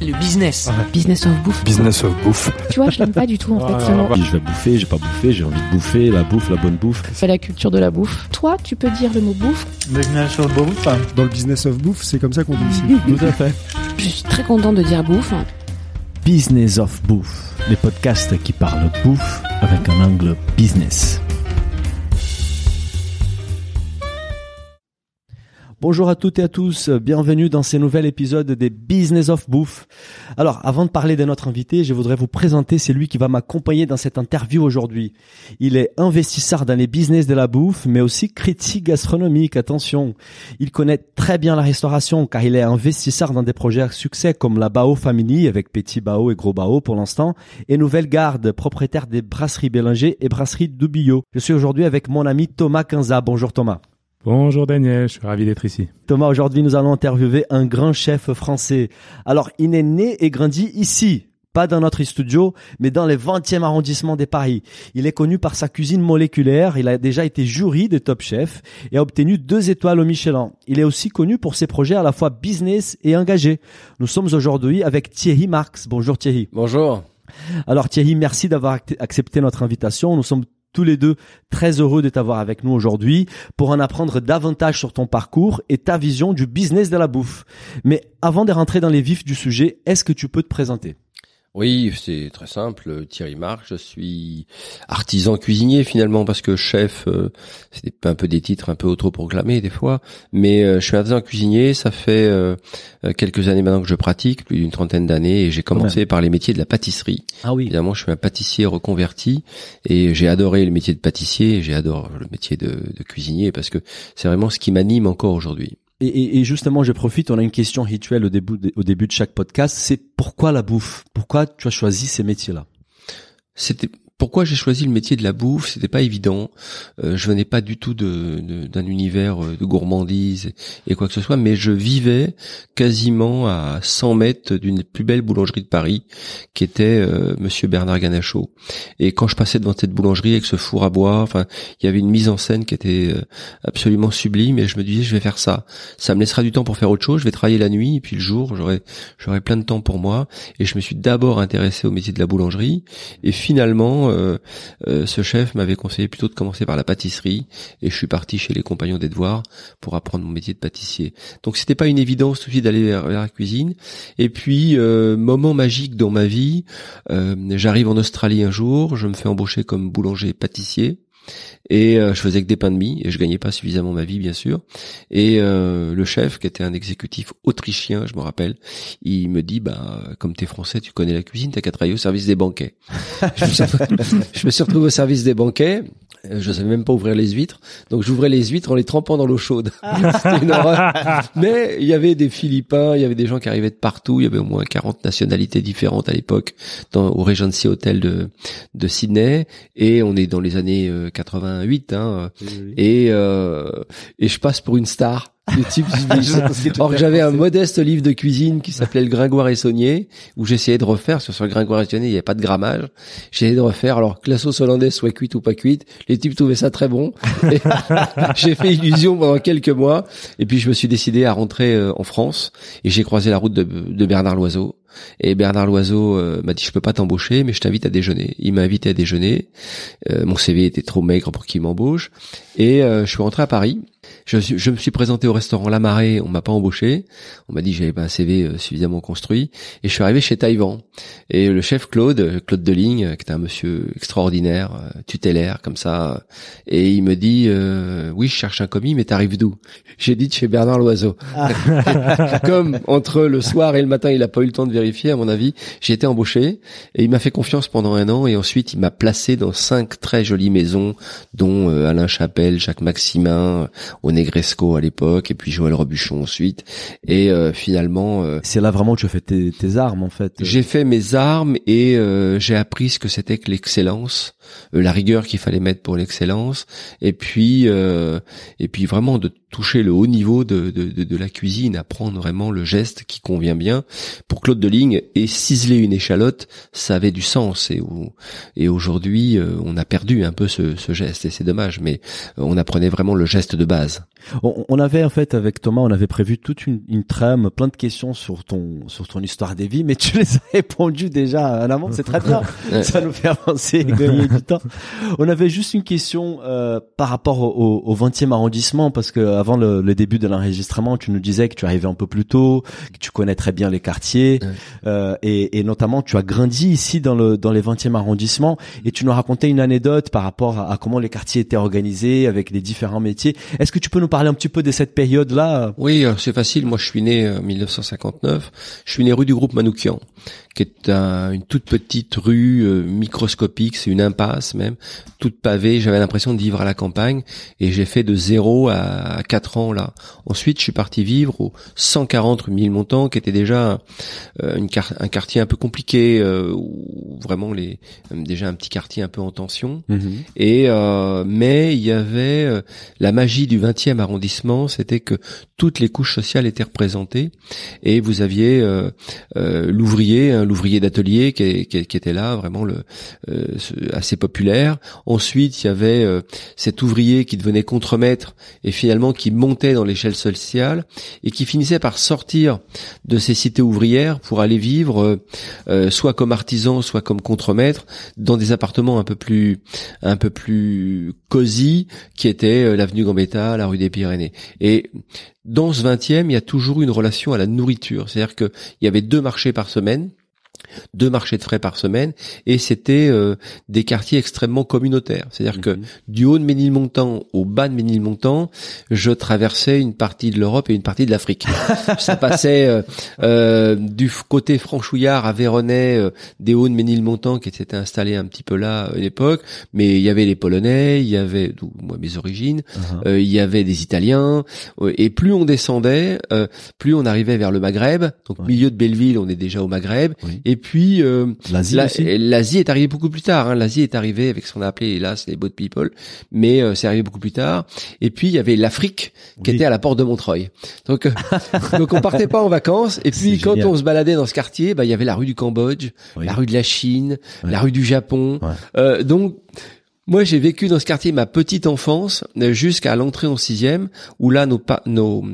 Le business. Business of bouffe. Business of bouffe. Tu vois, je l'aime pas du tout en fait mot. Je vais bouffer, j'ai pas bouffé, j'ai envie de bouffer, la bouffe, la bonne bouffe. C'est la culture de la bouffe. Toi, tu peux dire le mot bouffe. Business of bouffe. Dans le business of bouffe, c'est comme ça qu'on dit ici. Tout à fait. Je suis très contente de dire bouffe. Business of Bouffe, les podcasts qui parlent bouffe avec un angle business. Bonjour à toutes et à tous, bienvenue dans ce nouvel épisode des Business of Bouffe. Alors, avant de parler de notre invité, je voudrais vous présenter celui qui va m'accompagner dans cette interview aujourd'hui. Il est investisseur dans les business de la bouffe, mais aussi critique gastronomique, attention. Il connaît très bien la restauration car il est investisseur dans des projets à succès comme la Bao Family avec Petit Bao et Gros Bao pour l'instant et Nouvelle Garde, propriétaire des brasseries Bélinger et brasserie Dubillot. Je suis aujourd'hui avec mon ami Thomas Quinza. Bonjour Thomas. Bonjour Daniel, je suis ravi d'être ici. Thomas, aujourd'hui nous allons interviewer un grand chef français. Alors, il est né et grandi ici, pas dans notre studio, mais dans le 20e arrondissement de Paris. Il est connu par sa cuisine moléculaire, il a déjà été jury de Top Chef et a obtenu deux étoiles au Michelin. Il est aussi connu pour ses projets à la fois business et engagés. Nous sommes aujourd'hui avec Thierry Marx. Bonjour Thierry. Bonjour. Alors Thierry, merci d'avoir accepté notre invitation. Nous sommes tous les deux très heureux de t'avoir avec nous aujourd'hui pour en apprendre davantage sur ton parcours et ta vision du business de la bouffe. Mais avant de rentrer dans les vifs du sujet, est-ce que tu peux te présenter? Oui, c'est très simple. Thierry Marc, je suis artisan cuisinier finalement parce que chef, euh, c'est un peu des titres un peu autoproclamés des fois, mais euh, je suis artisan cuisinier. Ça fait euh, quelques années maintenant que je pratique, plus d'une trentaine d'années, et j'ai commencé par les métiers de la pâtisserie. Ah oui. Évidemment, je suis un pâtissier reconverti et j'ai adoré le métier de pâtissier, adoré le métier de, de cuisinier parce que c'est vraiment ce qui m'anime encore aujourd'hui. Et, justement, je profite, on a une question rituelle au début au début de chaque podcast, c'est pourquoi la bouffe? Pourquoi tu as choisi ces métiers-là? C'était pourquoi j'ai choisi le métier de la bouffe? C'était pas évident. Euh, je venais pas du tout de, d'un univers euh, de gourmandise et, quoi que ce soit, mais je vivais quasiment à 100 mètres d'une plus belle boulangerie de Paris, qui était euh, Monsieur Bernard Ganachot. Et quand je passais devant cette boulangerie avec ce four à bois, enfin, il y avait une mise en scène qui était euh, absolument sublime. Et je me disais, je vais faire ça. Ça me laissera du temps pour faire autre chose. Je vais travailler la nuit et puis le jour, j'aurai, j'aurai plein de temps pour moi. Et je me suis d'abord intéressé au métier de la boulangerie. Et finalement euh, euh, ce chef m'avait conseillé plutôt de commencer par la pâtisserie et je suis parti chez les compagnons devoirs pour apprendre mon métier de pâtissier. Donc c'était pas une évidence tout d'aller vers, la cuisine. Et puis euh, moment magique dans ma vie, j'arrive en Australie un jour, je me fais embaucher comme boulanger pâtissier. Et euh, je faisais que des pains de mie et je gagnais pas suffisamment ma vie bien sûr. Et euh, le chef, qui était un exécutif autrichien, je me rappelle, il me dit bah comme t'es français, tu connais la cuisine, t'as qu'à travailler au service des banquets. je, me suis, je me suis retrouvé au service des banquets. Euh, je savais même pas ouvrir les huîtres, donc j'ouvrais les huîtres en les trempant dans l'eau chaude. C'était une horreur. Mais il y avait des Philippins, il y avait des gens qui arrivaient de partout. Il y avait au moins 40 nationalités différentes à l'époque dans au Regency Hotel de de Sydney. Et on est dans les années 88, hein. Et euh, et je passe pour une star le type que j'avais un modeste livre de cuisine qui s'appelait Le Gringoire et Saunier, où j'essayais de refaire, sur, sur le Gringoire et Saunier, il n'y avait pas de grammage. J'essayais de refaire, alors que la sauce hollandaise soit cuite ou pas cuite, les types trouvaient ça très bon. j'ai fait illusion pendant quelques mois, et puis je me suis décidé à rentrer euh, en France, et j'ai croisé la route de, de Bernard Loiseau. Et Bernard Loiseau euh, m'a dit je peux pas t'embaucher mais je t'invite à déjeuner. Il m'a invité à déjeuner. Euh, mon CV était trop maigre pour qu'il m'embauche et je suis rentré à Paris je, je, me suis présenté au restaurant La Marée, on m'a pas embauché. On m'a dit que j'avais pas un CV euh, suffisamment construit. Et je suis arrivé chez Taïwan. Et le chef Claude, euh, Claude Deligne, euh, qui est un monsieur extraordinaire, tutélaire comme ça, et il me dit oui, je cherche un commis, mais t'arrives d'où? J'ai dit de chez Bernard Loiseau. Ah. comme entre le soir et le matin, il a pas eu le temps de vérifier, à mon avis, j'ai été embauché et il m'a fait confiance pendant un an. Et ensuite, il m'a placé dans cinq très jolies maisons, dont Alain Chapelle, Jacques Maximin, au Negresco à l'époque et puis Joël Robuchon ensuite. Et euh, finalement euh, c'est là vraiment que tu as fait tes, armes en fait. j'ai fait mes armes et euh, j'ai appris ce que c'était que l'excellence. euh, la rigueur qu'il fallait mettre pour l'excellence, et puis euh, et puis vraiment de toucher le haut niveau de, de, de, de, la cuisine, apprendre vraiment le geste qui convient bien. Pour Claude Deligne, et ciseler une échalote, ça avait du sens. Et, et aujourd'hui, euh, on a perdu un peu ce, ce geste, et c'est dommage, mais on apprenait vraiment le geste de base. On, on, avait en fait avec Thomas, on avait prévu toute une, une, trame, plein de questions sur ton sur ton histoire des vies, mais tu les as répondues déjà en amont, c'est très bien. Ça nous fait avancer temps. On avait juste une question euh, par rapport au, au 20e arrondissement, parce que avant le, le début de l'enregistrement, tu nous disais que tu arrivais un peu plus tôt, que tu connais très bien les quartiers, euh, et, et, notamment tu as grandi ici dans le dans les 20e arrondissement, et tu nous racontais une anecdote par rapport à, à comment les quartiers étaient organisés avec les différents métiers. Est-ce que tu peux nous parler un petit peu de cette période-là? Oui, euh, c'est facile. Moi, je suis né en 1959. Je suis né rue du Groupe Manoukian, qui est un, une toute petite rue euh, microscopique, c'est une impasse même, toute pavée. J'avais l'impression de vivre à la campagne et j'ai fait de 0 à 4 ans là. Ensuite, je suis parti vivre au 140 rue Montant, qui était déjà euh, une un quartier un peu compliqué, euh, où vraiment les déjà un petit quartier un peu en tension. Mhm. Et mais il y avait la magie du 20e arrondissement, c'était que toutes les couches sociales étaient représentées et vous aviez l'ouvrier l'ouvrier d'atelier qui, était là, vraiment le euh, assez populaire. Ensuite, il y avait euh, cet ouvrier qui devenait contremaître et finalement qui montait dans l'échelle sociale et qui finissait par sortir de ces cités ouvrières pour aller vivre euh, soit comme artisan, soit comme contremaître dans des appartements un peu plus un peu plus cosy qui étaient l'avenue Gambetta, la rue des Pyrénées. Et dans ce 20e, il y a toujours une relation à la nourriture. C'est-à-dire qu'il y avait deux marchés par semaine deux marchés de frais par semaine et c'était euh, des quartiers extrêmement communautaires. C'est-à-dire que Mhm. du haut de Ménilmontant au bas de Ménilmontant, je traversais une partie de l'Europe et une partie de l'Afrique. Ça passait euh, euh, du côté franchouillard à Véronais, euh, des hauts de Ménilmontant qui s'étaient installés un petit peu là à l'époque, mais il y avait les Polonais, il y avait d'où moi mes origines, euh, il y avait des Italiens, et plus on descendait, euh, plus on arrivait vers le Maghreb. Donc Ouais. milieu de Belleville, on est déjà au Maghreb. Oui. Et puis euh, L'Asie la- aussi. l'Asie est arrivée beaucoup plus tard. hein. L'Asie est arrivée avec ce qu'on a appelé hélas les boat people, mais euh, c'est arrivé beaucoup plus tard. Et puis il y avait l'Afrique qui Oui. était à la porte de Montreuil. Donc euh, donc on partait pas en vacances. Et puis quand on se baladait dans ce quartier, bah il y avait la rue du Cambodge, Oui. la rue de la Chine, Ouais. la rue du Japon. Ouais. Euh, donc moi, j'ai vécu dans ce quartier ma petite enfance euh, jusqu'à l'entrée en sixième, où là, nos, nos,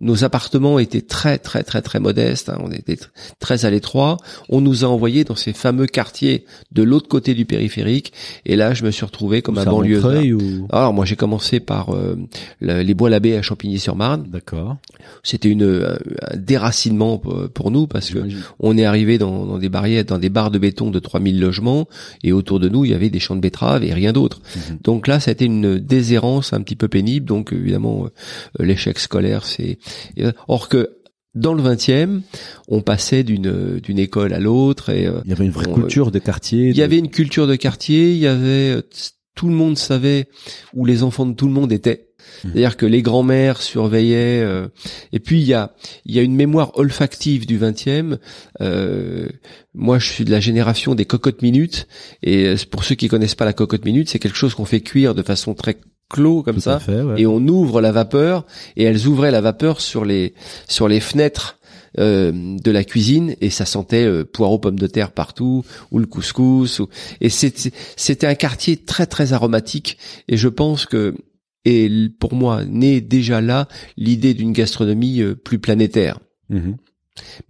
nos appartements étaient très, très, très, très modestes. hein. On était tr- très à l'étroit. On nous a envoyés dans ces fameux quartiers de l'autre côté du périphérique. Et là, je me suis retrouvé comme un banlieue. Ou Alors, moi, j'ai commencé par euh, le- les Bois-l'Abbé à Champigny-sur-Marne. D'accord. C'était une euh, un déracinement pour, nous parce que on est arrivé dans, dans des barrières, dans des barres de béton de 3000 logements, et autour de nous, il y avait des champs de betteraves et rien d'autre. Mhm. Donc là, ça a été une déshérence un petit peu pénible. Donc évidemment, euh, l'échec scolaire, c'est... et, Or que dans le 20e, on passait d'une d'une école à l'autre et euh, Il y avait une vraie on- culture de quartier. il y avait une culture de quartier, il y avait euh, tout le monde savait où les enfants de tout le monde étaient. Mhm. C'est-à-dire que les grands-mères surveillaient. euh, et puis il y a il y a une mémoire olfactive du 20e. Euh, moi, je suis de la génération des cocottes minutes. Et euh, pour ceux qui connaissent pas la cocotte minute, c'est quelque chose qu'on fait cuire de façon très clos comme Tout ça à fait, ouais. et on ouvre la vapeur et elles ouvraient la vapeur sur les sur les fenêtres euh, de la cuisine et ça sentait euh, poireaux pommes de terre partout ou le couscous ou... et c'était c'était un quartier très très aromatique et je pense que et l- pour moi naît déjà là l'idée d'une gastronomie euh, plus planétaire Mhm.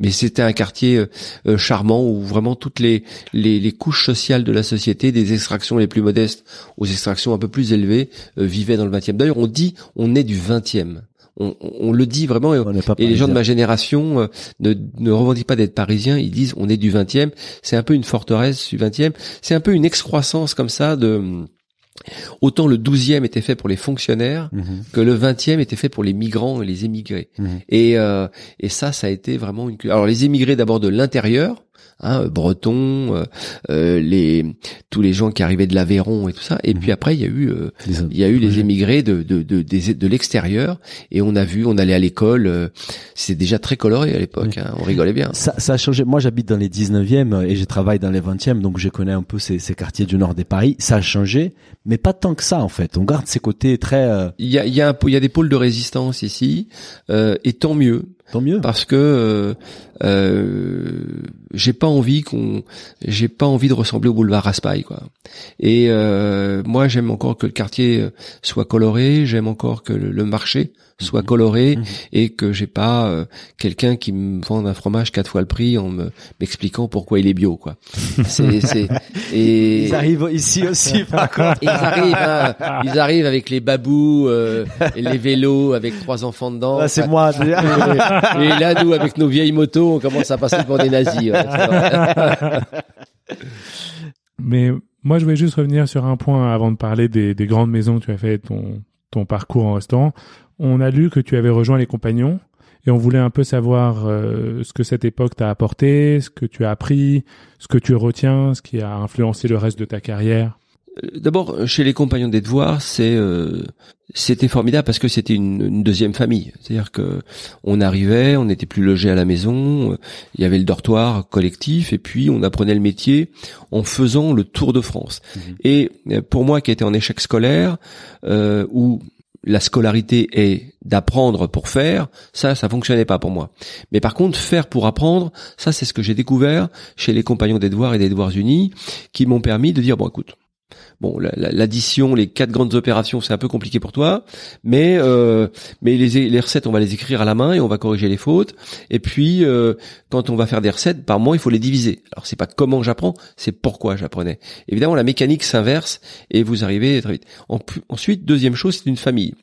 mais c'était un quartier euh, euh, charmant où vraiment toutes les, les les couches sociales de la société, des extractions les plus modestes aux extractions un peu plus élevées, euh, vivaient dans le 20e. D'ailleurs, on dit on est du 20e. On, on- on le dit vraiment. Et, et les gens de ma génération euh, ne, ne revendiquent pas d'être parisiens. Ils disent on est du 20e. C'est un peu une forteresse du 20e. C'est un peu une excroissance comme ça de autant le 12e était fait pour les fonctionnaires Mhm. que le 20e était fait pour les migrants et les émigrés. Mhm. Et, euh, et ça, ça a été vraiment une. Alors les émigrés d'abord de l'intérieur, hein, bretons, euh, euh, les tous les gens qui arrivaient de l'Aveyron et tout ça. Et Mhm. puis après, il y a eu euh, il y a eu les émigrés de de de, des- de l'extérieur et on a vu, on allait à l'école. euh, c'était déjà très coloré à l'époque. Hein, on rigolait bien. Ça, ça a changé. Moi, j'habite dans les 19e et je travaille dans les 20e, donc je connais un peu ces, ces quartiers du nord des Paris. Ça a changé, mais pas tant que ça en fait. On garde ces côtés très. euh, Il y a, il y a, un, il y a des pôles de résistance ici, euh, et tant mieux. Tant mieux. parce que euh, euh, j'ai pas envie qu'on j'ai pas envie de ressembler au boulevard Raspail quoi. Et euh, moi j'aime encore que le quartier soit coloré, j'aime encore que le marché soit coloré Mhm. et que j'ai pas euh, quelqu'un qui me vende un fromage quatre fois le prix en me m'expliquant pourquoi il est bio quoi. C'est c'est et Ils arrivent ici aussi, par contre. ils arrivent hein, ils arrivent avec les babous euh, et les vélos avec trois enfants dedans. Là, c'est Enfin, moi. et là, nous, avec nos vieilles motos, on commence à passer pour des nazis. ouais. Mais moi, je voulais juste revenir sur un point avant de parler des, des grandes maisons que tu as fait, ton, ton parcours en restaurant. On a lu que tu avais rejoint les compagnons et on voulait un peu savoir euh, ce que cette époque t'a apporté, ce que tu as appris, ce que tu retiens, ce qui a influencé le reste de ta carrière. Euh, D'abord, chez les compagnons des devoirs, c'est euh, c'était formidable parce que c'était une, une deuxième famille. C'est-à-dire que on arrivait, on n'était plus logé à la maison, euh, il y avait le dortoir collectif et puis on apprenait le métier en faisant le tour de France. Mhm. Et euh, pour moi, qui était en échec scolaire, euh, où la scolarité est d'apprendre pour faire, ça, ça fonctionnait pas pour moi. Mais par contre, faire pour apprendre, ça, c'est ce que j'ai découvert chez les compagnons des devoirs et des unis, qui m'ont permis de dire bon, écoute, bon, la- la- l'addition, les quatre grandes opérations, c'est un peu compliqué pour toi, mais euh, mais les, recettes, on va les écrire à la main et on va corriger les fautes. Et puis, euh, quand on va faire des recettes, par mois, il faut les diviser. Alors, c'est pas comment j'apprends, c'est pourquoi j'apprenais. Évidemment, la mécanique s'inverse et vous arrivez très vite. Ensuite, deuxième chose, c'est une famille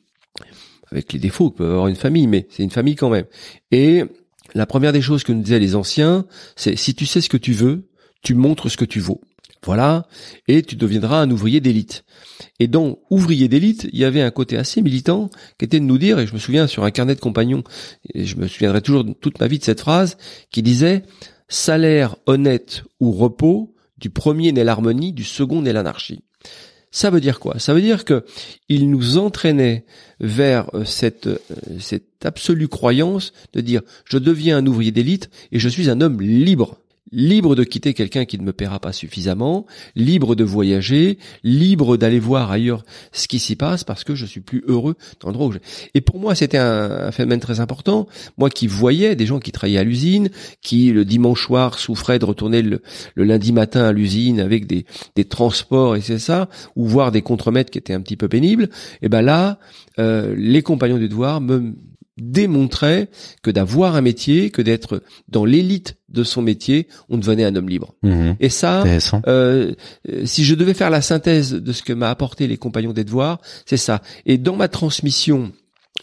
avec les défauts que peut avoir une famille, mais c'est une famille quand même. Et la première des choses que nous disaient les anciens, c'est si tu sais ce que tu veux, tu montres ce que tu vaux. Voilà, et tu deviendras un ouvrier d'élite. Et dans ouvrier d'élite, il y avait un côté assez militant qui était de nous dire, et je me souviens sur un carnet de compagnons, et je me souviendrai toujours toute ma vie de cette phrase, qui disait salaire honnête ou repos, du premier naît l'harmonie, du second naît l'anarchie. Ça veut dire quoi? Ça veut dire que il nous entraînait vers euh, cette euh, cette absolue croyance de dire je deviens un ouvrier d'élite et je suis un homme libre. Libre de quitter quelqu'un qui ne me paiera pas suffisamment, libre de voyager, libre d'aller voir ailleurs ce qui s'y passe parce que je suis plus heureux dans l'endroit où je... Et pour moi, c'était un, un phénomène très important. Moi qui voyais des gens qui travaillaient à l'usine, qui le dimanche soir souffraient de retourner le, le lundi matin à l'usine avec des, des transports et c'est ça, ou voir des contremaîtres qui étaient un petit peu pénibles, et ben là, euh, les compagnons du devoir me démontraient que d'avoir un métier, que d'être dans l'élite de son métier, on devenait un homme libre. Mhm. Et ça, euh, euh, si je devais faire la synthèse de ce que m'a apporté les compagnons des devoirs, c'est ça. Et dans ma transmission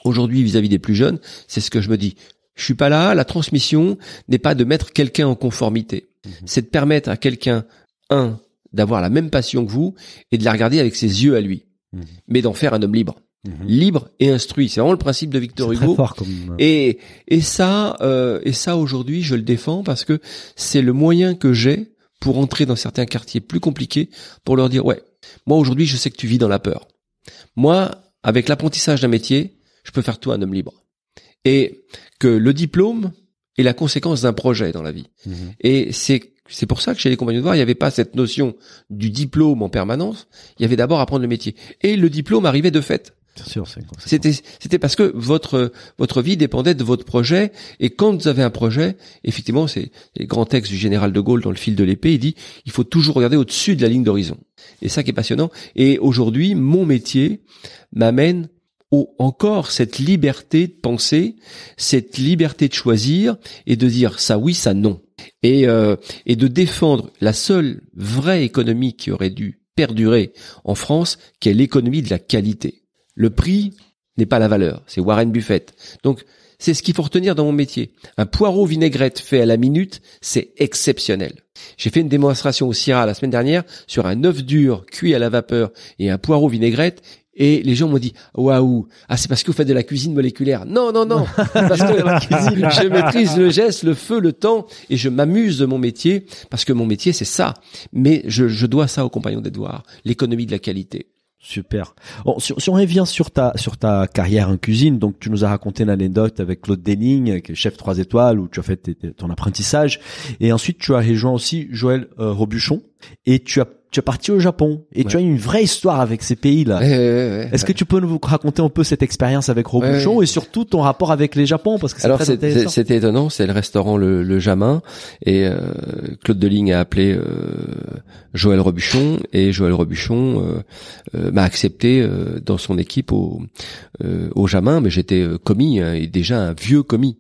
aujourd'hui vis-à-vis des plus jeunes, c'est ce que je me dis. Je suis pas là. La transmission n'est pas de mettre quelqu'un en conformité. C'est de permettre à quelqu'un un d'avoir la même passion que vous et de la regarder avec ses yeux à lui, Mhm. mais d'en faire un homme libre, Mhm. libre et instruit. C'est vraiment le principe de Victor Hugo. très fort comme. Et et ça euh, et ça aujourd'hui je le défends parce que c'est le moyen que j'ai pour entrer dans certains quartiers plus compliqués pour leur dire ouais moi aujourd'hui je sais que tu vis dans la peur moi avec l'apprentissage d'un métier je peux faire toi un homme libre et que le diplôme est la conséquence d'un projet dans la vie Mhm. et c'est c'est pour ça que chez les compagnons de devoir, il n'y avait pas cette notion du diplôme en permanence. Il y avait d'abord apprendre le métier. Et le diplôme arrivait de fait. Bien sûr, c'est. c'est- C'était c'était parce que votre votre vie dépendait de votre projet et quand vous avez un projet, effectivement, c'est les grands textes du général de Gaulle dans le fil de l'épée, il dit il faut toujours regarder au-dessus de la ligne d'horizon. Et ça qui est passionnant. Et aujourd'hui, mon métier m'amène au, encore cette liberté de penser, cette liberté de choisir et de dire ça oui, ça non. Et, euh, et de défendre la seule vraie économie qui aurait dû perdurer en France, qui est l'économie de la qualité. Le prix n'est pas la valeur, c'est Warren Buffett. Donc, c'est ce qu'il faut retenir dans mon métier. Un poireau vinaigrette fait à la minute, c'est exceptionnel. J'ai fait une démonstration au Syrah la semaine dernière sur un œuf dur cuit à la vapeur et un poireau vinaigrette et les gens m'ont dit waouh ah c'est parce que vous faites de la cuisine moléculaire non non non parce que je maîtrise le geste le feu le temps et je m'amuse de mon métier parce que mon métier c'est ça mais je, je dois ça aux compagnons devoirs l'économie de la qualité Super. Si, on revient sur ta sur ta carrière en cuisine, donc tu nous as raconté une anecdote avec Claude Denning, qui est chef 3 étoiles, où tu as fait ton apprentissage, et ensuite tu as rejoint aussi Joël euh, Robuchon, et tu as tu es parti au Japon, et tu as une vraie histoire avec ces pays-là. Ouais, ouais, ouais, Est-ce que tu peux nous raconter un peu cette expérience avec Robuchon et surtout ton rapport avec les Japon parce que c'est Alors c'était étonnant, c'est le restaurant le, le Jamin et euh, Claude Deligne a appelé euh, Joël Robuchon et Joël Robuchon euh, m'a accepté dans son équipe au, au Jamin, mais j'étais commis hein, et déjà un vieux commis.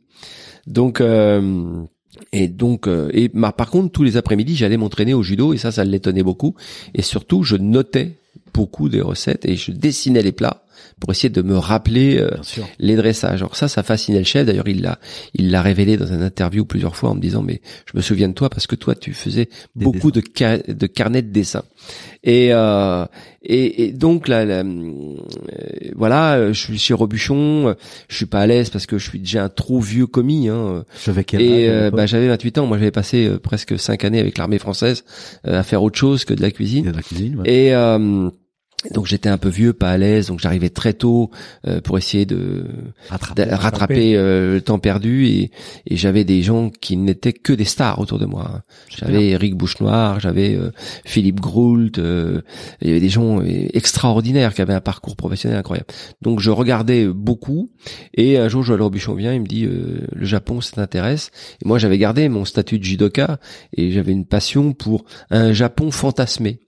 Donc euh, et donc euh, et par contre tous les après-midi j'allais m'entraîner au judo et ça ça l'étonnait beaucoup. Et surtout je notais beaucoup des recettes et je dessinais les plats pour essayer de me rappeler euh, les dressages. Alors ça, ça fascinait le chef. D'ailleurs, il l'a, il l'a révélé dans une interview plusieurs fois en me disant, mais je me souviens de toi parce que toi, tu faisais Des beaucoup de, ca- de carnets de dessin. Et, euh, et, et donc là, là, euh, voilà, je suis chez Robuchon. Je suis pas à l'aise parce que je suis déjà un trop vieux commis. Hein. J'avais quel Et euh, bah, j'avais 28 ans. Moi, j'avais passé euh, presque cinq années avec l'armée française euh, à faire autre chose que de la cuisine. De la cuisine, ouais. Et euh, donc j'étais un peu vieux, pas à l'aise, donc j'arrivais très tôt euh, pour essayer de, Rattraper. euh, le temps perdu et, et j'avais des gens qui n'étaient que des stars autour de moi. hein. J'avais Eric Bouchenoir, j'avais euh, Philippe Groult, euh, il y avait des gens extraordinaires qui avaient un parcours professionnel incroyable. Donc je regardais beaucoup et un jour Joël Robuchon vient, il me dit euh, le Japon ça t'intéresse? Et moi j'avais gardé mon statut de judoka et j'avais une passion pour un Japon fantasmé.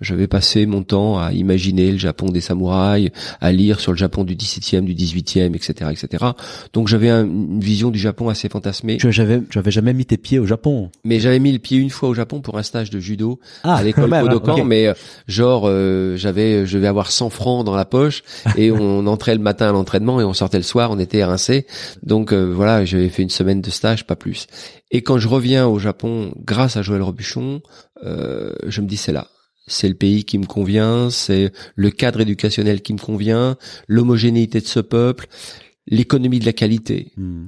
J'avais passé mon temps à imaginer le Japon des samouraïs, à lire sur le Japon du 17e, du 18e, etc., etc. Donc j'avais un- une vision du Japon assez fantasmée. Tu avais, tu avais jamais mis tes pieds au Japon? Mais j'avais mis le pied une fois au Japon pour un stage de judo Ah, à l'école Kodokan, ok. mais euh, genre euh, j'avais, je devais avoir 100 francs dans la poche et on entrait le matin à l'entraînement et on sortait le soir, on était rincé. Donc euh, voilà, j'avais fait une semaine de stage, pas plus. Et quand je reviens au Japon, grâce à Joël Robuchon, euh, je me dis c'est là. C'est le pays qui me convient, c'est le cadre éducationnel qui me convient, l'homogénéité de ce peuple, l'économie de la qualité, Hmm.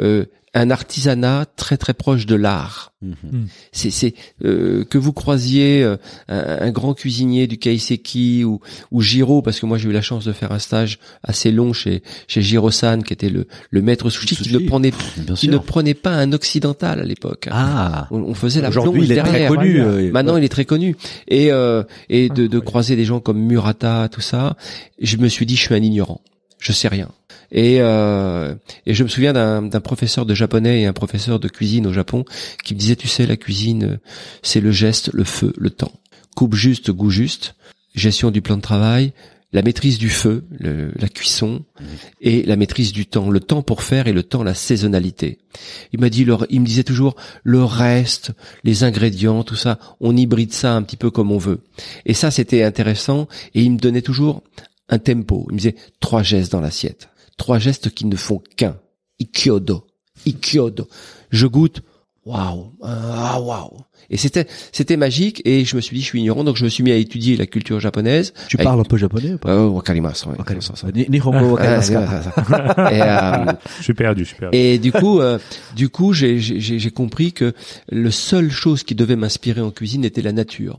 euh, un artisanat très très proche de l'art. Mhm. C'est, c'est euh, que vous croisiez euh, un, un grand cuisinier du Kaiseki ou, ou Giro, parce que moi j'ai eu la chance de faire un stage assez long chez chez Giro-san, qui était le, le maître sushi, qui Sushi. ne prenait qui ne prenait pas un occidental à l'époque. Ah. On, on faisait la Aujourd'hui, plonge il est très connu. euh, Maintenant, il est très connu. Et euh, et de, de croiser des gens comme Murata, tout ça, je me suis dit, je suis un ignorant. Je sais rien. Et euh, et je me souviens d'un professeur de japonais et un professeur de cuisine au Japon qui me disait, tu sais, la cuisine, c'est le geste, le feu, le temps. Coupe juste, goût juste, gestion du plan de travail, la maîtrise du feu, le- la cuisson, et la maîtrise du temps, le temps pour faire et le temps, la saisonnalité. Il m'a dit, il me disait toujours, le reste, les ingrédients, tout ça, on hybride ça un petit peu comme on veut. Et ça, c'était intéressant, et il me donnait toujours un tempo. Il me disait, trois gestes dans l'assiette. Trois gestes qui ne font qu'un. Ikyodo. Ikyodo. Je goûte, waouh, ah waouh. Et c'était, c'était magique, et je me suis dit, je suis ignorant, donc je me suis mis à étudier la culture japonaise. Tu Avec- parles un peu japonais ou pas? Oh, wakarimasu, ouais. Ni- Nihongo wakarimasu ka Ah, et, euh, Je suis perdu, je suis perdu. et du coup, euh, du coup, j'ai j'ai- j'ai compris que le seule chose qui devait m'inspirer en cuisine était la nature.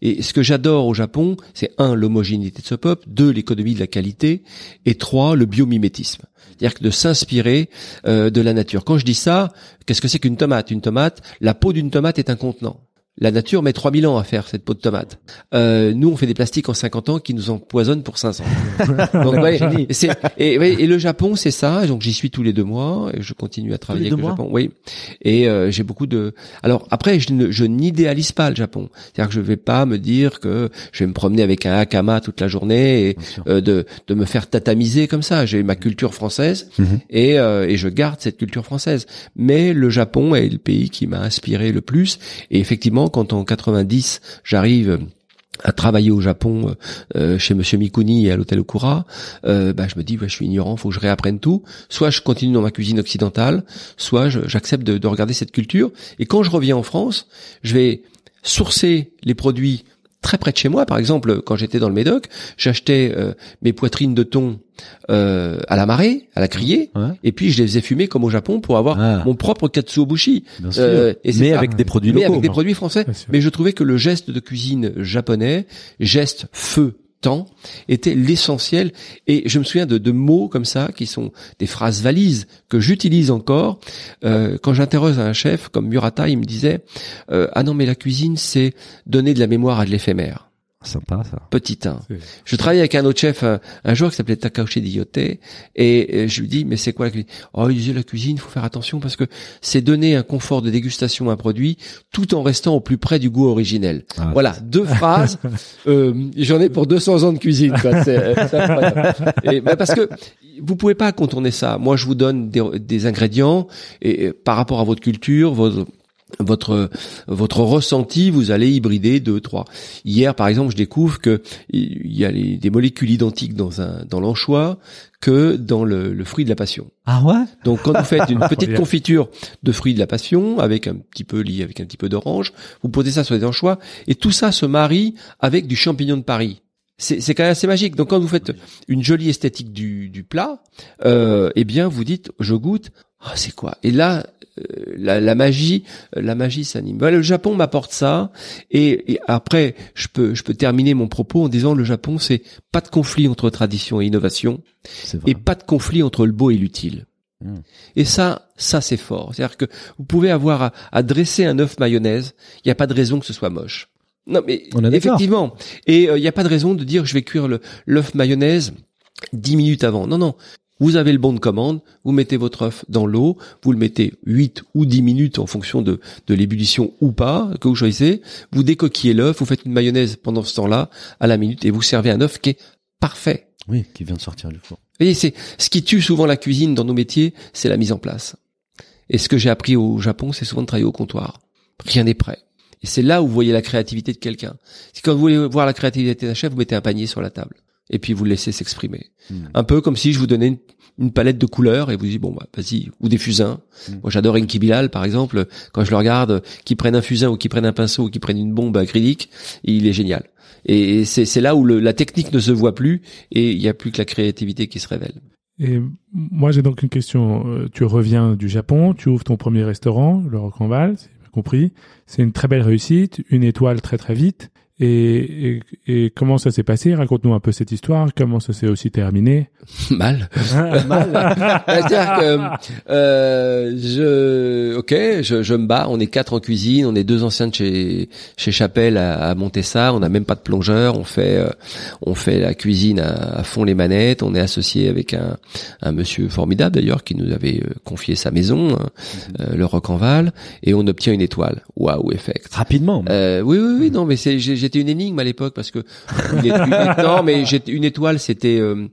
Et ce que j'adore au Japon, c'est un l'homogénéité de ce peuple, deux l'économie de la qualité, et trois le biomimétisme. C'est-à-dire que de s'inspirer euh, de la nature. Quand je dis ça, qu'est-ce que c'est qu'une tomate? Une tomate, la peau d'une tomate est un contenant. La nature met 3000 ans à faire cette peau de tomate. Euh, nous, on fait des plastiques en 50 ans qui nous empoisonnent pour 500. Donc, ouais, c'est, et, et le Japon, c'est ça. Donc, j'y suis tous les deux mois et je continue à travailler avec le mois Japon. Oui. Et euh, j'ai beaucoup de. Alors après, je, ne, je n'idéalise pas le Japon. C'est-à-dire que je vais pas me dire que je vais me promener avec un hakama toute la journée et euh, de, de me faire tatamiser comme ça. J'ai ma culture française Mhm. et, euh, et je garde cette culture française. Mais le Japon est le pays qui m'a inspiré le plus. Et effectivement, quand en 90, j'arrive à travailler au Japon euh, chez Monsieur Mikuni et à l'hôtel Okura, euh, bah, je me dis ouais, je suis ignorant, faut que je réapprenne tout. Soit je continue dans ma cuisine occidentale, soit j'accepte de regarder cette culture. Et quand je reviens en France, je vais sourcer les produits très près de chez moi. Par exemple, quand j'étais dans le Médoc, j'achetais euh, mes poitrines de thon euh, à la marée, à la criée, Ouais. et puis je les faisais fumer comme au Japon pour avoir Ah. mon propre katsuobushi. Euh, et mais avec des produits Mais avec des produits français. Mais je trouvais que le geste de cuisine japonais, geste feu, temps était l'essentiel. Et je me souviens de, de mots comme ça qui sont des phrases valises que j'utilise encore. Euh, quand j'interroge un chef comme Murata, il me disait euh, ah non mais la cuisine c'est donner de la mémoire à de l'éphémère. Sympa ça. Petit 1. C'est- Je travaillais avec un autre chef un, un jour qui s'appelait Takaoshi Diyote et, euh, je lui dis mais c'est quoi la cuisine? Oh il disait la cuisine, il faut faire attention parce que c'est donner un confort de dégustation à un produit tout en restant au plus près du goût originel. Ah, voilà, deux phrases. euh, J'en ai pour 200 ans de cuisine. quoi. C'est euh, c'est incroyable. Et, bah, parce que vous pouvez pas contourner ça. Moi je vous donne des, des ingrédients et euh, par rapport à votre culture, votre votre votre ressenti, vous allez hybrider deux trois. Hier, par exemple, je découvre que il y a les- des molécules identiques dans un dans l'anchois que dans le, le fruit de la passion. Ah ouais? Donc, quand vous faites une petite confiture de fruits de la passion avec un petit peu lié avec un petit peu d'orange, vous posez ça sur des anchois et tout ça se marie avec du champignon de Paris. C'est c'est quand même assez magique. Donc, quand vous faites une jolie esthétique du, du plat, euh, eh bien, vous dites, je goûte. Ah, c'est quoi? Et là, euh, la, la magie, euh, la magie s'anime. Voilà, le Japon m'apporte ça, et, et après, je peux, je peux terminer mon propos en disant le Japon, c'est pas de conflit entre tradition et innovation, et pas de conflit entre le beau et l'utile. Mm. Et ça, ça c'est fort. C'est-à-dire que vous pouvez avoir à, à dresser un œuf mayonnaise, il n'y a pas de raison que ce soit moche. Non, mais On effectivement. Et euh, il n'y a pas de raison de dire je vais cuire le l'œuf mayonnaise dix minutes avant. Non, non. Vous avez le bon de commande, vous mettez votre œuf dans l'eau, vous le mettez 8 ou 10 minutes en fonction de, de l'ébullition ou pas, que vous choisissez, vous décoquillez l'œuf, vous faites une mayonnaise pendant ce temps-là, à la minute, et vous servez un œuf qui est parfait. Oui, qui vient de sortir du four. Vous voyez, c'est ce qui tue souvent la cuisine dans nos métiers, c'est la mise en place. Et ce que j'ai appris au Japon, c'est souvent de travailler au comptoir. Rien n'est prêt. Et c'est là où vous voyez la créativité de quelqu'un. C'est quand vous voulez voir la créativité d'un chef, vous mettez un panier sur la table. Et puis vous le laissez s'exprimer. Mm. Un peu comme si je vous donnais une, une palette de couleurs et vous dites bon bah vas-y ou des fusains. Mm. Moi j'adore Enki Bilal par exemple. Quand je le regarde, qu'il prenne un fusain ou qu'il prenne un pinceau ou qu'il prenne une bombe acrylique, il est génial. Et c'est c'est là où le- la technique ne se voit plus et il n'y a plus que la créativité qui se révèle. Et moi, j'ai donc une question. Euh, Tu reviens du Japon, tu ouvres ton premier restaurant, le Rock en Val, si j'ai bien compris. C'est une très belle réussite, une étoile très très vite. Et, et, et comment ça s'est passé? Raconte-nous un peu cette histoire. Comment ça s'est aussi terminé? Mal. C'est-à-dire que euh, je, ok, je, je me bats. On est quatre en cuisine, on est deux anciens de chez chez Chapelle à, à monter ça. On n'a même pas de plongeur. On fait euh, on fait la cuisine à, à fond les manettes. On est associé avec un un monsieur formidable d'ailleurs qui nous avait euh, confié sa maison, hein, euh, le Rock en Val, et on obtient une étoile. Waouh, effect. Rapidement. Euh, oui, oui, oui, non, mais c'est, j'ai- j'étais une énigme à l'époque parce que une, non, mais une étoile, c'était, euh,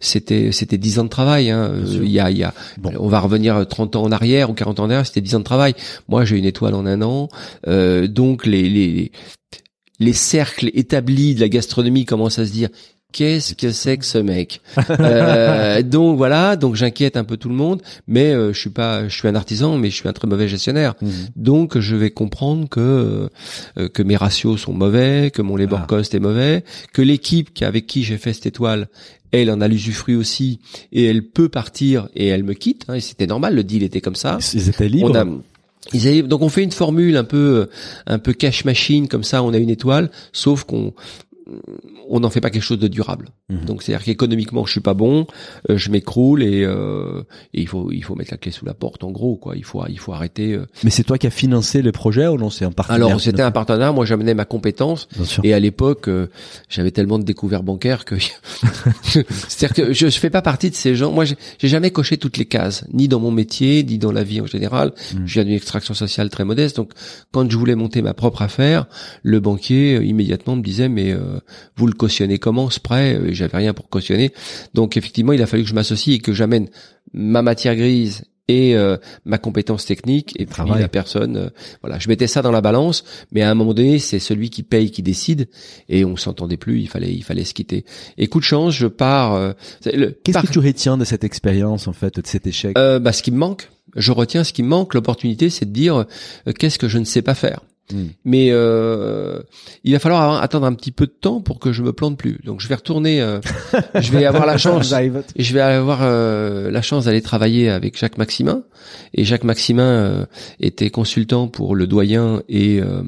c'était, c'était dix ans de travail. Hein. Euh. Il y a, il y a, Bon. on va revenir 30 ans en arrière ou 40 ans en arrière, c'était dix ans de travail. Moi, j'ai une étoile en un an, euh, donc les, les, les cercles établis de la gastronomie commencent à se dire. Qu'est-ce que c'est que ce mec Euh, Donc voilà, donc j'inquiète un peu tout le monde, mais euh, je suis pas, je suis un artisan, mais je suis un très mauvais gestionnaire. Mhm. Donc je vais comprendre que euh, que mes ratios sont mauvais, que mon labor Ah. cost est mauvais, que l'équipe qui avec qui j'ai fait cette étoile, elle en a l'usufruit aussi et elle peut partir et elle me quitte. hein, et c'était normal, le deal était comme ça. Ils étaient libres. On a, ils avaient- donc on fait une formule un peu un peu cash machine comme ça. On a une étoile, sauf qu'on on n'en fait pas quelque chose de durable. Mhm. Donc c'est-à-dire qu'économiquement je suis pas bon, euh, je m'écroule et, euh, et il faut il faut mettre la clé sous la porte en gros quoi. Il faut il faut arrêter. euh. Mais c'est toi qui as financé le projet ou non C'est un partenaire Alors c'était un partenaire. Moi j'amenais ma compétence Bien sûr. et à l'époque euh, j'avais tellement de découvertes bancaires que c'est-à-dire que je, je fais pas partie de ces gens. Moi j'ai jamais coché toutes les cases, ni dans mon métier, ni dans la vie en général. Mm. Je viens d'une extraction sociale très modeste, donc quand je voulais monter ma propre affaire, le banquier euh, immédiatement me disait mais euh, vous le cautionnez comment ce prêt Euh, J'avais rien pour cautionner, donc effectivement il a fallu que je m'associe et que j'amène ma matière grise et euh, ma compétence technique et puis Travail. la personne euh, voilà. Je mettais ça dans la balance mais à un moment donné c'est celui qui paye qui décide et on s'entendait plus il fallait il fallait se quitter. Et coup de chance je pars euh, Qu'est-ce par- que tu retiens de cette expérience en fait, de cet échec? Euh, bah, ce qui me manque je retiens ce qui me manque l'opportunité c'est de dire euh, qu'est-ce que je ne sais pas faire? Mm. mais euh, il va falloir avoir- attendre un petit peu de temps pour que je me plante plus donc je vais retourner euh, je vais avoir la chance et je vais avoir euh, la chance d'aller travailler avec Jacques Maximin. Et Jacques Maximin euh, était consultant pour le doyen et, euh,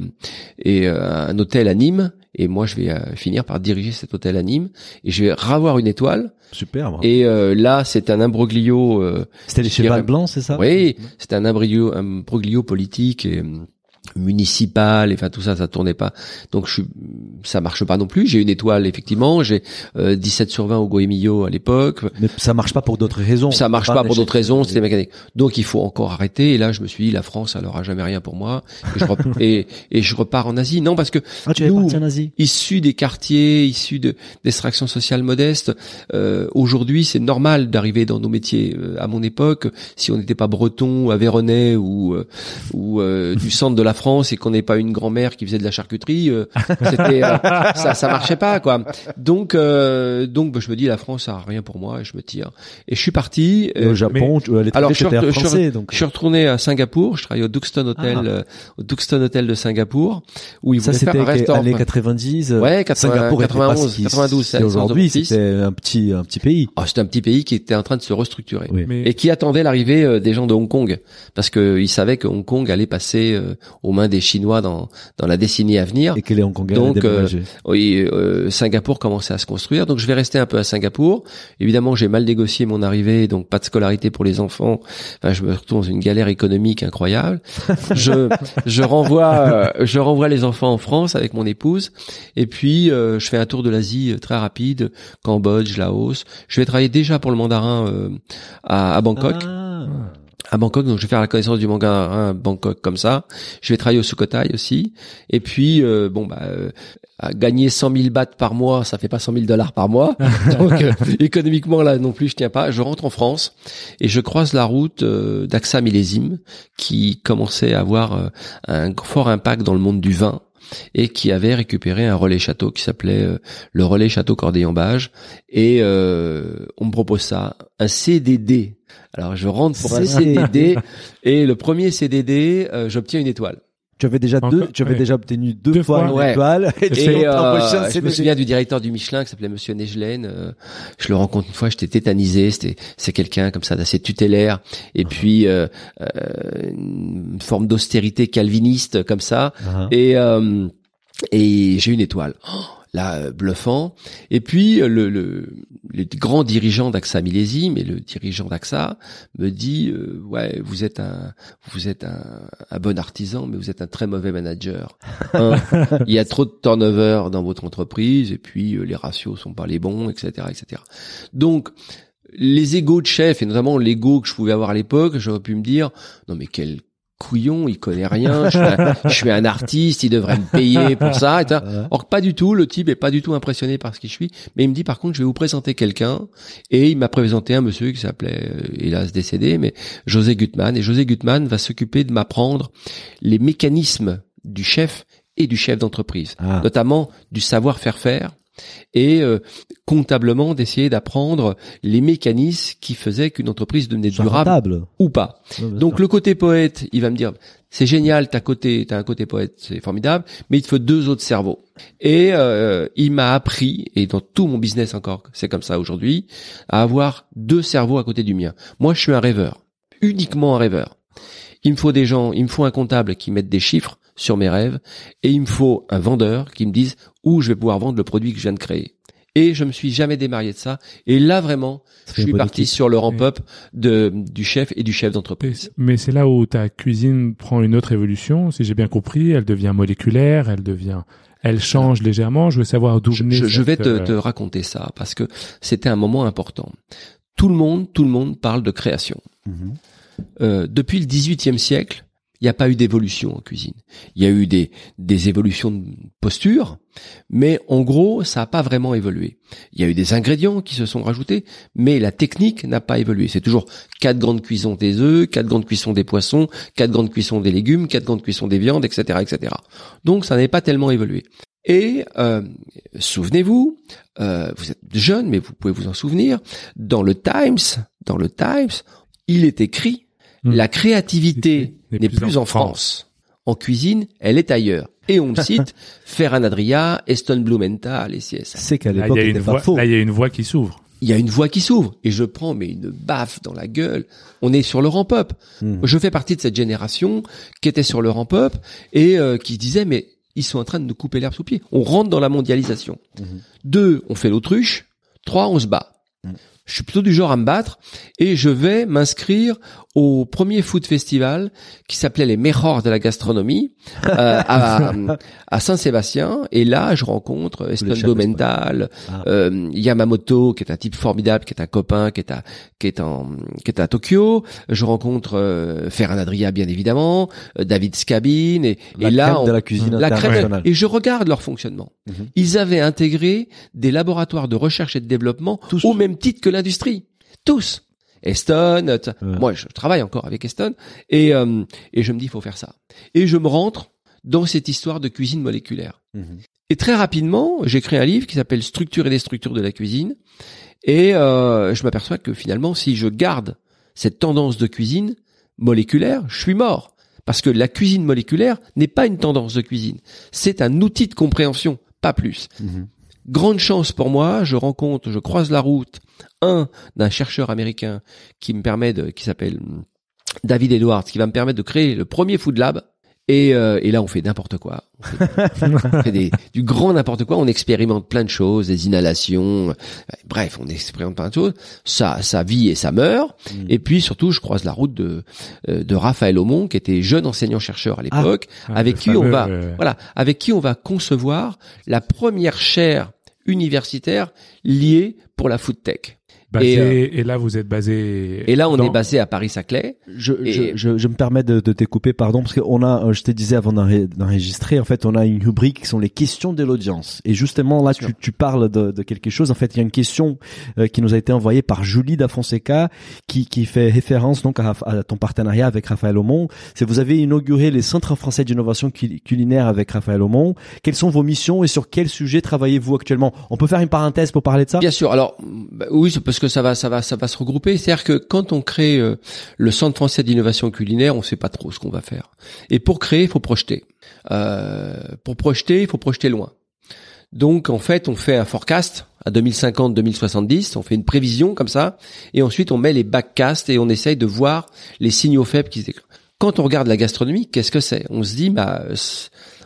et euh, un hôtel à Nîmes. et moi je vais finir par diriger cet hôtel à Nîmes et je vais ravoir une étoile. Super. Et euh, là, c'est un imbroglio. euh, C'était dirais- chevals blancs, c'est ça? Oui, c'est un imbroglio, un imbroglio politique et municipal, et enfin tout ça, ça tournait pas. Donc je suis, ça marche pas non plus. J'ai une étoile effectivement. J'ai euh, 17 sur 20 au Goemio à l'époque. Mais ça marche pas pour d'autres raisons. Ça marche pas pour d'autres raisons, c'était mécanique. Donc il faut encore arrêter. Et là, je me suis dit, la France, elle aura jamais rien pour moi. Et je, rep- et, et je repars en Asie. Non, parce que Ah, tu es nous, en Asie. issus des quartiers, issus de d'extraction sociale modeste, euh, aujourd'hui, c'est normal d'arriver dans nos métiers. Euh, à mon époque, si on n'était pas breton, aveyronais ou euh, ou euh, du centre de la France et qu'on n'est pas une grand-mère qui faisait de la charcuterie, euh, euh, ça ça marchait pas quoi. Donc euh, donc bah, je me dis la France ça a rien pour moi et je me tire. Et je suis parti. Euh, au Japon, tu, alors, je re- je français, donc. je suis retourné à Singapour, je travaille au Duxton Hotel, Ah. euh, au Duxton Hotel de Singapour, où ils Ça, voulaient faire c'était un restaurant. années 90. euh, Ouais, 80, Singapour était pas 91, ce qui- 92, ce c'est qui la naissance de aujourd'hui, c'était un petit, un petit pays. Ah, c'était un petit pays qui était en train de se restructurer. Oui. Mais Et qui attendait l'arrivée euh, des gens de Hong Kong, parce qu'ils savaient que Hong Kong allait passer euh, aux mains des Chinois dans, dans la décennie à venir. Et que les Hongkongais Donc, déménager. Oui, euh, Singapour commençait à se construire, donc je vais rester un peu à Singapour. Évidemment, j'ai mal négocié mon arrivée, donc pas de scolarité pour les enfants. Enfin, je me retrouve dans une galère économique incroyable. je je renvoie euh, je renvoie les enfants en France avec mon épouse, et puis euh, je fais un tour de l'Asie euh, très rapide, Cambodge, Laos. Je vais travailler déjà pour le mandarin euh, à, à Bangkok Ah. À Bangkok, donc je vais faire la connaissance du mandarin à Bangkok comme ça. Je vais travailler au Sukhothai aussi. Et puis, euh, bon, bah, euh, à gagner 100 000 bahts par mois, ça fait pas 100 000 dollars par mois. donc, euh, économiquement, là non plus, je tiens pas. Je rentre en France et je croise la route euh, d'AXA Millésime, qui commençait à avoir euh, un fort impact dans le monde du vin et qui avait récupéré un relais château qui s'appelait euh, le relais château Corday-en-Bage et euh, on me propose ça un CDD alors je rentre pour un CDD et le premier CDD euh, j'obtiens une étoile Tu avais déjà Encore- deux, tu avais ouais. déjà obtenu deux, Deux fois fois. une Ouais. étoile. Et, euh, je me souviens du directeur du Michelin qui s'appelait Monsieur Negelen. euh, je le rencontre une fois, j'étais tétanisé. C'était c'est quelqu'un comme ça d'assez tutélaire et puis euh, euh, une forme d'austérité calviniste comme ça. Ah. Et, euh, et j'ai une étoile. Oh, euh, bluffant. Et puis, euh, le, le, grand dirigeant d'AXA Millésime et le dirigeant d'AXA me dit, euh, ouais, vous êtes un, vous êtes un, un bon artisan, mais vous êtes un très mauvais manager. Un, il y a trop de turnover dans votre entreprise et puis euh, les ratios sont pas les bons, etc., etc. Donc, les égos de chef et notamment l'ego que je pouvais avoir à l'époque, j'aurais pu me dire, non mais quel couillon, il connaît rien, je suis, un, je suis un artiste, il devrait me payer pour ça. Ouais. Or pas du tout, le type est pas du tout impressionné par ce qui je suis, mais il me dit par contre je vais vous présenter quelqu'un et il m'a présenté un monsieur qui s'appelait euh, hélas décédé mais José Gutmann et José Gutmann va s'occuper de m'apprendre les mécanismes du chef et du chef d'entreprise, Ah. notamment du savoir-faire faire et euh, comptablement d'essayer d'apprendre les mécanismes qui faisaient qu'une entreprise devenait durable rentable. ou pas. Donc sûr. le côté poète, il va me dire c'est génial, t'as côté, t'as un côté poète, c'est formidable, mais il te faut deux autres cerveaux. Et euh, il m'a appris, et dans tout mon business encore, c'est comme ça aujourd'hui, à avoir deux cerveaux à côté du mien. Moi, je suis un rêveur, uniquement un rêveur. Il me faut des gens, il me faut un comptable qui mette des chiffres sur mes rêves, et il me faut un vendeur qui me dise où je vais pouvoir vendre le produit que je viens de créer. Et je me suis jamais démarié de ça. Et là vraiment, je suis parti équipe. sur le ramp-up de du chef et du chef d'entreprise. Mais c'est là où ta cuisine prend une autre évolution, si j'ai bien compris. Elle devient moléculaire, elle devient, elle change légèrement. Je veux savoir d'où je, venait je- je vais te, euh, te raconter ça parce que c'était un moment important. Tout le monde, tout le monde parle de création. Mhm. Euh, depuis le XVIIIe siècle, il n'y a pas eu d'évolution en cuisine. Il y a eu des, des évolutions de posture, mais en gros, ça n'a pas vraiment évolué. Il y a eu des ingrédients qui se sont rajoutés, mais la technique n'a pas évolué. C'est toujours quatre grandes cuissons des œufs, quatre grandes cuissons des poissons, quatre grandes cuissons des légumes, quatre grandes cuissons des viandes, etc., etc. Donc, ça n'est pas tellement évolué. Et euh, souvenez-vous, euh, vous êtes jeune, mais vous pouvez vous en souvenir, dans le Times, dans le Times, il est écrit Hmm. la créativité n'est plus en France. En cuisine, elle est ailleurs. Et on me cite Ferran Adria, Eston Blumenthal et CS. C'est qu'à l'époque, y a il pas faux. là, il y a une voix qui s'ouvre. Il y a une voix qui s'ouvre et je prends mais une baffe dans la gueule. On est sur le ramp-up. Mhm. Je fais partie de cette génération qui était sur le ramp-up et euh, qui disait mais ils sont en train de nous couper l'herbe sous le pied. On rentre dans la mondialisation. Mhm. Deux, on fait l'autruche. Trois, on se bat. Je suis plutôt du genre à me battre et je vais m'inscrire au premier food festival qui s'appelait les Mejors de la gastronomie euh, à, à Saint-Sébastien et là je rencontre Estondo Mental, Ah. euh, Yamamoto qui est un type formidable, qui est un copain, qui est à qui est en qui est à Tokyo. Je rencontre euh, Ferran Adria bien évidemment, euh, David Scabine et, La et là on- de la cuisine la crème et je regarde leur fonctionnement. Mhm. Ils avaient intégré des laboratoires de recherche et de développement Tous. au même titre que l'industrie. Tous. Eston, Ouais. moi je travaille encore avec Eston et euh, et je me dis il faut faire ça. Et je me rentre dans cette histoire de cuisine moléculaire. Mhm. Et très rapidement, j'écris un livre qui s'appelle Structure et les structures de la cuisine. Et euh, je m'aperçois que finalement, si je garde cette tendance de cuisine moléculaire, je suis mort. Parce que la cuisine moléculaire n'est pas une tendance de cuisine. C'est un outil de compréhension, pas plus. Mhm. Grande chance pour moi, je rencontre, je croise la route, un d'un chercheur américain qui me permet de, qui s'appelle David Edwards, qui va me permettre de créer le premier Food Lab. Et, euh, et là, on fait n'importe quoi. On fait, on fait des- du grand n'importe quoi. On expérimente plein de choses, des inhalations. Bref, on expérimente plein de choses. Ça, ça vit et ça meurt. Mhm. Et puis surtout, je croise la route de euh, de Raphaël Aumont, qui était jeune enseignant chercheur à l'époque, Ah, avec qui on va, euh, voilà, avec qui on va concevoir la première chaire universitaire liée pour la food tech. Basé- et, et, là, vous êtes basé. Et là, on dans- est basé à Paris-Saclay. Je, Et- je, je, je me permets de, de t'écouper, pardon, parce qu'on a, euh, je te disais avant d'enre- d'enregistrer, en fait, on a une rubrique qui sont les questions de l'audience. Et justement, là, tu, tu parles de, de quelque chose. En fait, il y a une question euh, qui nous a été envoyée par Julie da Fonseca, qui, qui fait référence donc à, à ton partenariat avec Raphaël Aumont. C'est vous avez inauguré les centres français d'innovation cul- culinaire avec Raphaël Aumont. Quelles sont vos missions et sur quel sujet travaillez-vous actuellement? On peut faire une parenthèse pour parler de ça? Bien sûr. Alors, bah, oui, c'est parce que ça va, ça va, ça va se regrouper. C'est-à-dire que quand on crée euh, le Centre français d'innovation culinaire, on sait pas trop ce qu'on va faire. Et pour créer, il faut projeter. Euh, pour projeter, il faut projeter loin. Donc, en fait, on fait un forecast à 2050-2070. On fait une prévision comme ça, et ensuite on met les backcasts et on essaye de voir les signaux faibles qui se déclenchent. Quand on regarde la gastronomie, qu'est-ce que c'est? On se dit, bah, euh,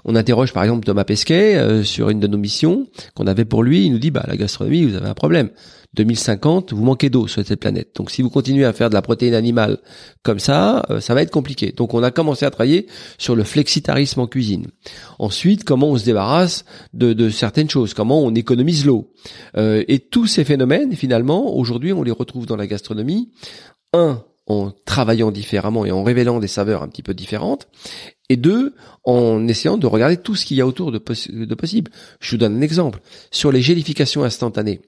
on interroge par exemple Thomas Pesquet euh, sur une de nos missions qu'on avait pour lui. Il nous dit, bah, la gastronomie, vous avez un problème. 2050, vous manquez d'eau sur cette planète. Donc, si vous continuez à faire de la protéine animale comme ça, euh, ça va être compliqué. Donc, on a commencé à travailler sur le flexitarisme en cuisine. Ensuite, comment on se débarrasse de, de certaines choses, comment on économise l'eau? Euh, et tous ces phénomènes, finalement, aujourd'hui, on les retrouve dans la gastronomie. Un, en travaillant différemment et en révélant des saveurs un petit peu différentes. Et deux, en essayant de regarder tout ce qu'il y a autour de, possi- de possible. Je vous donne un exemple. Sur les gélifications instantanées,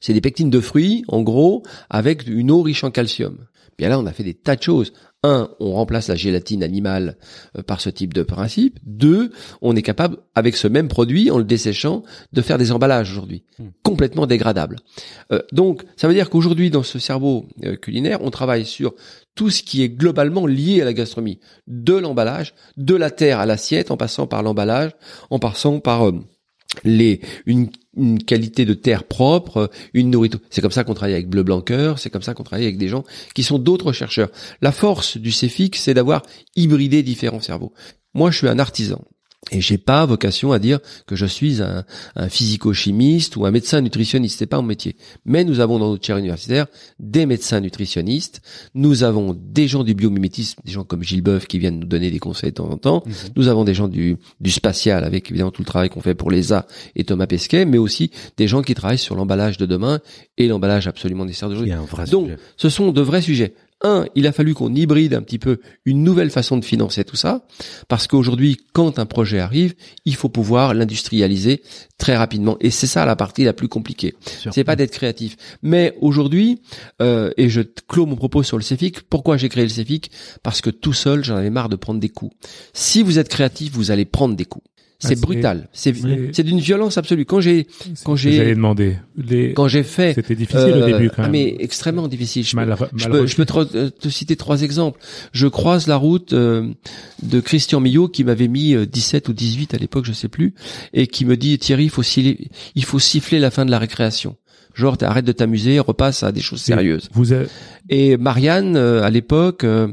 c'est des pectines de fruits, en gros, avec une eau riche en calcium. Bien là, on a fait des tas de choses. Un, on remplace la gélatine animale euh, par ce type de principe. Deux, on est capable, avec ce même produit, en le desséchant, de faire des emballages aujourd'hui, Hmm. complètement dégradables. Euh, donc, ça veut dire qu'aujourd'hui, dans ce cerveau euh, culinaire, on travaille sur tout ce qui est globalement lié à la gastronomie, de l'emballage, de la terre à l'assiette, en passant par l'emballage, en passant par euh, les une, une qualité de terre propre, une nourriture. C'est comme ça qu'on travaille avec Bleu Blanc Cœur, c'est comme ça qu'on travaille avec des gens qui sont d'autres chercheurs. La force du CEFIC, c'est d'avoir hybridé différents cerveaux. Moi, je suis un artisan. Et j'ai pas vocation à dire que je suis un, un physico-chimiste ou un médecin nutritionniste. C'est pas mon métier. Mais nous avons dans notre chaire universitaire des médecins nutritionnistes. Nous avons des gens du biomimétisme, des gens comme Gilles Boeuf qui viennent nous donner des conseils de temps en temps. Nous avons des gens du, du spatial avec évidemment tout le travail qu'on fait pour l'ESA et Thomas Pesquet, mais aussi des gens qui travaillent sur l'emballage de demain et l'emballage absolument nécessaire d'aujourd'hui. Donc, sujet. ce sont de vrais sujets. Un, il a fallu qu'on hybride un petit peu une nouvelle façon de financer tout ça, parce qu'aujourd'hui, quand un projet arrive, il faut pouvoir l'industrialiser très rapidement. Et c'est ça la partie la plus compliquée. C'est pas d'être créatif. Mais aujourd'hui, euh, et je clôt mon propos sur le CEFIC, pourquoi j'ai créé le CEFIC Parce que tout seul, j'en avais marre de prendre des coups. Si vous êtes créatif, vous allez prendre des coups. Ah, C'est brutal. C'est d'une violence absolue. Quand j'ai quand j'ai demander. Les... quand j'ai fait C'était difficile au euh, début quand ah, même. mais extrêmement difficile. Je, Mal- peux, mal je peux, je peux te, euh, citer trois exemples. Je croise la route euh, de Christian Millot qui m'avait mis euh, 17 ou 18 à l'époque, je sais plus, et qui me dit Thierry, il faut, siffler, il faut siffler la fin de la récréation. Genre, arrête de t'amuser, repasse à des choses sérieuses. Vous avez- Et Marianne, euh, à l'époque, euh,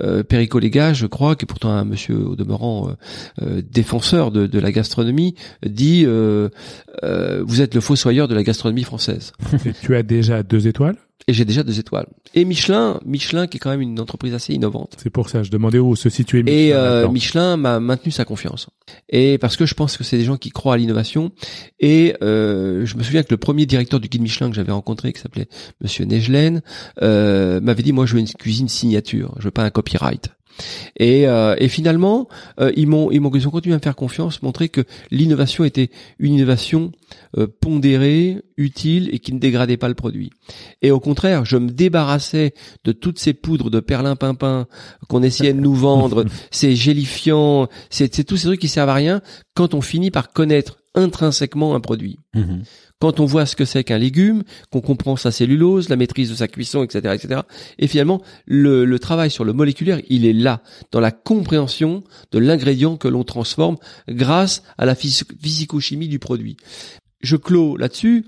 euh, Perico Léga, je crois, qui est pourtant un monsieur au demeurant euh, défenseur de, de la gastronomie, dit vous êtes le fossoyeur de la gastronomie française. et tu as déjà deux étoiles? Et j'ai déjà deux étoiles. Et Michelin, Michelin qui est quand même une entreprise assez innovante. C'est pour ça, je demandais où se situait Et Michelin euh, là-dedans. Michelin m'a maintenu sa confiance. Et parce que je pense que c'est des gens qui croient à l'innovation. Et euh, je me souviens que le premier directeur du guide Michelin que j'avais rencontré, qui s'appelait Monsieur Negelen, euh, m'avait dit moi je veux une cuisine signature, je veux pas un copyright. Et, euh, et finalement, euh, ils m'ont ils m'ont ils ont continué à me faire confiance, montrer que l'innovation était une innovation euh, pondérée, utile et qui ne dégradait pas le produit. Et au contraire, je me débarrassais de toutes ces poudres de perlimpinpin qu'on essayait de nous vendre, ces gélifiants, c'est c'est tous ces trucs qui servent à rien quand on finit par connaître intrinsèquement un produit. Mhm. Quand on voit ce que c'est qu'un légume, qu'on comprend sa cellulose, la maîtrise de sa cuisson, etc., etc. Et finalement, le, travail sur le moléculaire, il est là, dans la compréhension de l'ingrédient que l'on transforme grâce à la phys- physicochimie du produit. Je clôt là-dessus.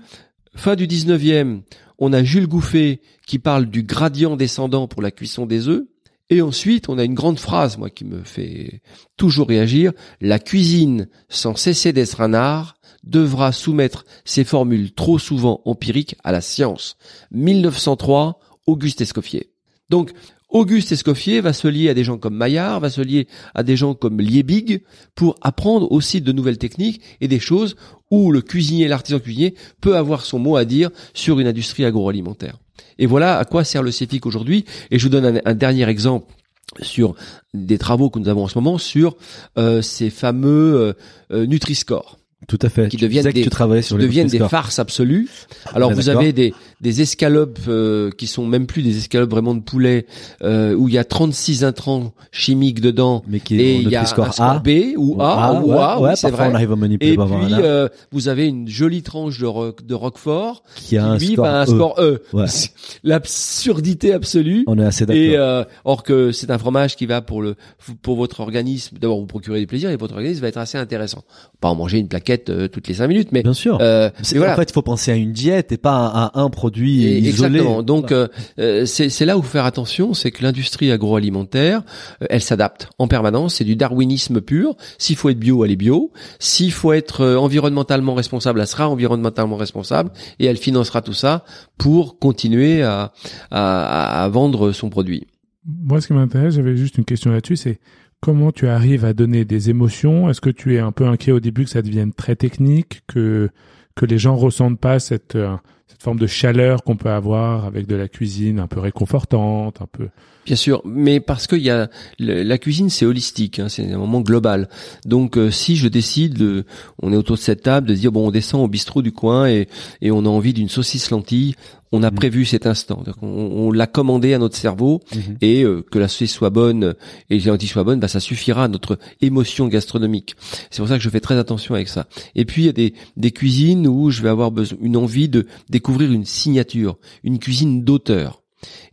Fin du 19e, on a Jules Gouffet qui parle du gradient descendant pour la cuisson des œufs. Et ensuite, on a une grande phrase, moi, qui me fait toujours réagir. La cuisine, sans cesser d'être un art, devra soumettre ses formules trop souvent empiriques à la science. 1903, Auguste Escoffier. Donc, Auguste Escoffier va se lier à des gens comme Maillard, va se lier à des gens comme Liebig pour apprendre aussi de nouvelles techniques et des choses où le cuisinier, l'artisan cuisinier peut avoir son mot à dire sur une industrie agroalimentaire. Et voilà à quoi sert le CEFIC aujourd'hui. Et je vous donne un, dernier exemple sur des travaux que nous avons en ce moment sur euh, ces fameux euh, euh, Nutri-Score Tout à fait. qui Tu deviennent des, tu travaillais sur qui les deviennent des Nutri-Score. farces absolues. Alors Ah, vous avez des, des escalopes euh, qui sont même plus des escalopes vraiment de poulet, euh, où il y a 36 intrants chimiques dedans, mais qui et il y a un score A. B ou A ou ouais, A, oui, ouais, c'est vrai. on arrive à manipuler Et puis euh, vous avez une jolie tranche de, de Roquefort qui a un qui lui score, à un E. score E. Ouais. L'absurdité absolue. On est assez d'accord. Et euh, or que c'est un fromage qui va pour le pour votre organisme d'abord vous procurer du plaisir et votre organisme va être assez intéressant. Pas en manger une plaquette euh, toutes les cinq minutes, mais Bien sûr. euh, mais voilà. En fait, il faut penser à une diète et pas à, à un produit Et- isolé. Exactement. Donc euh, euh, c'est là où faut faire attention, c'est que l'industrie agroalimentaire, euh, elle s'adapte en permanence. C'est du darwinisme pur. S'il faut être bio, elle est bio. S'il faut être euh, environnementalement responsable, elle sera environnementalement responsable et elle financera tout ça pour continuer à à, à vendre son produit. Moi, ce qui m'intéresse, j'avais juste une question là-dessus, c'est comment tu arrives à donner des émotions? Est-ce que tu es un peu inquiet au début que ça devienne très technique, que que les gens ressentent pas cette euh, cette forme de chaleur qu'on peut avoir avec de la cuisine un peu réconfortante, un peu. Bien sûr, mais parce qu'il y a la cuisine, c'est holistique, hein, c'est un moment global. Donc, euh, si je décide, de, on est autour de cette table, de dire bon, on descend au bistrot du coin et, et on a envie d'une saucisse lentille, on a Mhm. prévu cet instant. Qu'on- On, l'a commandé à notre cerveau Mhm. et euh, que la saucisse soit bonne et les lentilles soient bonnes, bah, ça suffira à notre émotion gastronomique. C'est pour ça que je fais très attention avec ça. Et puis il y a des, des cuisines où je vais avoir besoin, une envie de découvrir une signature, une cuisine d'auteur.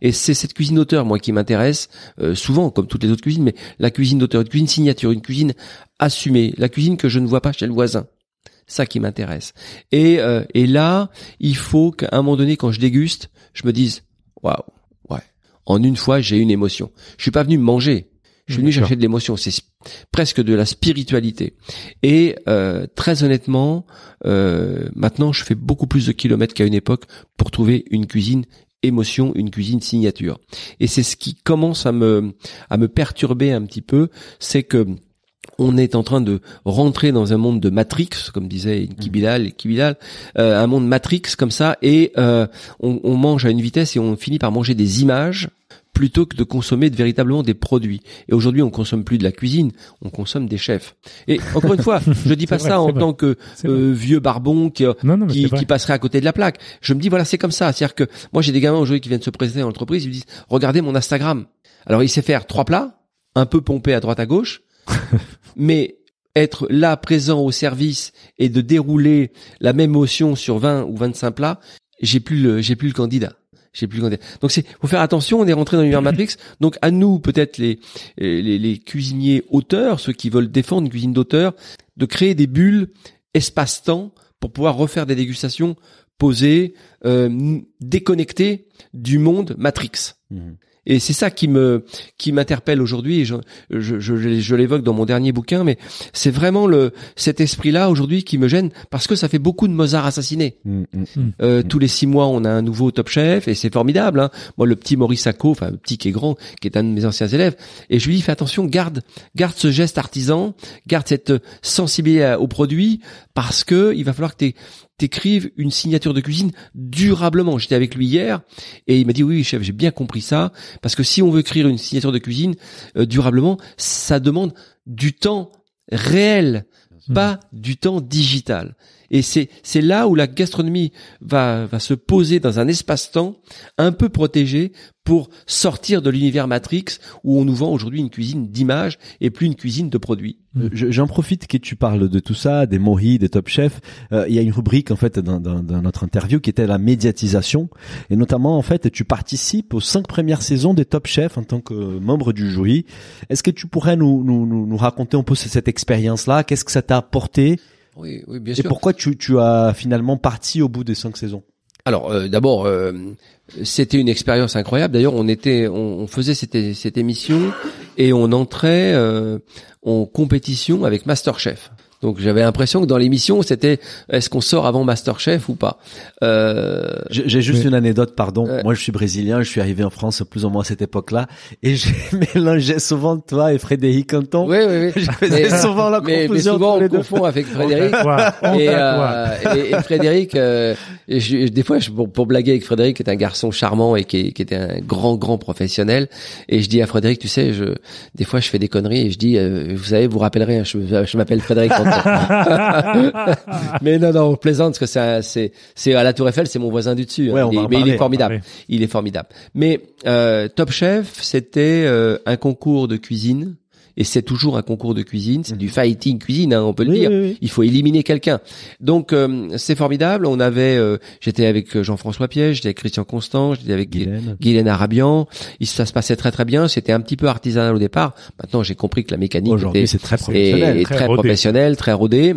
Et c'est cette cuisine d'auteur, moi, qui m'intéresse euh, souvent, comme toutes les autres cuisines, mais la cuisine d'auteur, une cuisine signature, une cuisine assumée, la cuisine que je ne vois pas chez le voisin. Ça qui m'intéresse. Et, euh, et là, il faut qu'à un moment donné, quand je déguste, je me dise, waouh, ouais, en une fois, j'ai une émotion. Je suis pas venu me manger. Je suis venu D'accord. chercher de l'émotion. C'est presque de la spiritualité. Et euh, très honnêtement, euh, maintenant, je fais beaucoup plus de kilomètres qu'à une époque pour trouver une cuisine émotion, une cuisine signature. Et c'est ce qui commence à me à me perturber un petit peu, c'est que on est en train de rentrer dans un monde de Matrix, comme disait Kibilal, Kibilal euh, un monde Matrix comme ça, et euh, on, on mange à une vitesse et on finit par manger des images plutôt que de consommer de, véritablement des produits. Et aujourd'hui, on consomme plus de la cuisine, on consomme des chefs. Et encore une fois, je dis pas vrai, ça en vrai. tant que euh, vieux barbon qui, Non, non, mais qui, qui passerait à côté de la plaque. Je me dis voilà, c'est comme ça. C'est-à-dire que moi j'ai des gamins aujourd'hui qui viennent se présenter dans l'entreprise, ils me disent regardez mon Instagram. Alors il sait faire trois plats, un peu pompé à droite à gauche, mais être là présent au service et de dérouler la même motion sur 20 ou 25 plats, j'ai plus le j'ai plus le candidat. Plus. Donc c'est faut faire attention, on est rentré dans l'univers Matrix. Donc à nous peut-être les, les les cuisiniers auteurs, ceux qui veulent défendre une cuisine d'auteur, de créer des bulles espace-temps pour pouvoir refaire des dégustations posé, euh, déconnecté du monde Matrix. Mhm. Et c'est ça qui me qui m'interpelle aujourd'hui. Je, je, je, je l'évoque dans mon dernier bouquin, mais c'est vraiment le cet esprit-là aujourd'hui qui me gêne parce que ça fait beaucoup de Mozart assassinés. Mhm, mhm. Euh, Tous les six mois, on a un nouveau top chef et c'est formidable. Hein. Moi, le petit Maurice Sacco, enfin le petit qui est grand, qui est un de mes anciens élèves, et je lui dis fais attention, garde, garde ce geste artisan, garde cette sensibilité au produit parce que il va falloir que tu t'écrives une signature de cuisine durablement. J'étais avec lui hier et il m'a dit oui, oui chef, j'ai bien compris ça parce que si on veut écrire une signature de cuisine euh, durablement, ça demande du temps réel, pas du temps digital. Et c'est c'est là où la gastronomie va va se poser dans un espace-temps un peu protégé pour sortir de l'univers Matrix où on nous vend aujourd'hui une cuisine d'image et plus une cuisine de produits. Euh, je- J'en profite que tu parles de tout ça, des mohis, des top chefs. Euh, Il y a une rubrique en fait dans, dans- dans notre interview qui était la médiatisation, et notamment en fait tu participes aux cinq premières saisons des top chefs en tant que membre du jury. Est-ce que tu pourrais nous, nous, nous, nous raconter un peu cette expérience-là? Qu'est-ce que ça t'a apporté? Oui, oui, bien Et pourquoi tu, tu as finalement parti au bout des cinq saisons? Alors euh, d'abord, euh, c'était une expérience incroyable. D'ailleurs, on était, on, on faisait cette, cette émission et on entrait euh, en compétition avec MasterChef. Donc j'avais l'impression que dans l'émission, c'était est-ce qu'on sort avant MasterChef ou pas? Euh, J'ai juste Mais- une anecdote, pardon. Moi, je suis brésilien, je suis arrivé en France plus ou moins à cette époque-là, et j'ai mélangé souvent toi et Frédéric Canton. Oui, oui, oui. Je faisais Mais- souvent la mais, mais confusion souvent entre on les deux. confond avec Frédéric. Et, euh, et, et Frédéric, euh, et je- des fois, je, pour, pour blaguer avec Frédéric, qui est un garçon charmant et qui était un grand, grand professionnel, et je dis à Frédéric, tu sais, je, des fois, je fais des conneries et je dis, euh, vous savez, vous rappellerez, hein, je, je m'appelle Frédéric Canton. mais non, non, on plaisante parce que c'est, c'est, c'est à la Tour Eiffel, c'est mon voisin du dessus. hein. Ouais, on Il va mais il est formidable. Il est formidable. Mais euh, Top Chef, c'était euh, un concours de cuisine. Et c'est toujours un concours de cuisine, c'est du fighting cuisine, hein, on peut le Mhm. Dire. oui, oui. Il faut éliminer quelqu'un. Donc euh, c'est formidable. On avait, euh, j'étais avec Jean-François Piège, j'étais avec Christian Constant, j'étais avec Guylaine, Arabian. Il, ça se passait très très bien. C'était un petit peu artisanal au départ. Maintenant j'ai compris que la mécanique Aujourd'hui, était c'est très est, professionnel. est très très, professionnelle, très rodée.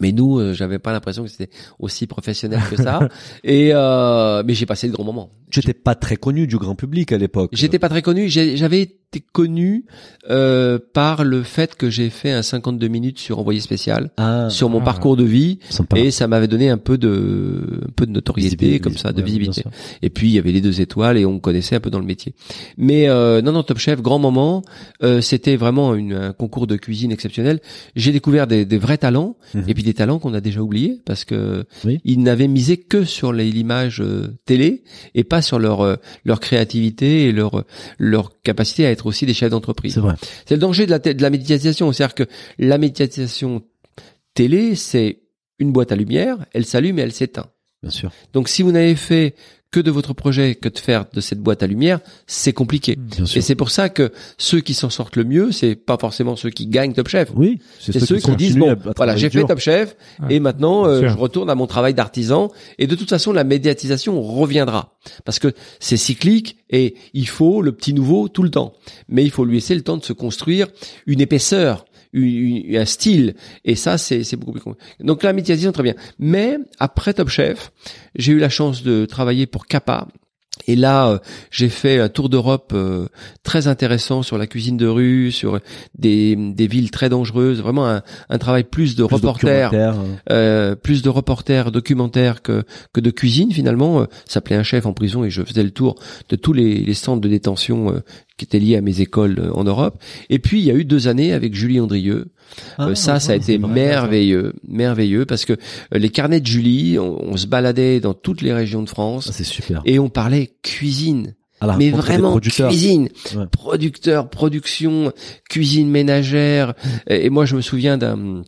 Mais nous, euh, j'avais pas l'impression que c'était aussi professionnel que ça. Et euh, mais j'ai passé de grands moments. Tu n'étais pas très connu du grand public à l'époque. J'étais pas très connu. J'avais été connu euh, par le fait que j'ai fait un 52 minutes sur envoyé spécial ah, sur mon ah. parcours de vie sympa. et ça m'avait donné un peu de un peu de notoriété Visibilité, comme ça, de ouais, visibilité. Et puis il y avait les deux étoiles et on connaissait un peu dans le métier. Mais euh, non non Top Chef, grand moment. Euh, C'était vraiment une, un concours de cuisine exceptionnel. J'ai découvert des, des vrais talents Mhm. et puis des talents qu'on a déjà oubliés parce que Oui. ils n'avaient misé que sur les- l'image euh, télé et pas sur leur euh, leur créativité et leur leur capacité à être aussi des chefs d'entreprise. C'est vrai. C'est le danger de la, de la médiatisation. C'est-à-dire que la médiatisation télé, c'est une boîte à lumière, elle s'allume et elle s'éteint. Bien sûr. Donc si vous n'avez fait que de votre projet que de faire de cette boîte à lumière, c'est compliqué. Bien Et c'est pour ça que ceux qui s'en sortent le mieux, c'est pas forcément ceux qui gagnent Top Chef. Oui, C'est ceux qui disent bon, à- à voilà, j'ai fait. Top Chef Ouais. et maintenant euh, je retourne à mon travail d'artisan et de toute façon la médiatisation reviendra parce que c'est cyclique et il faut le petit nouveau tout le temps. Mais il faut lui laisser le temps de se construire une épaisseur, une- un style et ça c'est c'est beaucoup plus compliqué. Donc la médiatisation très bien. Mais après Top Chef, j'ai eu la chance de travailler pour Kappa et là, euh, j'ai fait un tour d'Europe euh, très intéressant sur la cuisine de rue, sur des, des villes très dangereuses. Vraiment un, un travail plus de Plus reporter, documentaire, hein. euh, plus de reporter documentaire que que de cuisine finalement. Euh, Ça s'appelait un chef en prison et je faisais le tour de tous les, les centres de détention euh, qui étaient liés à mes écoles euh, en Europe. Et puis il y a eu deux années avec Julie Andrieux. Ah, Euh, ça, ça a été merveilleux, merveilleux parce que euh, les carnets de Julie, on, on se baladait dans toutes les régions de France. Ah, c'est super. et on parlait cuisine la mais vraiment cuisine, Ouais. producteur, production, cuisine ménagère. Et, et moi, je me souviens d'un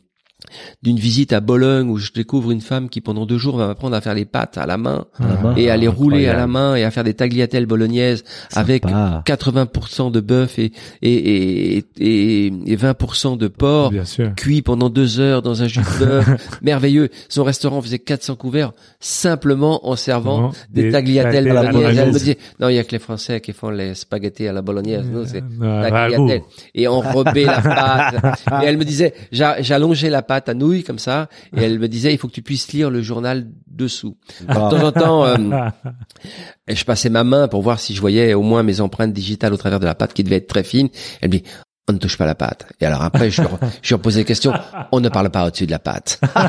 d'une visite à Bologne où je découvre une femme qui pendant deux jours va m'apprendre à faire les pâtes à la main la main. et à les rouler à la main et à faire des tagliatelles bolognaises avec Sympa. 80% de bœuf et et, et, et, et 20% de porc Bien sûr. cuit pendant deux heures dans un jus de bœuf merveilleux. Son restaurant faisait 400 couverts simplement en servant des, des tagliatelles tagliatelles bolognaises. Elle me disait, non, il y a que les Français qui font les spaghettis à la bolognaise. Nous, c'est Euh, tagliatelle. ragoût. Et enrober la pâte. Et elle me disait, j'a- j'allongeais la pâte à nouilles comme ça. Et elle me disait, il faut que tu puisses lire le journal dessous. De temps en temps, euh, je passais ma main pour voir si je voyais au moins mes empreintes digitales au travers de la pâte qui devait être très fine. Elle me dit on ne touche pas la pâte. Et alors après, je lui, re- je lui reposais la question, on ne parle pas au-dessus de la pâte.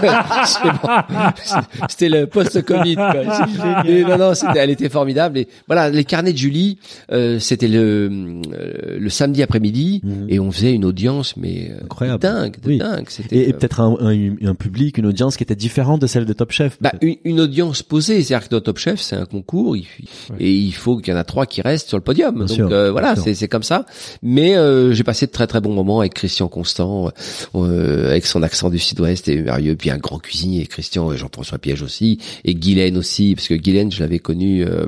C'était le post-Covid. non, non, c'était- elle était formidable. Et voilà, les carnets de Julie, euh, c'était le, euh, le samedi après-midi Mhm. et on faisait une audience, mais euh, dingue, Oui. dingue. Et, et euh, peut-être un, un, un public, une audience qui était différente de celle de Top Chef. bah, une, une audience posée, c'est-à-dire que dans Top Chef, c'est un concours, il- et il faut qu'il y en a trois qui restent sur le podium. Bien Donc sûr, euh, voilà, c'est c'est comme ça. Mais euh, j'ai passé de très très bons moments avec Christian Constant, euh, avec son accent du Sud-Ouest et merveilleux, puis un grand cuisinier, Christian, et Jean-François Piège aussi, et Guylaine aussi, parce que Guylaine, je l'avais connue euh,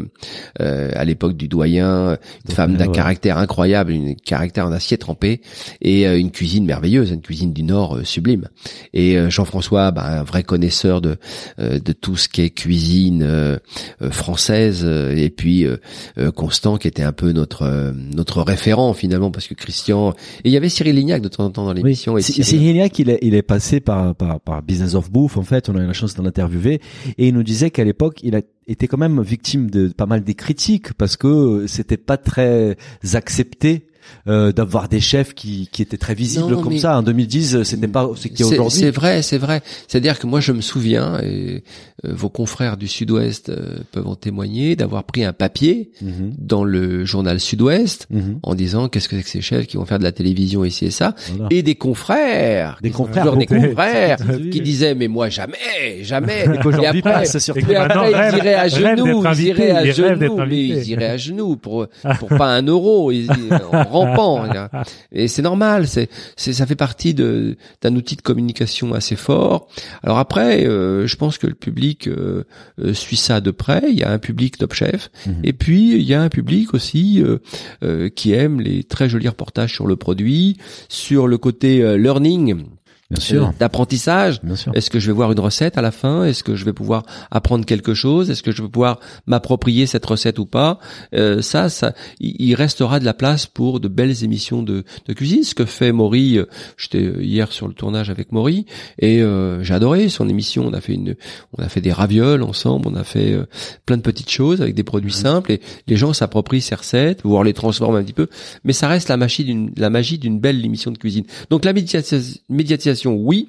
euh, à l'époque du doyen, une femme d'un ouais. caractère incroyable, une caractère en acier trempé, et euh, une cuisine merveilleuse, une cuisine du Nord euh, sublime. Et euh, Jean-François, bah, un vrai connaisseur de euh, de tout ce qui est cuisine euh, euh, française, euh, et puis euh, euh, Constant qui était un peu notre euh, notre référent finalement, parce que Christian et il y avait Cyril Lignac de temps en temps dans Oui. l'émission. C- Cyril- Cyriliac, il est, il est passé par, par, par Business of Bouffe, en fait. On a eu la chance de l'interviewer. Et il nous disait qu'à l'époque, il a été quand même victime de pas mal des critiques parce que c'était pas très accepté. Euh, d'avoir des chefs qui, qui étaient très visibles Non, comme ça. En 2010 c'était pas ce qu'il y a C'est- aujourd'hui. C'est vrai, c'est vrai. C'est-à-dire que moi, je me souviens, et euh, vos confrères du Sud-Ouest euh, peuvent en témoigner, d'avoir pris un papier Mhm, dans le journal Sud-Ouest mhm, en disant qu'est-ce que c'est que ces chefs qui vont faire de la télévision ici et ça, voilà. et des confrères, Des qui confrères, toujours des confrères, qui disaient mais moi jamais, jamais. Et qu'aujourd'hui Et après, passe sur et après, rêve- ils iraient à genoux, ils iraient à genoux, mais ils iraient à genoux pour pour pas un euro, ils, Et c'est normal, c'est c'est ça fait partie de d'un outil de communication assez fort. Alors après, euh, je pense que le public euh, euh, suit ça de près. Il y a un public Top Chef, Mhm. et puis il y a un public aussi euh, euh, qui aime les très jolis reportages sur le produit, sur le côté euh, learning, bien sûr euh, d'apprentissage. bien sûr Est-ce que je vais voir une recette à la fin? Est-ce que je vais pouvoir apprendre quelque chose? Est-ce que je vais pouvoir m'approprier cette recette ou pas? Euh, Ça, ça, il restera de la place pour de belles émissions de, de cuisine. Ce que fait Maury, euh, j'étais hier sur le tournage avec Maury et euh, j'ai adoré son émission. On a fait une, on a fait des ravioles ensemble, on a fait euh, plein de petites choses avec des produits simples et les gens s'approprient ces recettes, voire les transforment un petit peu. Mais ça reste la magie d'une, la magie d'une belle émission de cuisine. Donc la médiatis- oui.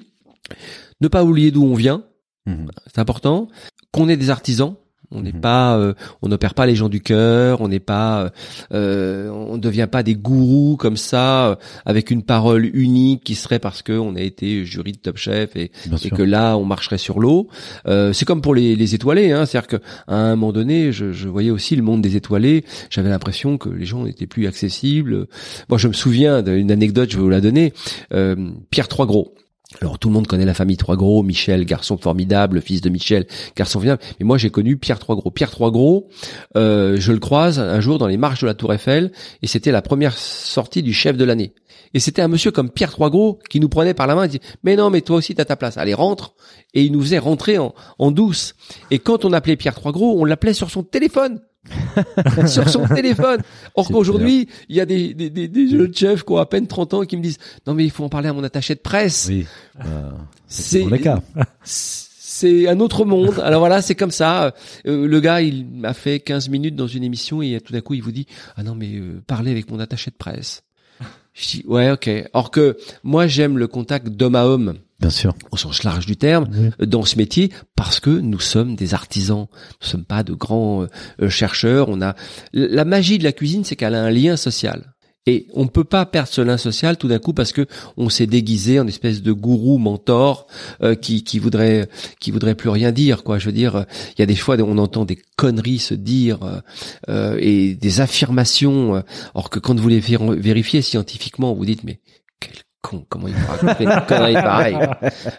Ne pas oublier d'où on vient, Mhm. c'est important. Qu'on est des artisans. On n'est Mhm. pas, euh, on n'opère pas les gens du cœur. On n'est pas, euh, euh, on ne devient pas des gourous comme ça euh, avec une parole unique qui serait parce que on a été jury de Top Chef et, et que là on marcherait sur l'eau. Euh, c'est comme pour les, les étoilés, hein, c'est-à-dire qu'à un moment donné, je, je voyais aussi le monde des étoilés. J'avais l'impression que les gens n'étaient plus accessibles. Moi, je me souviens d'une anecdote, je vais vous la donner. Euh, Pierre Troisgros. Alors tout le monde connaît la famille Troisgros, Michel, garçon formidable, fils de Michel, garçon formidable. Mais moi j'ai connu Pierre Troisgros. Pierre Troisgros, euh, je le croise un jour dans les marches de la Tour Eiffel et c'était la première sortie du chef de l'année. Et c'était un monsieur comme Pierre Troisgros qui nous prenait par la main et dit mais non mais toi aussi t'as ta place, allez rentre. Et il nous faisait rentrer en, en douce. Et quand on appelait Pierre Troisgros, on l'appelait sur son téléphone. sur son téléphone. Or qu'aujourd'hui, il y a des, des, des, des jeunes chefs qui ont à peine 30 ans qui me disent non mais il faut en parler à mon attaché de presse. oui euh, C'est cas c'est un autre monde. Alors voilà, c'est comme ça. Euh, le gars, il m'a fait 15 minutes dans une émission et tout d'un coup, il vous dit ah non mais euh, parlez avec mon attaché de presse. Je dis ouais ok. Or que moi j'aime le contact d'homme à homme bien sûr au sens large du terme Oui. dans ce métier parce que nous sommes des artisans. Nous sommes pas de grands euh, chercheurs. On a la magie de la cuisine, c'est qu'elle a un lien social. Et on ne peut pas perdre ce lien social tout d'un coup parce que on s'est déguisé en espèce de gourou mentor euh, qui qui voudrait qui voudrait plus rien dire quoi. Je veux dire, il y a des fois on entend des conneries se dire euh, euh, et des affirmations, euh, or que quand vous les vér- vérifiez scientifiquement, vous dites mais con, comment il peut raconter une connerie pareille?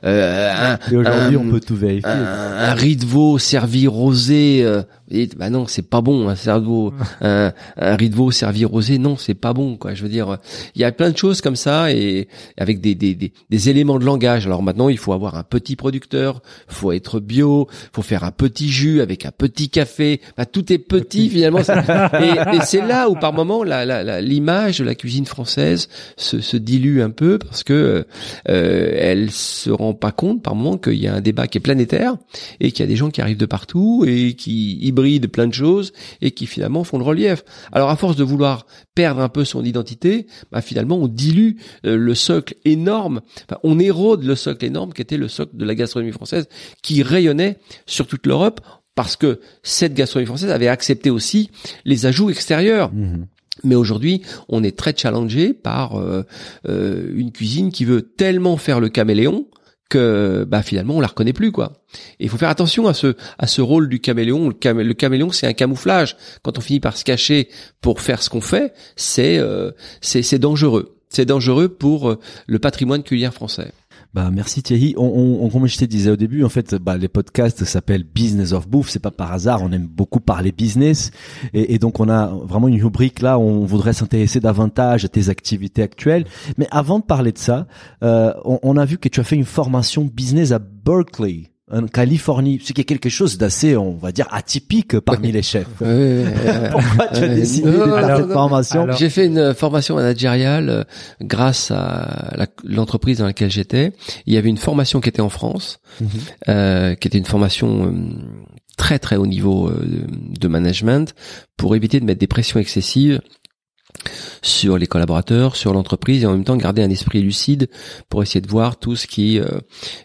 Euh, un, et aujourd'hui un- on peut tout vérifier. un, un riz de veau servi rosé, euh, Et bah non, c'est pas bon un cerveau, un, un riz de veau servi rosé, non, c'est pas bon quoi. Je veux dire, il y a plein de choses comme ça et avec des, des, des, des éléments de langage. Alors maintenant, il faut avoir un petit producteur, faut être bio, faut faire un petit jus avec un petit café. Bah, tout est petit finalement. et, et c'est là où par moment la, la, la- l'image de la cuisine française se, se dilue un peu parce que euh, elle se rend pas compte par moment qu'il y a un débat qui est planétaire et qu'il y a des gens qui arrivent de partout et qui hybrident plein de choses et qui finalement font le relief. Alors à force de vouloir perdre un peu son identité, bah finalement on dilue euh, le socle énorme, enfin, on érode le socle énorme qui était le socle de la gastronomie française qui rayonnait sur toute l'Europe parce que cette gastronomie française avait accepté aussi les ajouts extérieurs. Mhm. Mais aujourd'hui, on est très challengé par euh, euh, une cuisine qui veut tellement faire le caméléon que bah finalement on la reconnaît plus quoi. Et il faut faire attention à ce à ce rôle du caméléon. Le, camé- le caméléon c'est un camouflage. Quand on finit par se cacher pour faire ce qu'on fait, c'est euh, c'est c'est dangereux. C'est dangereux pour euh, le patrimoine culinaire français. Bah merci Thierry. On, on, on- comme je te disais au début, en fait, bah, les podcasts s'appellent Business of Bouffe. C'est pas par hasard. On aime beaucoup parler business, et, donc on a vraiment une rubrique là. Où on voudrait s'intéresser davantage à tes activités actuelles. Mais avant de parler de ça, euh, on, on a vu que tu as fait une formation business à Berkeley. En Californie, ce qui est quelque chose d'assez, on va dire, atypique parmi les chefs. Pourquoi tu as Euh, décidé de faire cette formation J'ai fait une formation managériale euh, grâce à l'entreprise dans laquelle j'étais. Il y avait une formation qui était en France, Mhm. euh, qui était une formation euh, très très haut niveau euh, de management pour éviter de mettre des pressions excessives sur les collaborateurs, sur l'entreprise et en même temps garder un esprit lucide pour essayer de voir tout ce qui euh,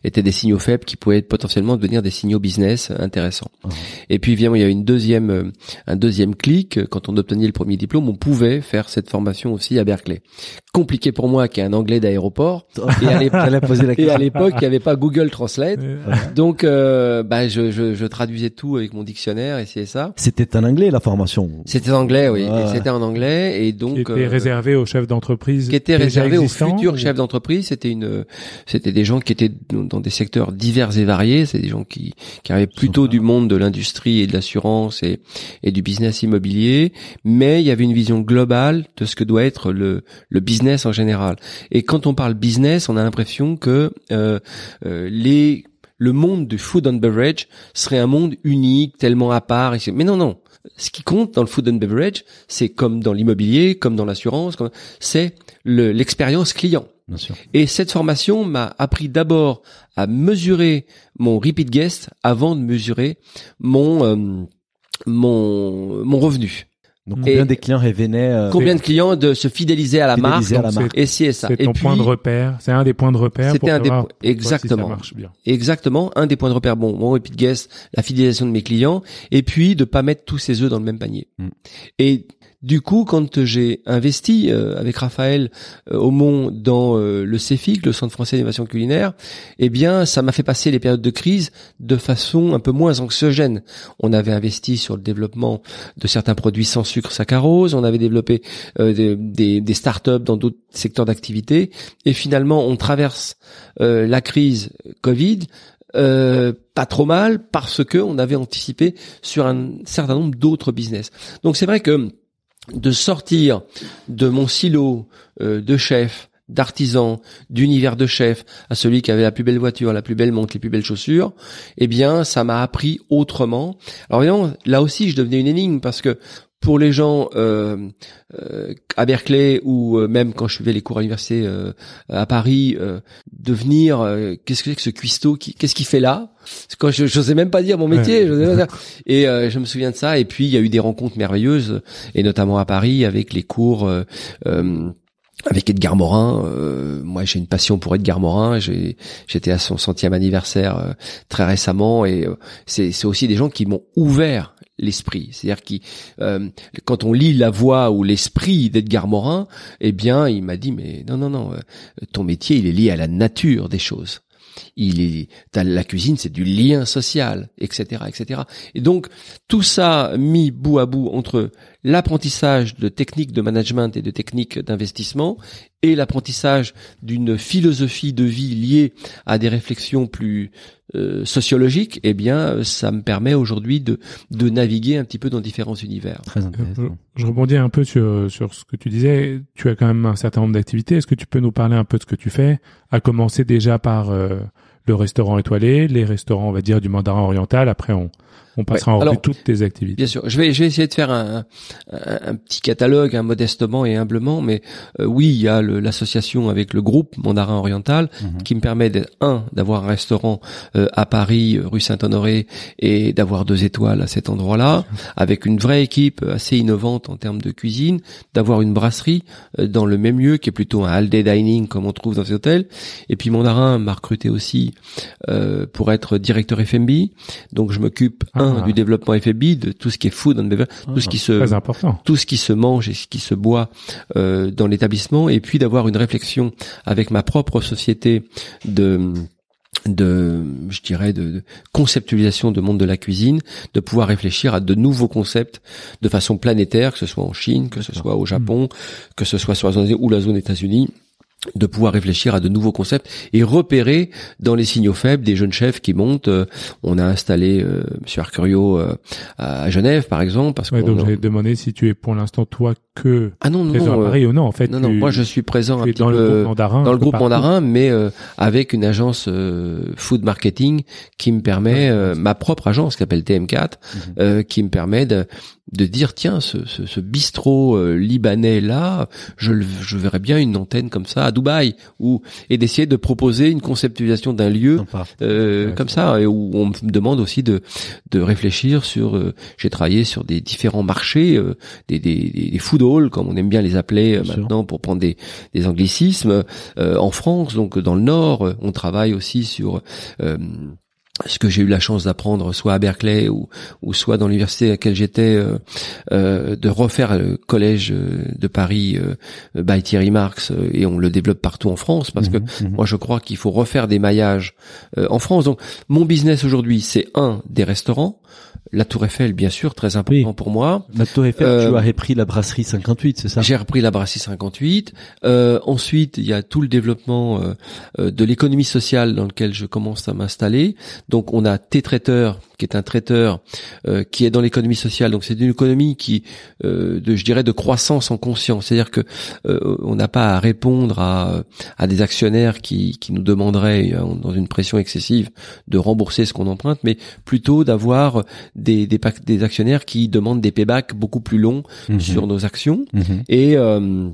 était des signaux faibles qui pouvaient potentiellement devenir des signaux business intéressants. Mhm. Et puis évidemment il y a une deuxième euh, un deuxième clic quand on obtenait le premier diplôme, on pouvait faire cette formation aussi à Berkeley. Compliqué pour moi qui est un anglais d'aéroport et à l'époque il n'y avait pas Google Translate. Donc euh, bah je, je, je traduisais tout avec mon dictionnaire et c'est ça. C'était en anglais la formation. C'était en anglais, oui. Ouais. C'était en anglais et donc qui était euh, réservé aux chefs d'entreprise qui était réservé aux futurs ou- chefs d'entreprise. C'était une, c'était des gens qui étaient dans des secteurs divers et variés. C'est des gens qui, qui arrivaient plutôt du monde de l'industrie et de l'assurance et, et du business immobilier. Mais il y avait une vision globale de ce que doit être le, le business en général. Et quand on parle business, on a l'impression que euh, euh, les le monde du food and beverage serait un monde unique, tellement à part. Mais non, non. Ce qui compte dans le food and beverage, c'est comme dans l'immobilier, comme dans l'assurance, c'est le- l'expérience client. Bien sûr. Et cette formation m'a appris d'abord à mesurer mon repeat guest avant de mesurer mon euh, mon mon revenu. Donc Et combien des clients revenaient euh, Combien de clients de se fidéliser à la marque à la donc marque et si et ça. C'est Et ton puis point de repère. C'est un des points de repère. C'était pour un des points- si exactement. ça marche bien. exactement un des points de repère. Bon, mon repeat guest, la fidélisation de mes clients, et puis de pas mettre tous ses œufs dans le même panier. Mm. Et du coup, quand j'ai investi euh, avec Raphaël euh, Aumont dans euh, le CEFIC, le Centre français d'innovation culinaire, eh bien, ça m'a fait passer les périodes de crise de façon un peu moins anxiogène. On avait investi sur le développement de certains produits sans sucre saccharose, on avait développé euh, des, des, des startups dans d'autres secteurs d'activité, et finalement, on traverse euh, la crise Covid euh, pas trop mal parce que on avait anticipé sur un certain nombre d'autres business. Donc c'est vrai que de sortir de mon silo euh, de chef, d'artisan, d'univers de chef à celui qui avait la plus belle voiture, la plus belle montre, les plus belles chaussures, eh bien ça m'a appris autrement. Alors évidemment, là aussi je devenais une énigme parce que pour les gens euh, euh, à Berkeley ou euh, même quand je suivais les cours à l'université euh, à Paris, euh, de venir, euh, qu'est-ce que c'est que ce cuistot qui, Qu'est-ce qu'il fait là? Quand je n'osais même pas dire mon métier, Ouais. dire. et euh, je me souviens de ça. Et puis il y a eu des rencontres merveilleuses, et notamment à Paris avec les cours. euh, euh, avec Edgar Morin, euh, moi j'ai une passion pour Edgar Morin. J'ai, j'étais à son centième anniversaire euh, très récemment, et euh, c'est, c'est aussi des gens qui m'ont ouvert l'esprit. C'est-à-dire qui, euh, quand on lit la voix ou l'esprit d'Edgar Morin, eh bien, il m'a dit mais non non non, euh, ton métier il est lié à la nature des choses. Il est la cuisine, c'est du lien social, etc., etc. Et donc tout ça mis bout à bout entre l'apprentissage de techniques de management et de techniques d'investissement et l'apprentissage d'une philosophie de vie liée à des réflexions plus euh, sociologique, eh bien, ça me permet aujourd'hui de, de naviguer un petit peu dans différents univers. Très Je, intéressant. je rebondis un peu sur, sur ce que tu disais. Tu as quand même un certain nombre d'activités. Est-ce que tu peux nous parler un peu de ce que tu fais? À commencer déjà par euh, le restaurant étoilé, les restaurants, on va dire, du mandarin oriental. Après, on, on passera en revue toutes tes activités. Bien sûr, je vais, je vais essayer de faire un, un, un petit catalogue, hein, modestement et humblement, mais euh, oui, il y a l'association avec le groupe Mandarin Oriental Mhm. qui me permet d'être un d'avoir un restaurant euh, à Paris, euh, rue Saint-Honoré, et d'avoir deux étoiles à cet endroit-là, avec une vraie équipe assez innovante en termes de cuisine, d'avoir une brasserie euh, dans le même lieu qui est plutôt un all day dining comme on trouve dans ces hôtels. Et puis Mandarin m'a recruté aussi euh, pour être directeur FMB, donc je m'occupe un Ah. du développement FMB, de tout ce qui est food and beverage, tout ce qui se Très important. tout ce qui se mange et ce qui se boit euh, dans l'établissement, et puis d'avoir une réflexion avec ma propre société de de je dirais de, de conceptualisation de monde de la cuisine de pouvoir réfléchir à de nouveaux concepts de façon planétaire que ce soit en Chine que ce soit au Japon que ce soit sur la zone ou la zone États-Unis de pouvoir réfléchir à de nouveaux concepts et repérer dans les signaux faibles des jeunes chefs qui montent. Euh, on a installé euh, Monsieur Arcurio euh, à Genève, par exemple, parce Ouais, donc j'allais te demander si tu es pour l'instant toi que ah non non présent non, à euh, Paris ou non. En fait, non, non, tu, moi je suis présent un petit dans le peu groupe mandarin. dans le groupe partout. mandarin, mais euh, avec une agence euh, food marketing qui me permet, euh, ma propre agence qui s'appelle TM4, Mhm. euh, qui me permet de, de dire tiens ce, ce, ce bistrot euh, libanais là, je, le- je verrais bien une antenne comme ça à Dubaï ou et d'essayer de proposer une conceptualisation d'un lieu euh, Ouais, comme ça et où on me demande aussi de de réfléchir sur euh, j'ai travaillé sur des différents marchés euh, des, des des des food comme on aime bien les appeler euh, sûr. maintenant pour prendre des des anglicismes euh, en France donc dans le nord euh, on travaille aussi sur euh, ce que j'ai eu la chance d'apprendre soit à Berkeley ou, ou soit dans l'université à laquelle j'étais euh, euh, de refaire le collège euh, de Paris euh, by Thierry Marx euh, et on le développe partout en France parce que Mhm, mhm. moi, je crois qu'il faut refaire des maillages euh, en France. Donc, mon business aujourd'hui, c'est un des restaurants, la Tour Eiffel, bien sûr, très important Oui. pour moi. La Tour Eiffel, Euh, tu as repris la brasserie 58, c'est ça? J'ai repris la brasserie 58. Euh, ensuite, il y a tout le développement euh, euh, de l'économie sociale dans lequel je commence à m'installer. Donc, on a T-Traiteur, qui est un traiteur euh, qui est dans l'économie sociale. Donc, c'est une économie qui, euh, de, je dirais, de croissance en conscience. C'est-à-dire que euh, on n'a pas à répondre à, à des actionnaires qui, qui nous demanderaient, euh, dans une pression excessive, de rembourser ce qu'on emprunte, mais plutôt d'avoir des, des, des actionnaires qui demandent des paybacks beaucoup plus longs Mhm. sur nos actions. Mhm. Et euh,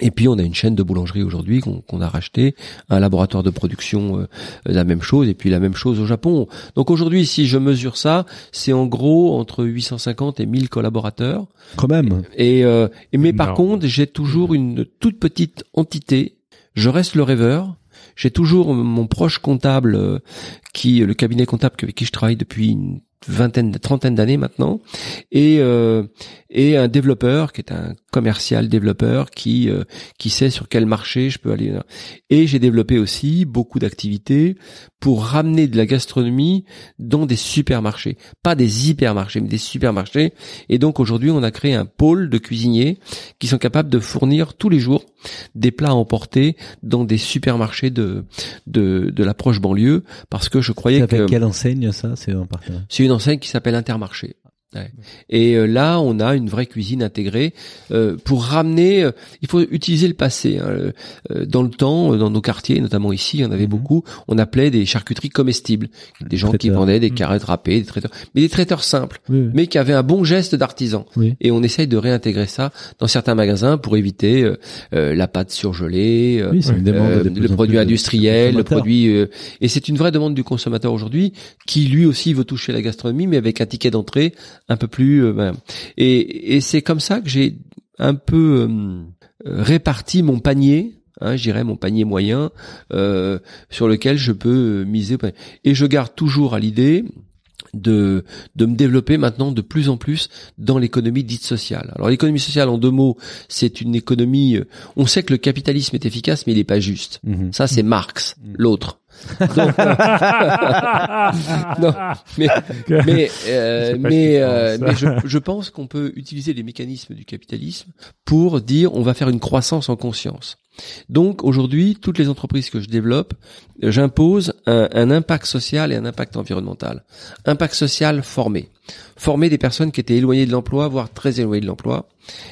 et puis on a une chaîne de boulangerie aujourd'hui qu'on qu'on a racheté, un laboratoire de production, euh, la même chose, et puis la même chose au Japon. Donc aujourd'hui, si je mesure ça, c'est en gros entre 850 et 1000 collaborateurs. Quand même. Et, euh, et mais par contre, j'ai toujours une toute petite entité. Je reste le rêveur. J'ai toujours mon proche comptable, euh, qui le cabinet comptable avec qui je travaille depuis une vingtaine, trentaine d'années maintenant, et euh, et un développeur qui est un commercial développeur qui euh, qui sait sur quel marché je peux aller. Et j'ai développé aussi beaucoup d'activités pour ramener de la gastronomie dans des supermarchés, pas des hypermarchés, mais des supermarchés. Et donc aujourd'hui, on a créé un pôle de cuisiniers qui sont capables de fournir tous les jours des plats à emporter dans des supermarchés de de, de la proche banlieue, parce que je croyais que quelle enseigne ça? C'est un c'est une enseigne qui s'appelle Intermarché. Ouais. Et euh, là, on a une vraie cuisine intégrée euh, pour ramener. euh, il faut utiliser le passé. hein, euh, euh, dans le temps, euh, dans nos quartiers, notamment ici, il y en avait Mhm. beaucoup. On appelait des charcuteries comestibles, des gens qui vendaient des carottes râpées, des traiteurs, mais des traiteurs simples, Oui, oui. mais qui avaient un bon geste d'artisan. Oui. Et on essaye de réintégrer ça dans certains magasins pour éviter la pâte surgelée, le produit industriel, le produit euh, et c'est une vraie demande du consommateur aujourd'hui qui lui aussi veut toucher la gastronomie mais avec un ticket d'entrée un peu plus euh, ben, et, et c'est comme ça que j'ai un peu euh, réparti mon panier Hein, mon panier moyen euh, sur lequel je peux miser et je garde toujours à l'idée de de me développer maintenant de plus en plus dans l'économie dite sociale. Alors l'économie sociale en deux mots, c'est une économie euh, on sait que le capitalisme est efficace mais il n'est pas juste. Mhm. Ça c'est Marx, Mm. l'autre. Donc, non, mais mais euh, mais euh, mais je, je pense qu'on peut utiliser les mécanismes du capitalisme pour dire on va faire une croissance en conscience. Donc aujourd'hui, toutes les entreprises que je développe, j'impose un, un, impact social et un impact environnemental. Impact social formé. Former des personnes qui étaient éloignées de l'emploi, voire très éloignées de l'emploi.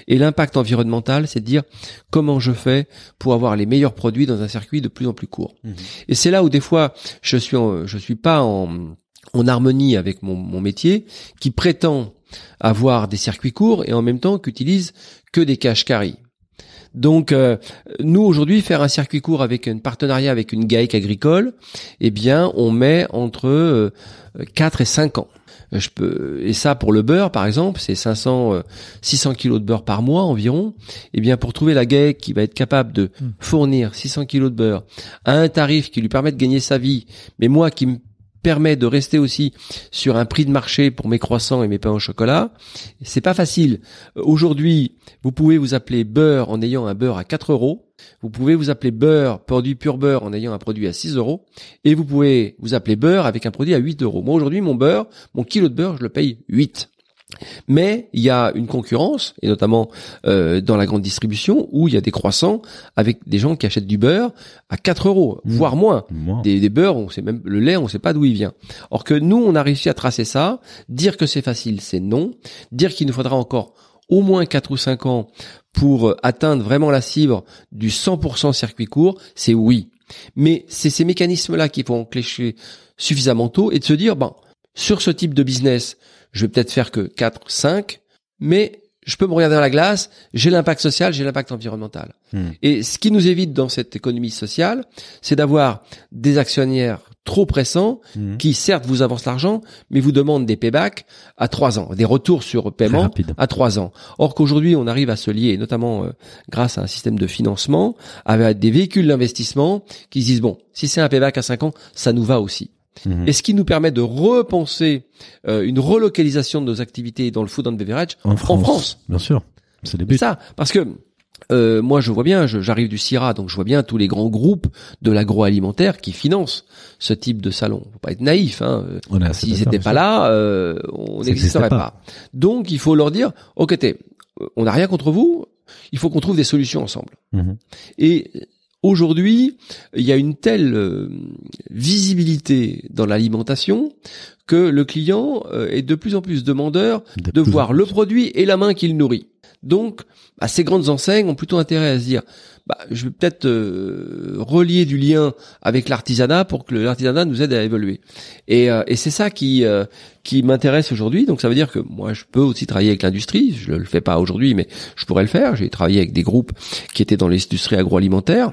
Et l'impact environnemental, c'est de dire comment je fais pour avoir les meilleurs produits dans un circuit de plus en plus court. Mmh. Et c'est là où des fois, je suis, je suis pas en, en harmonie avec mon, mon métier, qui prétend avoir des circuits courts et en même temps qu'utilise que des cash carry. Donc euh, nous aujourd'hui faire un circuit court avec un partenariat avec une GAEC agricole, eh bien on met entre 4 euh, et 5 ans. Je peux et ça pour le beurre par exemple, c'est 500 600 kilos de beurre par mois environ. Eh bien pour trouver la GAEC qui va être capable de hmm. fournir 600 kilos de beurre à un tarif qui lui permet de gagner sa vie, mais moi qui me permet de rester aussi sur un prix de marché pour mes croissants et mes pains au chocolat. C'est pas facile. Aujourd'hui, vous pouvez vous appeler beurre en ayant un beurre à 4 euros. Vous pouvez vous appeler beurre, produit pur beurre en ayant un produit à 6 euros. Et vous pouvez vous appeler beurre avec un produit à 8 euros. Moi aujourd'hui, mon beurre, mon kilo de beurre, je le paye 8. Mais il y a une concurrence, et notamment euh, dans la grande distribution, où il y a des croissants avec des gens qui achètent du beurre à 4 euros, mmh. voire moins. Des, des, beurres, on sait même le lait, on sait pas d'où il vient. Or que nous, on a réussi à tracer ça. Dire que c'est facile, c'est non. Dire qu'il nous faudra encore au moins 4 ou 5 ans pour atteindre vraiment la cible du 100% circuit court, c'est oui. Mais c'est ces mécanismes-là qui vont enclencher suffisamment tôt et de se dire, bon, sur ce type de business, je vais peut-être faire que 4, 5, mais je peux me regarder dans la glace, j'ai l'impact social, j'ai l'impact environnemental. Hmm. Et ce qui nous évite dans cette économie sociale, c'est d'avoir des actionnaires trop pressants hmm. qui certes vous avancent l'argent, mais vous demandent des paybacks à trois ans, des retours sur paiement à trois ans. Or qu'aujourd'hui on arrive à se lier, notamment euh, grâce à un système de financement, avec des véhicules d'investissement qui se disent bon, si c'est un payback à cinq ans, ça nous va aussi. Mhm. Et ce qui nous permet de repenser euh, une relocalisation de nos activités dans le food and beverage en France. Bien sûr, c'est le but. Ça, parce que euh, moi, je vois bien, j'arrive du CIRA, donc je vois bien tous les grands groupes de l'agroalimentaire qui financent ce type de salon. Faut pas être naïf. Hein. S'ils n'étaient pas là, euh, on n'existerait pas. Donc, il faut leur dire, ok, on n'a rien contre vous. Il faut qu'on trouve des solutions ensemble. Mhm. Et Aujourd'hui, il y a une telle euh, visibilité dans l'alimentation que le client euh, est de plus en plus demandeur de, voir le produit et la main qu'il nourrit. Donc, bah, ces grandes enseignes ont plutôt intérêt à se dire, bah, je vais peut-être euh, relier du lien avec l'artisanat pour que l'artisanat nous aide à évoluer. Et, et c'est ça qui qui m'intéresse aujourd'hui. Donc ça veut dire que moi, je peux aussi travailler avec l'industrie. Je le fais pas aujourd'hui, mais je pourrais le faire. J'ai travaillé avec des groupes qui étaient dans l'industrie agroalimentaire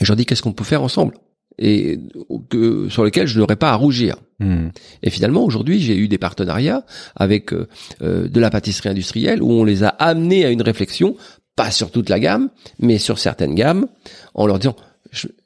et je leur dis qu'est-ce qu'on peut faire ensemble? Et que, sur lesquels je n'aurais pas à rougir. Hmm. Et finalement, aujourd'hui, j'ai eu des partenariats avec euh, euh, de la pâtisserie industrielle où on les a amenés à une réflexion, pas sur toute la gamme, mais sur certaines gammes, en leur disant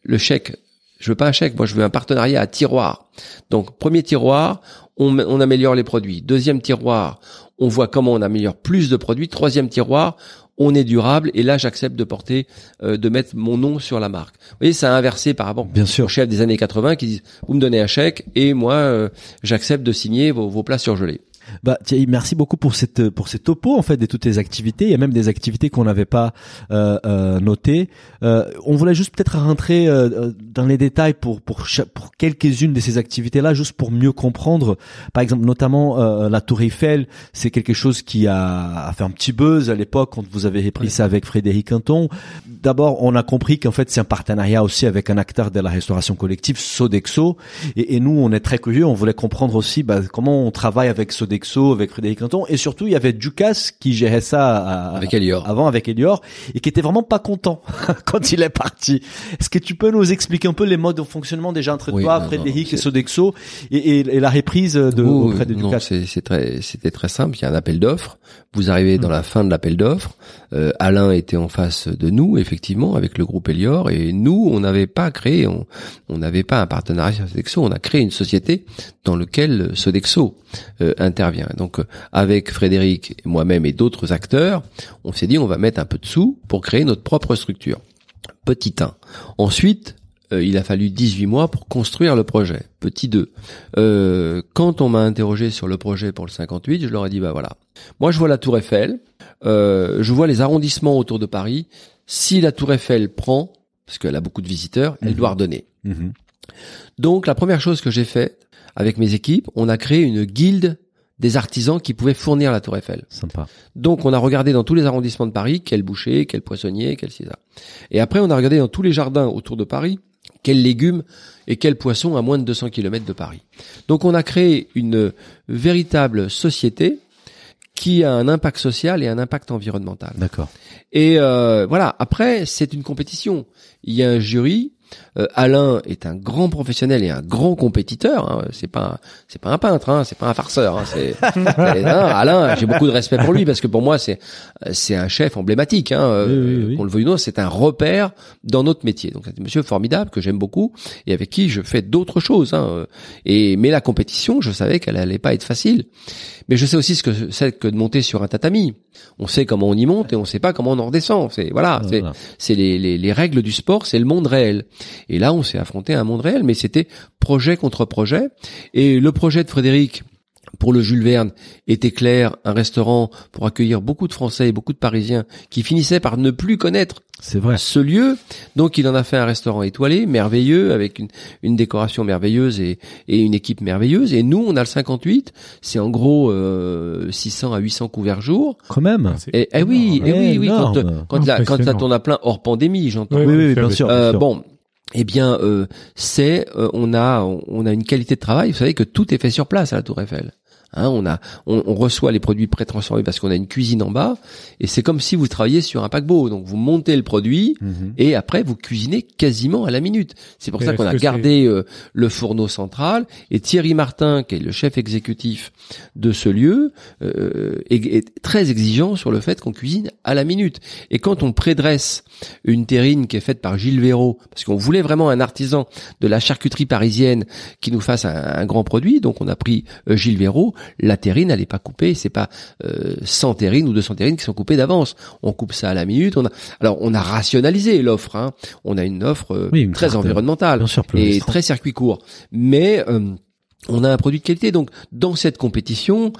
le chèque, je veux pas un chèque, moi je veux un partenariat à tiroir. Donc premier tiroir, on, on améliore les produits. Deuxième tiroir, on voit comment on améliore plus de produits. Troisième tiroir, on est durable et là j'accepte de porter, euh, de mettre mon nom sur la marque. Vous voyez, ça a inversé par rapport Bien sûr. aux chefs des années 80 qui disent vous me donnez un chèque et moi euh, j'accepte de signer vos, vos plats surgelés. Bah Thierry, merci beaucoup pour cette pour ces topos en fait de toutes tes activités. Il y a même des activités qu'on n'avait pas euh, euh, notées. Euh, on voulait juste peut-être rentrer euh, dans les détails pour pour pour quelques-unes de ces activités là, juste pour mieux comprendre. Par exemple, notamment euh, la Tour Eiffel, c'est quelque chose qui a, a, fait un petit buzz à l'époque quand vous avez repris ça avec Frédéric Quinton. D'abord, on a compris qu'en fait c'est un partenariat aussi avec un acteur de la restauration collective, Sodexo, et, et nous on est très curieux. On voulait comprendre aussi bah, comment on travaille avec Sodexo avec Frédéric Canton et surtout il y avait Ducasse qui gérait ça avec Elior. avant avec Elior et qui était vraiment pas content quand il est parti. Est-ce que tu peux nous expliquer un peu les modes de fonctionnement déjà entre toi, Frédéric et Sodexo et, et, la reprise de auprès de Ducasse? c'est très c'était très simple, il y a un appel d'offres, vous arrivez dans la fin de l'appel d'offres, euh, Alain était en face de nous effectivement avec le groupe Elior et nous on n'avait pas créé on n'avait pas un partenariat avec Sodexo, on a créé une société dans lequel Sodexo euh, intervient. Donc euh, avec Frédéric, moi-même et d'autres acteurs, on s'est dit on va mettre un peu de sous pour créer notre propre structure. Petit 1. Ensuite, euh, il a fallu 18 mois pour construire le projet. Petit 2. quand on m'a interrogé sur le projet pour le 58, je leur ai dit bah voilà. Moi je vois la Tour Eiffel, je vois les arrondissements autour de Paris. Si la Tour Eiffel prend, parce qu'elle a beaucoup de visiteurs, elle Mhm. doit redonner. Mhm. Donc la première chose que j'ai fait avec mes équipes, on a créé une guilde des artisans qui pouvaient fournir la Tour Eiffel. Sympa. Donc on a regardé dans tous les arrondissements de Paris quel boucher, quel poissonnier, quel césar. Et après on a regardé dans tous les jardins autour de Paris quels légumes et quels poissons à moins de 200 km de Paris. Donc on a créé une véritable société qui a un impact social et un impact environnemental. D'accord. Et euh, voilà, après, c'est une compétition. Il y a un jury. Euh, Alain est un grand professionnel et un grand compétiteur. Hein. C'est pas, c'est pas un peintre, hein. c'est pas un farceur. Hein. C'est, c'est- Alain, j'ai beaucoup de respect pour lui parce que pour moi, c'est, c'est un chef emblématique. Hein. Euh, Oui, oui, oui. Qu'on le veuille ou non, c'est un repère dans notre métier. Donc c'est un monsieur formidable que j'aime beaucoup et avec qui je fais d'autres choses. Hein. Et mais la compétition, je savais qu'elle allait pas être facile. Mais je sais aussi ce que c'est que de monter sur un tatami. On sait comment on y monte et on sait pas comment on en redescend. C'est voilà, c'est Voilà. c'est les, les, les règles du sport, c'est le monde réel. Et là, on s'est affronté à un monde réel, mais c'était projet contre projet. Et le projet de Frédéric pour le Jules Verne était clair, un restaurant pour accueillir beaucoup de Français et beaucoup de Parisiens qui finissaient par ne plus connaître C'est vrai. ce lieu. Donc il en a fait un restaurant étoilé, merveilleux, avec une, une décoration merveilleuse et, et une équipe merveilleuse. Et nous, on a le 58, c'est en gros euh, 600 à 800 couverts jour. Ah, Quand même. c'est Et, eh oui, eh oui, oui, quand, quand, la, quand ça tourne à plein hors pandémie, j'entends. Oui, oui, bien sûr. Euh, bien sûr. bon, eh bien, euh, c'est euh, on a on a une qualité de travail. Vous savez que tout est fait sur place à la Tour Eiffel. Hein, on a on, on reçoit les produits pré-transformés parce qu'on a une cuisine en bas et c'est comme si vous travailliez sur un paquebot. Donc vous montez le produit Mhm. et après vous cuisinez quasiment à la minute. C'est pour Et ça qu'on a gardé euh, le fourneau central et Thierry Martin, qui est le chef exécutif de ce lieu, euh, est, est très exigeant sur le fait qu'on cuisine à la minute. Et quand on prédresse une terrine qui est faite par Gilles Véraud, parce qu'on voulait vraiment un artisan de la charcuterie parisienne qui nous fasse un, un grand produit, donc on a pris euh, Gilles Véraud, la terrine elle n'est pas coupée, c'est pas euh, 100 terrines ou 200 terrines qui sont coupées d'avance. On coupe ça à la minute. On a, alors on a rationalisé l'offre. Hein. On a une offre euh, Oui, une très carte, environnementale Bien sûr, plus et très circuit court. Mais euh, on a un produit de qualité. Donc, dans cette compétition,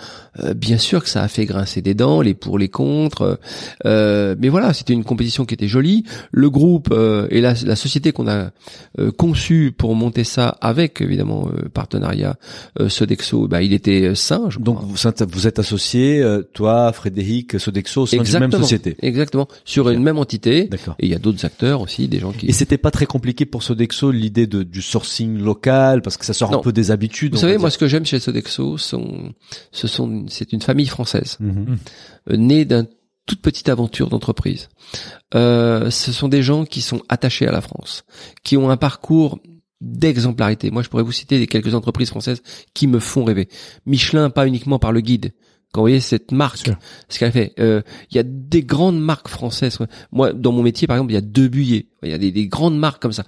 euh, bien sûr que ça a fait grincer des dents, les pour, les contre. euh, mais voilà, c'était une compétition qui était jolie. Le groupe euh, et la, la société qu'on a euh, conçue pour monter ça avec, évidemment, euh, partenariat euh, Sodexo, bah, il était je Donc vous êtes, vous êtes associés, euh, toi, Frédéric, Sodexo, au sein d'une même Exactement. société. Exactement. Sur une même entité. D'accord. Et il y a d'autres acteurs aussi, des gens qui... Et c'était pas très compliqué pour Sodexo l'idée de du sourcing local parce que ça sort Non. un peu des habitudes. Vous savez, moi, ce que j'aime chez Sodexo, sont, ce sont, c'est une famille française. Mhm. euh, nés d'une toute petite aventure d'entreprise. Euh, ce sont des gens qui sont attachés à la France, qui ont un parcours d'exemplarité. Moi, je pourrais vous citer des quelques entreprises françaises qui me font rêver. Michelin, pas uniquement par le guide. Quand vous voyez cette marque, ce qu'elle fait, euh, il y a des grandes marques françaises. Moi, dans mon métier, par exemple, il y a deux buyers. Il y a des, des grandes marques comme ça.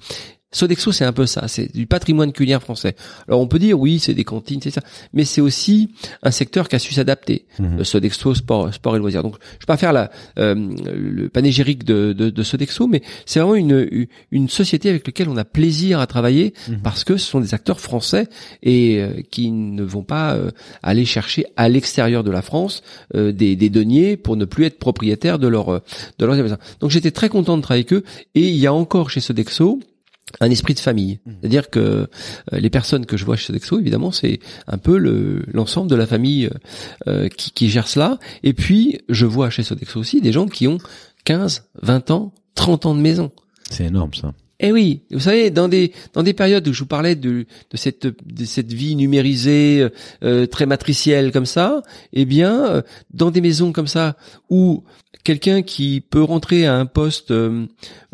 Sodexo, c'est un peu ça. C'est du patrimoine culinaire français. Alors, on peut dire, oui, c'est des cantines, c'est ça. Mais c'est aussi un secteur qui a su s'adapter. Mhm. Sodexo, sport, sport et loisirs. Donc, je vais pas faire la, euh, le panégyrique de, de, de Sodexo, mais c'est vraiment une, une société avec laquelle on a plaisir à travailler Mhm. parce que ce sont des acteurs français et euh, qui ne vont pas euh, aller chercher à l'extérieur de la France euh, des, des deniers pour ne plus être propriétaires de leur de leurs. Donc, j'étais très content de travailler avec eux et il y a encore chez Sodexo un esprit de famille. C'est-à-dire que euh, les personnes que je vois chez Sodexo, évidemment, c'est un peu le l'ensemble de la famille euh, qui, qui gère cela. Et puis, je vois chez Sodexo aussi des gens qui ont 15, 20 ans, 30 ans de maison. C'est énorme ça. Eh oui, vous savez, dans des dans des périodes où je vous parlais de de cette de cette vie numérisée euh, très matricielle comme ça, eh bien, euh, dans des maisons comme ça où quelqu'un qui peut rentrer à un poste euh,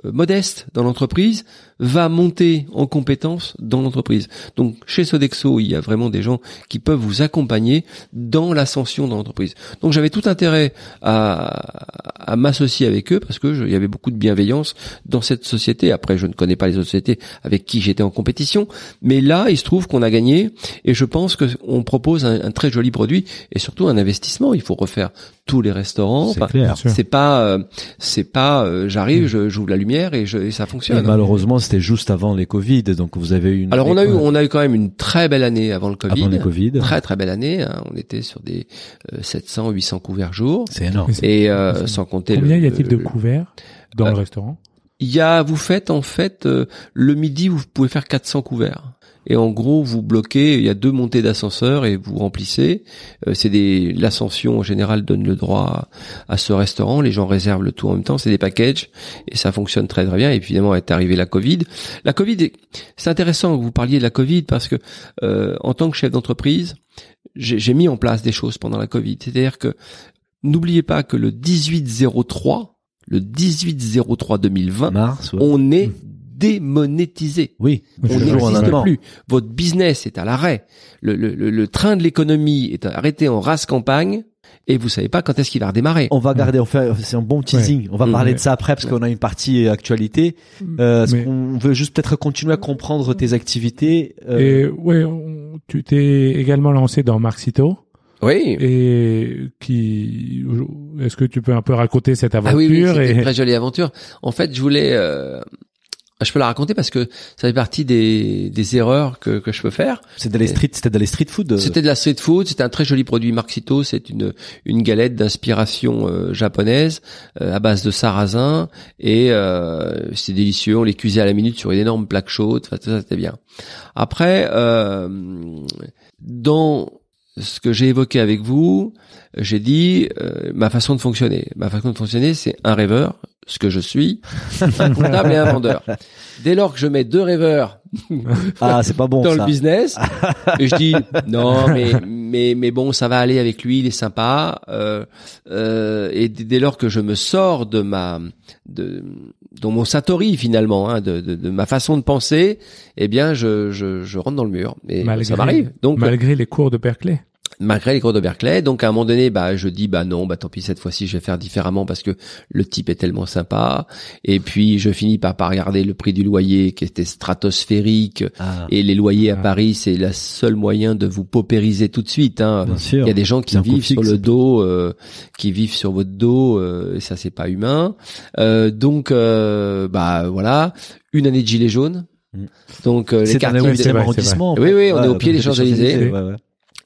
euh, modeste dans l'entreprise va monter en compétence dans l'entreprise. Donc chez Sodexo, il y a vraiment des gens qui peuvent vous accompagner dans l'ascension dans l'entreprise. Donc j'avais tout intérêt à, à m'associer avec eux parce que il y avait beaucoup de bienveillance dans cette société. Après, je ne connais pas les autres sociétés avec qui j'étais en compétition, mais là, il se trouve qu'on a gagné et je pense que on propose un très joli produit et surtout un investissement. Il faut refaire tous les restaurants. C'est Enfin, c'est pas, euh, c'est pas, euh, j'arrive, je j'ouvre la lumière et, je, et ça Et fonctionne. malheureusement, c'était juste avant les Covid, donc vous avez eu une. Alors on a eu, on a eu quand même une très belle année avant le Covid. avant les Covid. Très très belle année. hein. On était sur des euh, 700, 800 couverts jour. C'est énorme. Et euh, sans compter Combien le, y a-t-il de le- couverts dans Euh, le restaurant? Il y a, vous faites en fait euh, le midi, vous pouvez faire 400 couverts. Et en gros, vous bloquez. Il y a deux montées d'ascenseur et vous remplissez. Euh, c'est des l'ascension en général donne le droit à, à ce restaurant. Les gens réservent le tout en même temps. C'est des packages et ça fonctionne très très bien. Et évidemment, est arrivé la Covid. La Covid, est- c'est intéressant que vous parliez de la Covid parce que euh, en tant que chef d'entreprise, j'ai j'ai mis en place des choses pendant la Covid. C'est-à-dire que n'oubliez pas que le 1803, le 1803 2020, Mars, ouais. on est démonétisé. Oui, On n'existe plus. Votre business est à l'arrêt. Le, le, le, le train de l'économie est arrêté en race campagne et vous savez pas quand est-ce qu'il va redémarrer. On va garder, on fait, c'est un bon teasing. On va parler Ouais. de ça après parce qu'on a une partie euh, actualité. Euh, est-ce Mais- qu'on veut juste peut-être continuer à comprendre tes activités. euh, Et ouais, on- tu t'es également lancé dans Marxito Oui. et qui est-ce que tu peux un peu raconter cette aventure Ah oui, oui, c'était une et très jolie aventure. En fait, je voulais, euh, je peux la raconter parce que ça fait partie des, des erreurs que, que je peux faire. dans les street, c'était dans les street food. euh, C'était de la street food, c'était un très joli produit Marxito, c'est une une galette d'inspiration euh, japonaise euh, à base de sarrasin et euh, c'est délicieux, on les cuisait à la minute sur une énorme plaque chaude, enfin tout ça c'était bien. Après euh, dans ce que j'ai évoqué avec vous, j'ai dit euh, ma façon de fonctionner. Ma façon de fonctionner, c'est un rêveur, ce que je suis, un comptable et un vendeur. Dès lors que je mets deux rêveurs Ah, c'est pas bon dans ça. le business. et je dis non, mais mais mais bon, ça va aller avec lui, il est sympa. Euh, euh, et dès lors que je me sors de ma de dans mon satori finalement, hein, de, de, de ma façon de penser, eh bien, je je, je rentre dans le mur. Et ça m'arrive. Donc malgré les cours de Berkeley. Malgré les cours de Berkeley. Donc à un moment donné, bah je dis bah non, bah tant pis cette fois-ci je vais faire différemment parce que le type est tellement sympa. Et puis je finis par pas regarder le prix du loyer qui était stratosphérique. Ah, Et les loyers à Ah. Paris, c'est le seul moyen de vous paupériser tout de suite. Hein. bien sûr. Il y a des gens qui vivent sur le dos, euh, qui vivent sur votre dos, euh, et ça c'est pas humain. Euh, donc euh, bah voilà, une année de gilet jaune. Mm. Donc euh, les quartiers le oui, c'est 8e vrai, arrondissement. en Oui, on est au pied des. Ouais, ouais.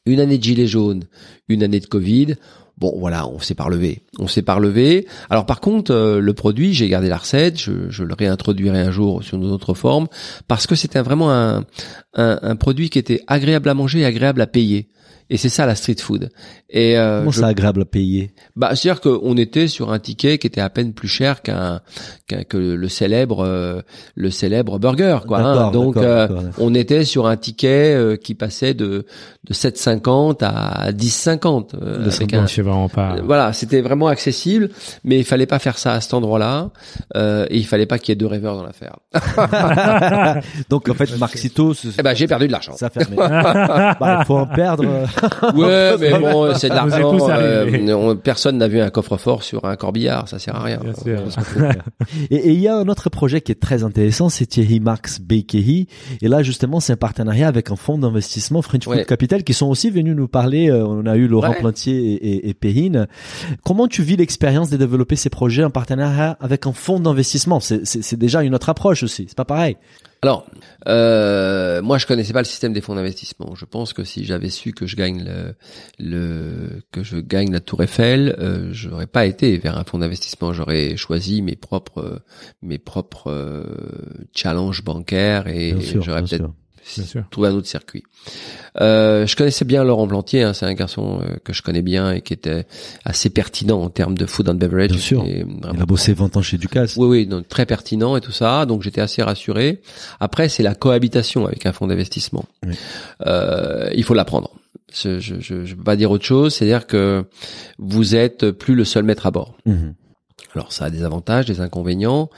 Une année de gilet jaune, une année de Covid. Bon, voilà, on s'est pas relevé. On s'est pas relevé. Alors par contre, euh, le produit, j'ai gardé la recette, je, le réintroduirai un jour sur une autre forme, parce que c'était vraiment un, un, un produit qui était agréable à manger et agréable à payer. Et c'est ça la street food. Et euh, Comment je- c'est agréable à payer? Bah, c'est-à-dire qu'on était sur un ticket qui était à peine plus cher qu'un qu'un- que le célèbre euh, le célèbre burger, quoi. hein. Donc euh, on était sur un ticket euh, qui passait de de 7,50 à 10,50. euh, De avec 50. un- Je sais vraiment pas. Voilà, c'était vraiment accessible, mais il fallait pas faire ça à cet endroit-là, euh, et il fallait pas qu'il y ait deux rêveurs dans l'affaire. Donc en fait, Marxito, c'est- Eh ben, j'ai perdu de l'argent. ça a fermé. bah, il faut en perdre. Ouais, mais bon, c'est de l'argent. euh, personne n'a vu un coffre-fort sur un corbillard, ça sert à rien. Bien sûr. Et il y a un autre projet qui est très intéressant, c'est Thierry Marx Bakery. Et là, justement, c'est un partenariat avec un fonds d'investissement French Food Ouais. Capital qui sont aussi venus nous parler. Euh, On a eu Laurent Ouais. Plantier et, et, et Perrine. Comment tu vis l'expérience de développer ces projets en partenariat avec un fonds d'investissement? C'est déjà une autre approche aussi. C'est pas pareil. Alors, euh, moi, je connaissais pas le système des fonds d'investissement. Je pense que si j'avais su que je gagne le, le que je gagne la Tour Eiffel, euh, j'aurais pas été vers un fonds d'investissement. J'aurais choisi mes propres mes propres euh, challenges bancaires et sûr, j'aurais peut-être trouvé un autre circuit. Euh, je connaissais bien Laurent Plantier. hein, c'est un garçon euh, que je connais bien et qui était assez pertinent en termes de food and beverage. Bien sûr. Il a bossé 20 ans chez Ducasse. oui, oui, donc très pertinent et tout ça. Donc j'étais assez rassuré. Après, c'est la cohabitation avec un fonds d'investissement. Oui. Euh, il faut l'apprendre. Je, je, je, je peux pas dire autre chose. C'est-à-dire que vous êtes plus le seul maître à bord. Mhm. Alors ça a des avantages, des inconvénients,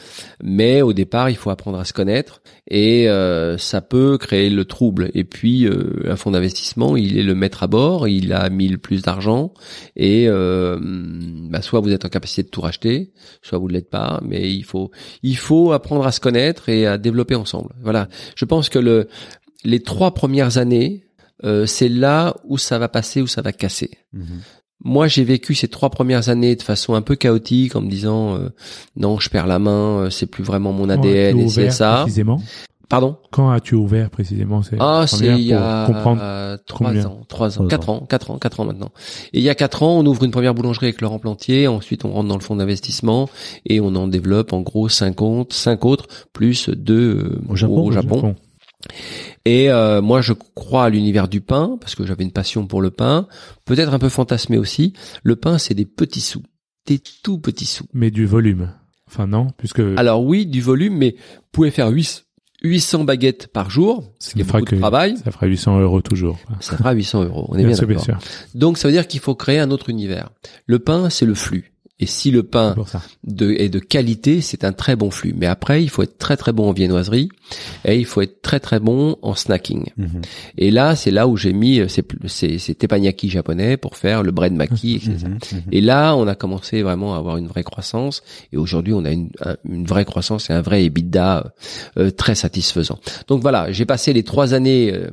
mais au départ il faut apprendre à se connaître et euh, ça peut créer le trouble. Et puis euh, un fonds d'investissement, il est le maître à bord, il a mis le plus d'argent et euh, bah, soit vous êtes en capacité de tout racheter, soit vous ne l'êtes pas, mais il faut il faut apprendre à se connaître et à développer ensemble. Voilà, je pense que le les trois premières années, euh, c'est là où ça va passer, où ça va casser. Mhm. Moi, j'ai vécu ces trois premières années de façon un peu chaotique, en me disant euh, non, je perds la main, euh, c'est plus vraiment mon ADN et c'est ouvert ça. Précisément? Pardon? Quand as-tu ouvert précisément Ah, c'est il y a euh, trois combien? ans, trois ans, quatre ans, quatre ans, quatre ans maintenant. Et il y a quatre ans, on ouvre une première boulangerie avec Laurent Plantier. Ensuite, on rentre dans le fonds d'investissement et on en développe en gros cinq autres, cinq autres plus deux euh, Au Japon, Au Japon. Et euh, moi, je crois à l'univers du pain parce que j'avais une passion pour le pain, peut-être un peu fantasmé aussi. Le pain, c'est des petits sous, des tout petits sous. Mais du volume. Enfin non, puisque Alors oui, du volume, mais vous pouvez faire 8, 800 baguettes par jour, ce qui est fera beaucoup que de travail. ça fera 800 euros toujours. Ça fera 800 euros. On est bien, d'accord. Donc ça veut dire qu'il faut créer un autre univers. Le pain, c'est le flux. Et si le pain de, est de qualité, c'est un très bon flux. Mais après, il faut être très très bon en viennoiserie et il faut être très très bon en snacking. Mhm. Et là, c'est là où j'ai mis euh, ces, teppanyaki japonais pour faire le bread maki, etc. Mhm. Mhm. Et là, on a commencé vraiment à avoir une vraie croissance. Et aujourd'hui, on a une, un- une vraie croissance et un vrai EBITDA euh, très satisfaisant. Donc voilà, j'ai passé les trois années euh,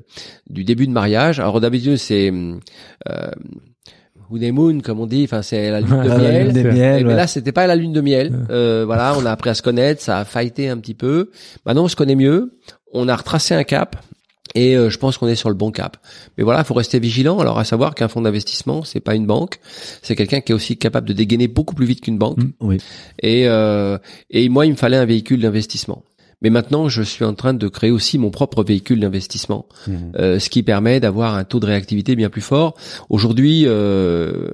du début de mariage. Alors d'habitude, c'est euh, honeymoon, comme on dit. Enfin, c'est la lune de miel. lune des Mais ouais. là, c'était pas la lune de miel. Euh, voilà, on a appris à se connaître, ça a fighté un petit peu. Maintenant, on se connaît mieux. On a retracé un cap. Et euh, je pense qu'on est sur le bon cap. Mais voilà, il faut rester vigilant. Alors à savoir qu'un fonds d'investissement, c'est pas une banque, c'est quelqu'un qui est aussi capable de dégainer beaucoup plus vite qu'une banque. Mm. Oui. Et euh, et moi, il me fallait un véhicule d'investissement. Mais maintenant, je suis en train de créer aussi mon propre véhicule d'investissement, Mhm. euh, ce qui permet d'avoir un taux de réactivité bien plus fort. Aujourd'hui, euh,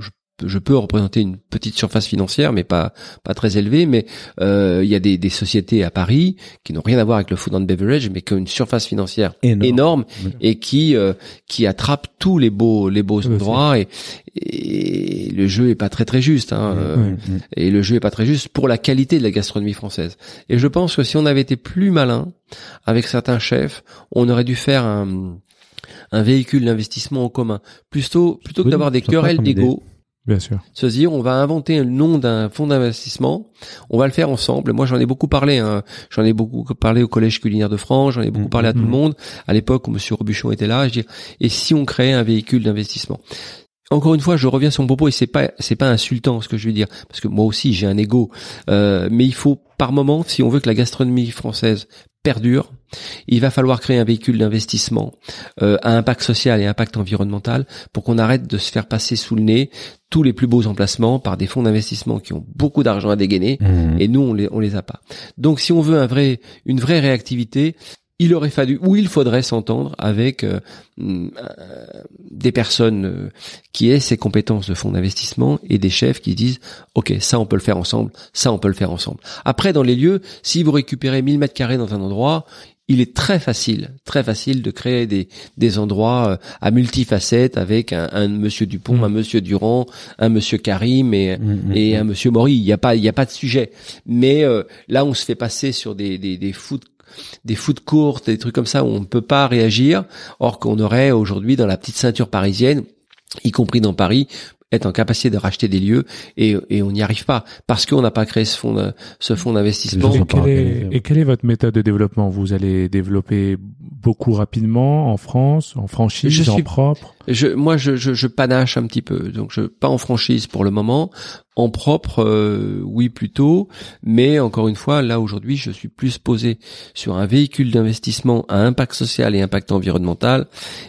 je, je peux représenter une petite surface financière, mais pas pas très élevée. Mais euh, il y a des, des sociétés à Paris qui n'ont rien à voir avec le food and beverage, mais qui ont une surface financière Énorme. énorme Oui. et qui euh, qui attrape tous les beaux les beaux Oui, endroits et, et le jeu est pas très très juste hein, euh. Mhm. et le jeu est pas très juste pour la qualité de la gastronomie française et je pense que si on avait été plus malin avec certains chefs on aurait dû faire un un véhicule d'investissement en commun plutôt plutôt que Oui, d'avoir des querelles d'ego Bien sûr. se dire on va inventer le nom d'un fonds d'investissement, on va le faire ensemble. Moi j'en ai beaucoup parlé, hein. j'en ai beaucoup parlé au collège culinaire de France, j'en ai beaucoup Mhm. parlé à tout le Mhm. monde. À l'époque où Monsieur Robuchon était là, je dis et si on créait un véhicule d'investissement encore une fois, je reviens sur mon propos et c'est pas c'est pas insultant ce que je veux dire parce que moi aussi j'ai un ego, euh, mais il faut par moment, si on veut que la gastronomie française perdure, il va falloir créer un véhicule d'investissement euh, à impact social et impact environnemental pour qu'on arrête de se faire passer sous le nez tous les plus beaux emplacements par des fonds d'investissement qui ont beaucoup d'argent à dégainer Mhm. et nous on les on les a pas. Donc si on veut un vrai une vraie réactivité, il aurait fallu ou il faudrait s'entendre avec euh, mm, euh, des personnes euh, qui aient ces compétences de fonds d'investissement et des chefs qui disent OK, ça on peut le faire ensemble, ça on peut le faire ensemble. Après dans les lieux, si vous récupérez 1000 mètres carrés dans un endroit, il est très facile, très facile de créer des, des endroits euh, à multifacettes avec un, un monsieur Dupont, Mm. un monsieur Durand, un monsieur Karim et, Mhm. et un monsieur Maury. Il n'y a pas, il y a pas de sujet. Mais euh, là, on se fait passer sur des des des foot des foot courtes, des trucs comme ça où on ne peut pas réagir, or qu'on aurait aujourd'hui dans la petite ceinture parisienne, y compris dans Paris, être en capacité de racheter des lieux et, et on n'y arrive pas parce qu'on n'a pas créé ce fonds de- ce fonds d'investissement. Et quelle, est, et quelle est votre méthode de développement? Vous allez développer beaucoup rapidement en France, en franchise, Je en suis- propre? Je, moi, je, je, je panache un petit peu, donc je pas en franchise pour le moment, en propre, euh, oui plutôt, mais encore une fois, là aujourd'hui, je suis plus posé sur un véhicule d'investissement à impact social et impact environnemental,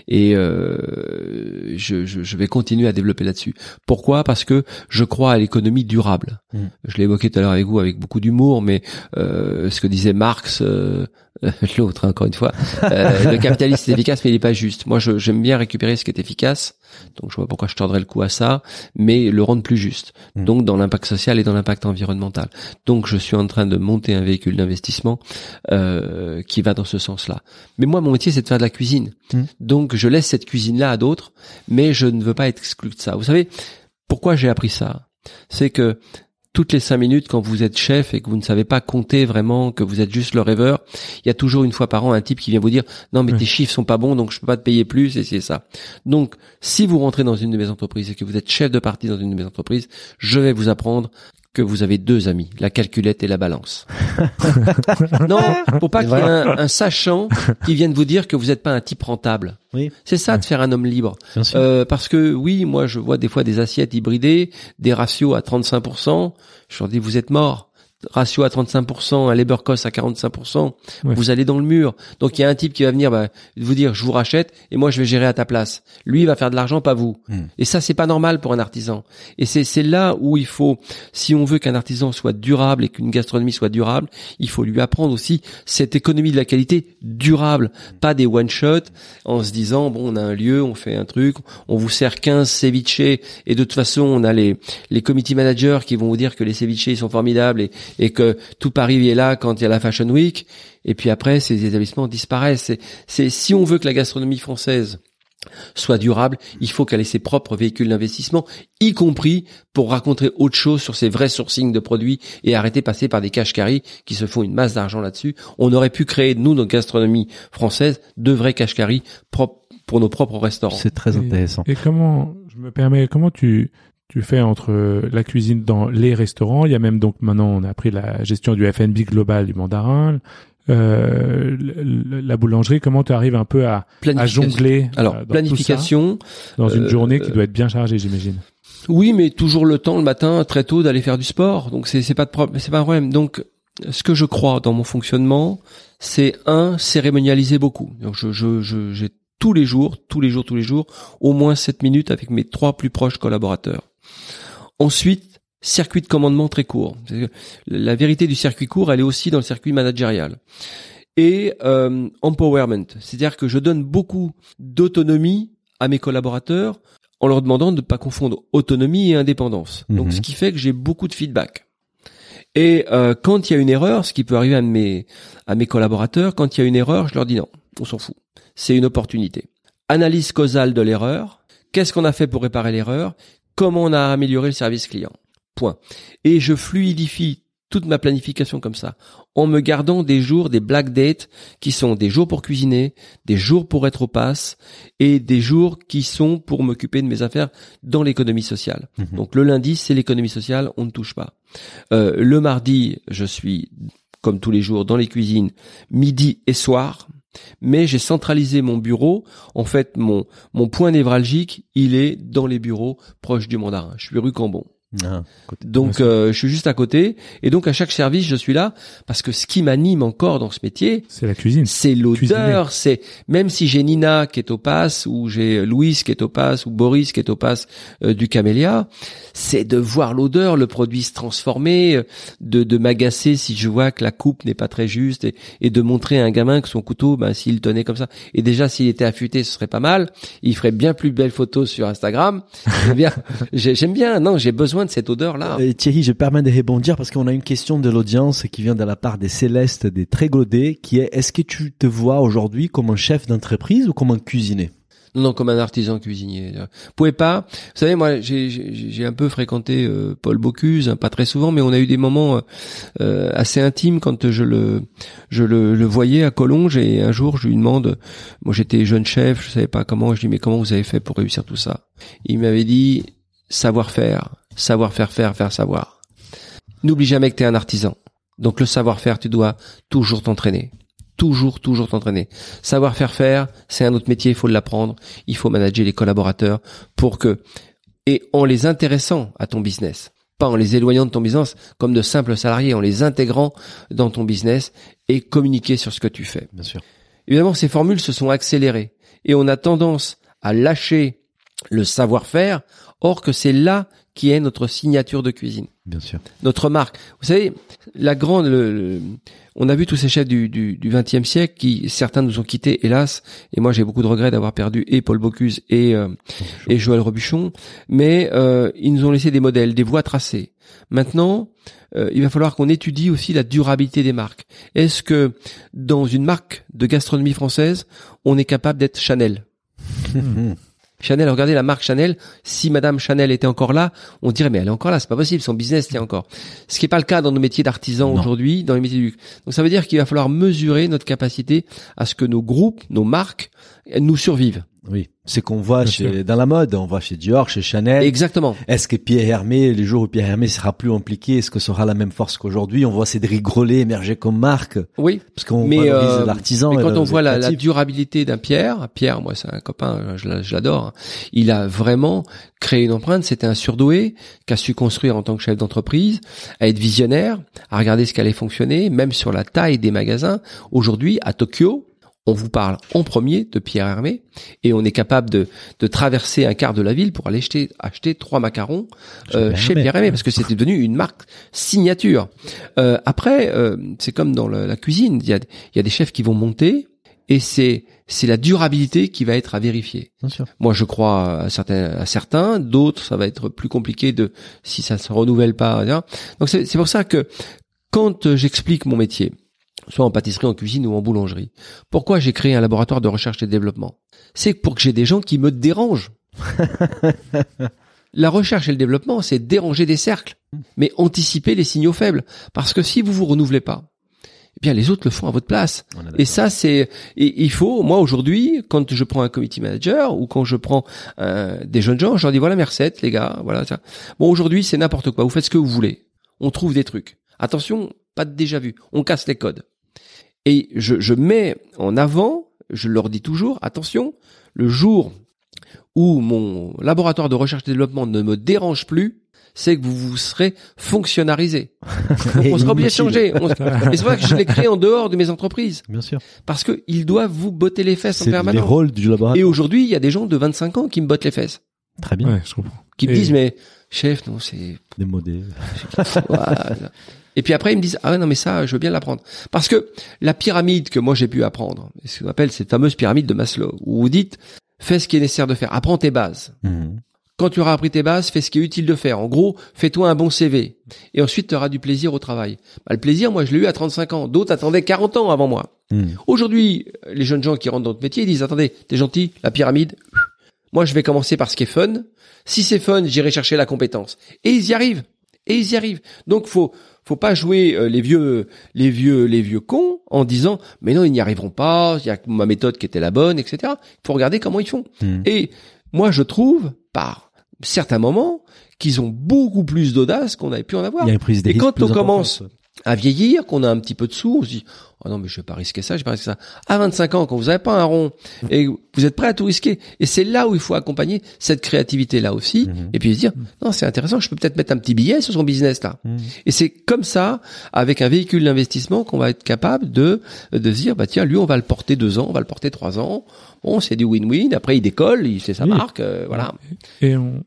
et euh, je, je, je vais continuer à développer là-dessus. Pourquoi? Parce que je crois à l'économie durable. Mm. Je l'ai évoqué tout à l'heure avec vous avec beaucoup d'humour, mais euh, ce que disait Marx. euh, L'autre, hein, encore une fois, euh, le capitalisme est efficace, mais il n'est pas juste. Moi, j'aime bien récupérer ce qui est efficace, donc je vois pourquoi je tordrais le coup à ça, mais le rendre plus juste. Mm. Donc dans l'impact social et dans l'impact environnemental. Donc je suis en train de monter un véhicule d'investissement euh, qui va dans ce sens-là. Mais moi, mon métier, c'est de faire de la cuisine. Mm. Donc je laisse cette cuisine-là à d'autres, mais je ne veux pas être exclu de ça. Vous savez pourquoi j'ai appris ça? C'est que toutes les cinq minutes, quand vous êtes chef et que vous ne savez pas compter vraiment, que vous êtes juste le rêveur, il y a toujours une fois par an un type qui vient vous dire non mais tes chiffres sont pas bons donc je peux pas te payer plus et c'est ça. Donc si vous rentrez dans une de mes entreprises et que vous êtes chef de partie dans une de mes entreprises, je vais vous apprendre que vous avez deux amis, la calculette et la balance. non, pour pas qu'il y ait un, un sachant qui vienne vous dire que vous n'êtes pas un type rentable. Oui. C'est ça de faire un homme libre. Bien sûr. Euh, parce que oui, moi je vois des fois des assiettes hybridées, des ratios à 35%. Je leur dis vous êtes morts. Ratio à 35%, un labor cost à 45%, Ouais. vous allez dans le mur. Donc il y a un type qui va venir bah, vous dire je vous rachète et moi je vais gérer à ta place. Lui il va faire de l'argent, pas vous. Hmm. Et ça c'est pas normal pour un artisan. Et c'est c'est là où il faut, si on veut qu'un artisan soit durable et qu'une gastronomie soit durable, il faut lui apprendre aussi cette économie de la qualité durable, pas des one shot en se disant bon on a un lieu, on fait un truc, on vous sert 15 ceviche et de toute façon on a les les committee managers qui vont vous dire que les ceviches ils sont formidables et, et que tout Paris est là quand il y a la Fashion Week et puis après ces établissements disparaissent. C'est, c'est si on veut que la gastronomie française soit durable, il faut qu'elle ait ses propres véhicules d'investissement, y compris pour raconter autre chose sur ses vrais sourcings de produits et arrêter de passer par des cash carry qui se font une masse d'argent là-dessus. On aurait pu créer, nous, notre gastronomie française, de vrais cash carry propres pour nos propres restaurants. C'est très Et- intéressant. Et comment, je me permets, comment tu, tu fais entre la cuisine dans les restaurants, il y a même donc maintenant on a pris la gestion du F&B global du mandarin, euh, la boulangerie, comment tu arrives un peu à, à jongler Alors, euh, dans planification, tout ça, dans une euh, journée qui doit être bien chargée, j'imagine. Oui, mais toujours le temps le matin, très tôt, d'aller faire du sport. Donc c'est pas de problème, c'est pas un problème. Donc ce que je crois dans mon fonctionnement, c'est un cérémonialiser beaucoup. Donc je je je j'ai tous les jours, tous les jours, tous les jours, au moins 7 minutes avec mes trois plus proches collaborateurs. Ensuite, circuit de commandement très court. La vérité du circuit court, elle est aussi dans le circuit managérial. Et euh, empowerment, c'est-à-dire que je donne beaucoup d'autonomie à mes collaborateurs en leur demandant de ne pas confondre autonomie et indépendance. Donc Mhm. ce qui fait que j'ai beaucoup de feedback. Et euh, quand il y a une erreur, ce qui peut arriver à mes à mes collaborateurs, quand il y a une erreur, je leur dis non, on s'en fout. C'est une opportunité. Analyse causale de l'erreur. Qu'est-ce qu'on a fait pour réparer l'erreur? Comment on a amélioré le service client Point. Et je fluidifie toute ma planification comme ça, en me gardant des jours, des black dates, qui sont des jours pour cuisiner, des jours pour être au pass, et des jours qui sont pour m'occuper de mes affaires dans l'économie sociale. Mhm. Donc le lundi, c'est l'économie sociale, on ne touche pas. Euh, le mardi, je suis, comme tous les jours, dans les cuisines, midi et soir. Mais j'ai centralisé mon bureau. En fait, mon, mon point névralgique, il est dans les bureaux proches du mandarin. Je suis rue Cambon. Ah, Donc Bien euh, je suis juste à côté et donc à chaque service je suis là parce que ce qui m'anime encore dans ce métier C'est la cuisine. c'est l'odeur, c'est même si j'ai Nina qui est au pass ou j'ai Louise qui est au pass ou Boris qui est au pass euh, du camélia, c'est de voir l'odeur, le produit se transformer, euh, de, de m'agacer si je vois que la coupe n'est pas très juste et, et de montrer à un gamin que son couteau, ben s'il tenait comme ça et déjà s'il était affûté, ce serait pas mal. Il ferait bien plus belles photos sur Instagram. Eh bien, j'ai- j'aime bien. Non, j'ai besoin de cette odeur là. Euh, Thierry, je permets de rebondir parce qu'on a une question de l'audience qui vient de la part des Célestes des Trégodés qui est est-ce que tu te vois aujourd'hui comme un chef d'entreprise ou comme un cuisinier? Non, non, comme un artisan cuisinier. Vous pouvez pas. Vous savez, moi, j'ai- un peu fréquenté euh, Paul Bocuse, hein, pas très souvent, mais on a eu des moments euh, euh, assez intimes quand je le je le, le voyais à Collonges et un jour je lui demande. Moi, j'étais jeune chef, je savais pas comment. Je dis mais comment vous avez fait pour réussir tout ça? Il m'avait dit savoir-faire, savoir-faire, faire, faire savoir. N'oublie jamais que tu es un artisan. Donc le savoir-faire, tu dois toujours t'entraîner. Toujours, toujours t'entraîner. Savoir-faire faire, c'est un autre métier, il faut l'apprendre. Il faut manager les collaborateurs pour que, et en les intéressant à ton business, pas en les éloignant de ton business comme de simples salariés, en les intégrant dans ton business et communiquer sur ce que tu fais. Bien sûr. Évidemment, ces formules se sont accélérées et on a tendance à lâcher le savoir-faire, or que c'est là qui est notre signature de cuisine Bien sûr. notre marque. Vous savez, la grande, le- le- on a vu tous ces chefs du, du, du 20e siècle qui, certains nous ont quittés, hélas, et moi j'ai beaucoup de regrets d'avoir perdu et Paul Bocuse et, euh, et Joël Robuchon, mais euh, ils nous ont laissé des modèles, des voies tracées. Maintenant, euh, il va falloir qu'on étudie aussi la durabilité des marques. Est-ce que dans une marque de gastronomie française, on est capable d'être Chanel? Chanel, regardez la marque Chanel. Si Madame Chanel était encore là, on dirait mais elle est encore là, c'est pas possible, son business tient encore. Ce qui n'est pas le cas dans nos métiers d'artisans aujourd'hui, dans les métiers du. Donc ça veut dire qu'il va falloir mesurer notre capacité à ce que nos groupes, nos marques, elles nous survivent. Oui, c'est qu'on voit Bien chez, sûr. dans la mode, on voit chez Dior, chez Chanel. Exactement. Est-ce que Pierre Hermé, les jours où Pierre Hermé sera plus impliqué, est-ce que ça aura la même force qu'aujourd'hui? On voit Cédric Grolet émerger comme marque, Oui. parce qu'on valorise euh, l'artisan. Mais quand on voit la, la durabilité d'un Pierre, Pierre, moi c'est un copain, je l'adore. Il a vraiment créé une empreinte. C'était un surdoué qui a su construire en tant que chef d'entreprise, à être visionnaire, à regarder ce qui allait fonctionner, même sur la taille des magasins. Aujourd'hui, à Tokyo, on vous parle en premier de Pierre Hermé et on est capable de, de traverser un quart de la ville pour aller acheter, acheter trois macarons euh, chez. Pierre Hermé parce que c'était devenu une marque signature. Euh, après, euh, c'est comme dans la cuisine, il y a, y a des chefs qui vont monter et c'est c'est la durabilité qui va être à vérifier. Bien sûr. Moi, je crois à certains, à certains, d'autres, ça va être plus compliqué de si ça se renouvelle pas. Donc c'est pour ça que quand j'explique mon métier, soit en pâtisserie, en cuisine ou en boulangerie, pourquoi j'ai créé un laboratoire de recherche et de développement? C'est pour que j'ai des gens qui me dérangent. La recherche et le développement, c'est déranger des cercles, mais anticiper les signaux faibles. Parce que si vous vous renouvelez pas, eh bien les autres le font à votre place. Et ça, c'est, il faut, moi aujourd'hui, quand je prends un committee manager ou quand je prends euh, des jeunes gens, je leur dis voilà mes recettes, les gars, voilà. ça. Bon, aujourd'hui, c'est n'importe quoi. Vous faites ce que vous voulez. On trouve des trucs. Attention, pas de déjà vu. On casse les codes. Et je, je mets en avant, je leur dis toujours, attention, le jour où mon laboratoire de recherche et développement ne me dérange plus, c'est que vous vous serez fonctionnalisé. On sera obligé de changer. On- Et c'est ça que je l'ai créé en dehors de mes entreprises. Bien sûr. Parce que ils doivent vous botter les fesses en C'est les permanence. rôles du laboratoire. Et aujourd'hui, il y a des gens de 25 ans qui me bottent les fesses. Très bien. Ouais, je comprends. Qui me Et- disent, mais chef, non, c'est... Démodé. Et puis après, ils me disent, ah ouais, non, mais ça, je veux bien l'apprendre. Parce que la pyramide que moi j'ai pu apprendre, ce qu'on appelle cette fameuse pyramide de Maslow, où vous dites, fais ce qui est nécessaire de faire, apprends tes bases. Mhm. Quand tu auras appris tes bases, fais ce qui est utile de faire. En gros, fais-toi un bon CV. Et ensuite, tu auras du plaisir au travail. Bah, le plaisir, moi, je l'ai eu à 35 ans. D'autres attendaient 40 ans avant moi. Mhm. Aujourd'hui, les jeunes gens qui rentrent dans notre métier, ils disent, attendez, t'es gentil, la pyramide, moi, je vais commencer par ce qui est fun. Si c'est fun, j'irai chercher la compétence. Et ils y arrivent. Et ils y arrivent. Donc, faut, faut pas jouer euh, les vieux, les vieux, les vieux cons en disant, mais non, ils n'y arriveront pas, il y a ma méthode qui était la bonne, etc. Il faut regarder comment ils font. Mhm. Et moi, je trouve, par certains moments, qu'ils ont beaucoup plus d'audace qu'on avait pu en avoir Il y a une prise Et quand on commence. À vieillir, qu'on a un petit peu de sous, on se dit oh non mais je vais pas risquer ça, je vais pas risquer ça. À 25 ans, quand vous avez pas un rond et vous êtes prêt à tout risquer, et c'est là où il faut accompagner cette créativité là aussi, Mhm. et puis se dire non c'est intéressant, je peux peut-être mettre un petit billet sur son business là. Mhm. Et c'est comme ça, avec un véhicule d'investissement, qu'on va être capable de de se dire bah tiens lui on va le porter deux ans, on va le porter trois ans. Bon c'est du win-win. Après il décolle, il fait sa Oui. marque, euh, voilà. Et on,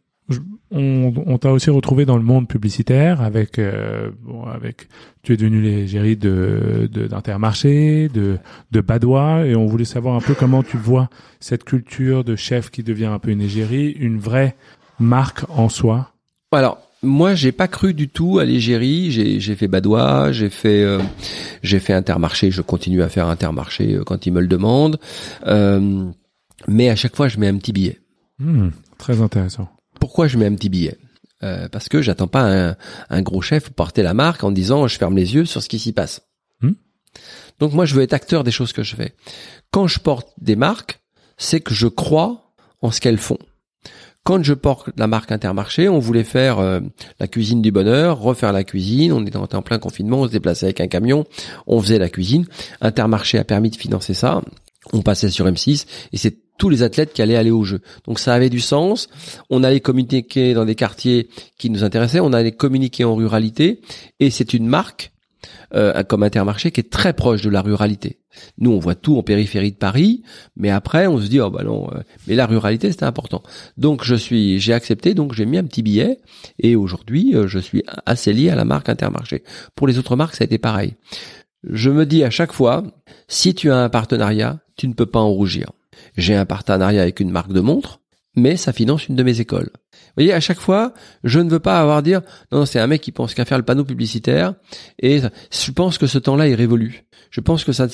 on, on t'a aussi retrouvé dans le monde publicitaire avec, euh, bon, avec, tu es devenu l'égérie de, d'Intermarché, de, de Badois, et on voulait savoir un peu comment tu vois cette culture de chef qui devient un peu une égérie, une vraie marque en soi. Alors, moi, j'ai pas cru du tout à l'égérie. J'ai, j'ai fait Badois, j'ai fait, euh, j'ai fait Intermarché. Je continue à faire Intermarché euh, quand ils me le demandent. Euh, mais à chaque fois, je mets un petit billet. Hmm, très intéressant. Pourquoi je mets un petit billet Euh, Parce que j'attends pas un, un gros chef porter la marque en disant je ferme les yeux sur ce qui s'y passe. Hmm. Donc moi, je veux être acteur des choses que je fais. Quand je porte des marques, c'est que je crois en ce qu'elles font. Quand je porte la marque Intermarché, on voulait faire euh, la cuisine du bonheur, refaire la cuisine. On était en, en plein confinement, on se déplaçait avec un camion, on faisait la cuisine. Intermarché a permis de financer ça. On passait sur M6 et c'est tous les athlètes qui allaient aller au jeu. Donc ça avait du sens. On allait communiquer dans des quartiers qui nous intéressaient. On allait communiquer en ruralité et c'est une marque euh, comme Intermarché qui est très proche de la ruralité. Nous, on voit tout en périphérie de Paris, mais après, on se dit oh bah non, euh, mais la ruralité c'était important. Donc je suis, j'ai accepté, donc j'ai mis un petit billet et aujourd'hui, euh, je suis assez lié à la marque Intermarché. Pour les autres marques, ça a été pareil. Je me dis à chaque fois, si tu as un partenariat, tu ne peux pas en rougir. J'ai un partenariat avec une marque de montre, mais ça finance une de mes écoles. Vous voyez, à chaque fois, je ne veux pas avoir à dire non, non c'est un mec qui pense qu'à faire le panneau publicitaire. Et je pense que ce temps-là est révolu. Je pense que ça.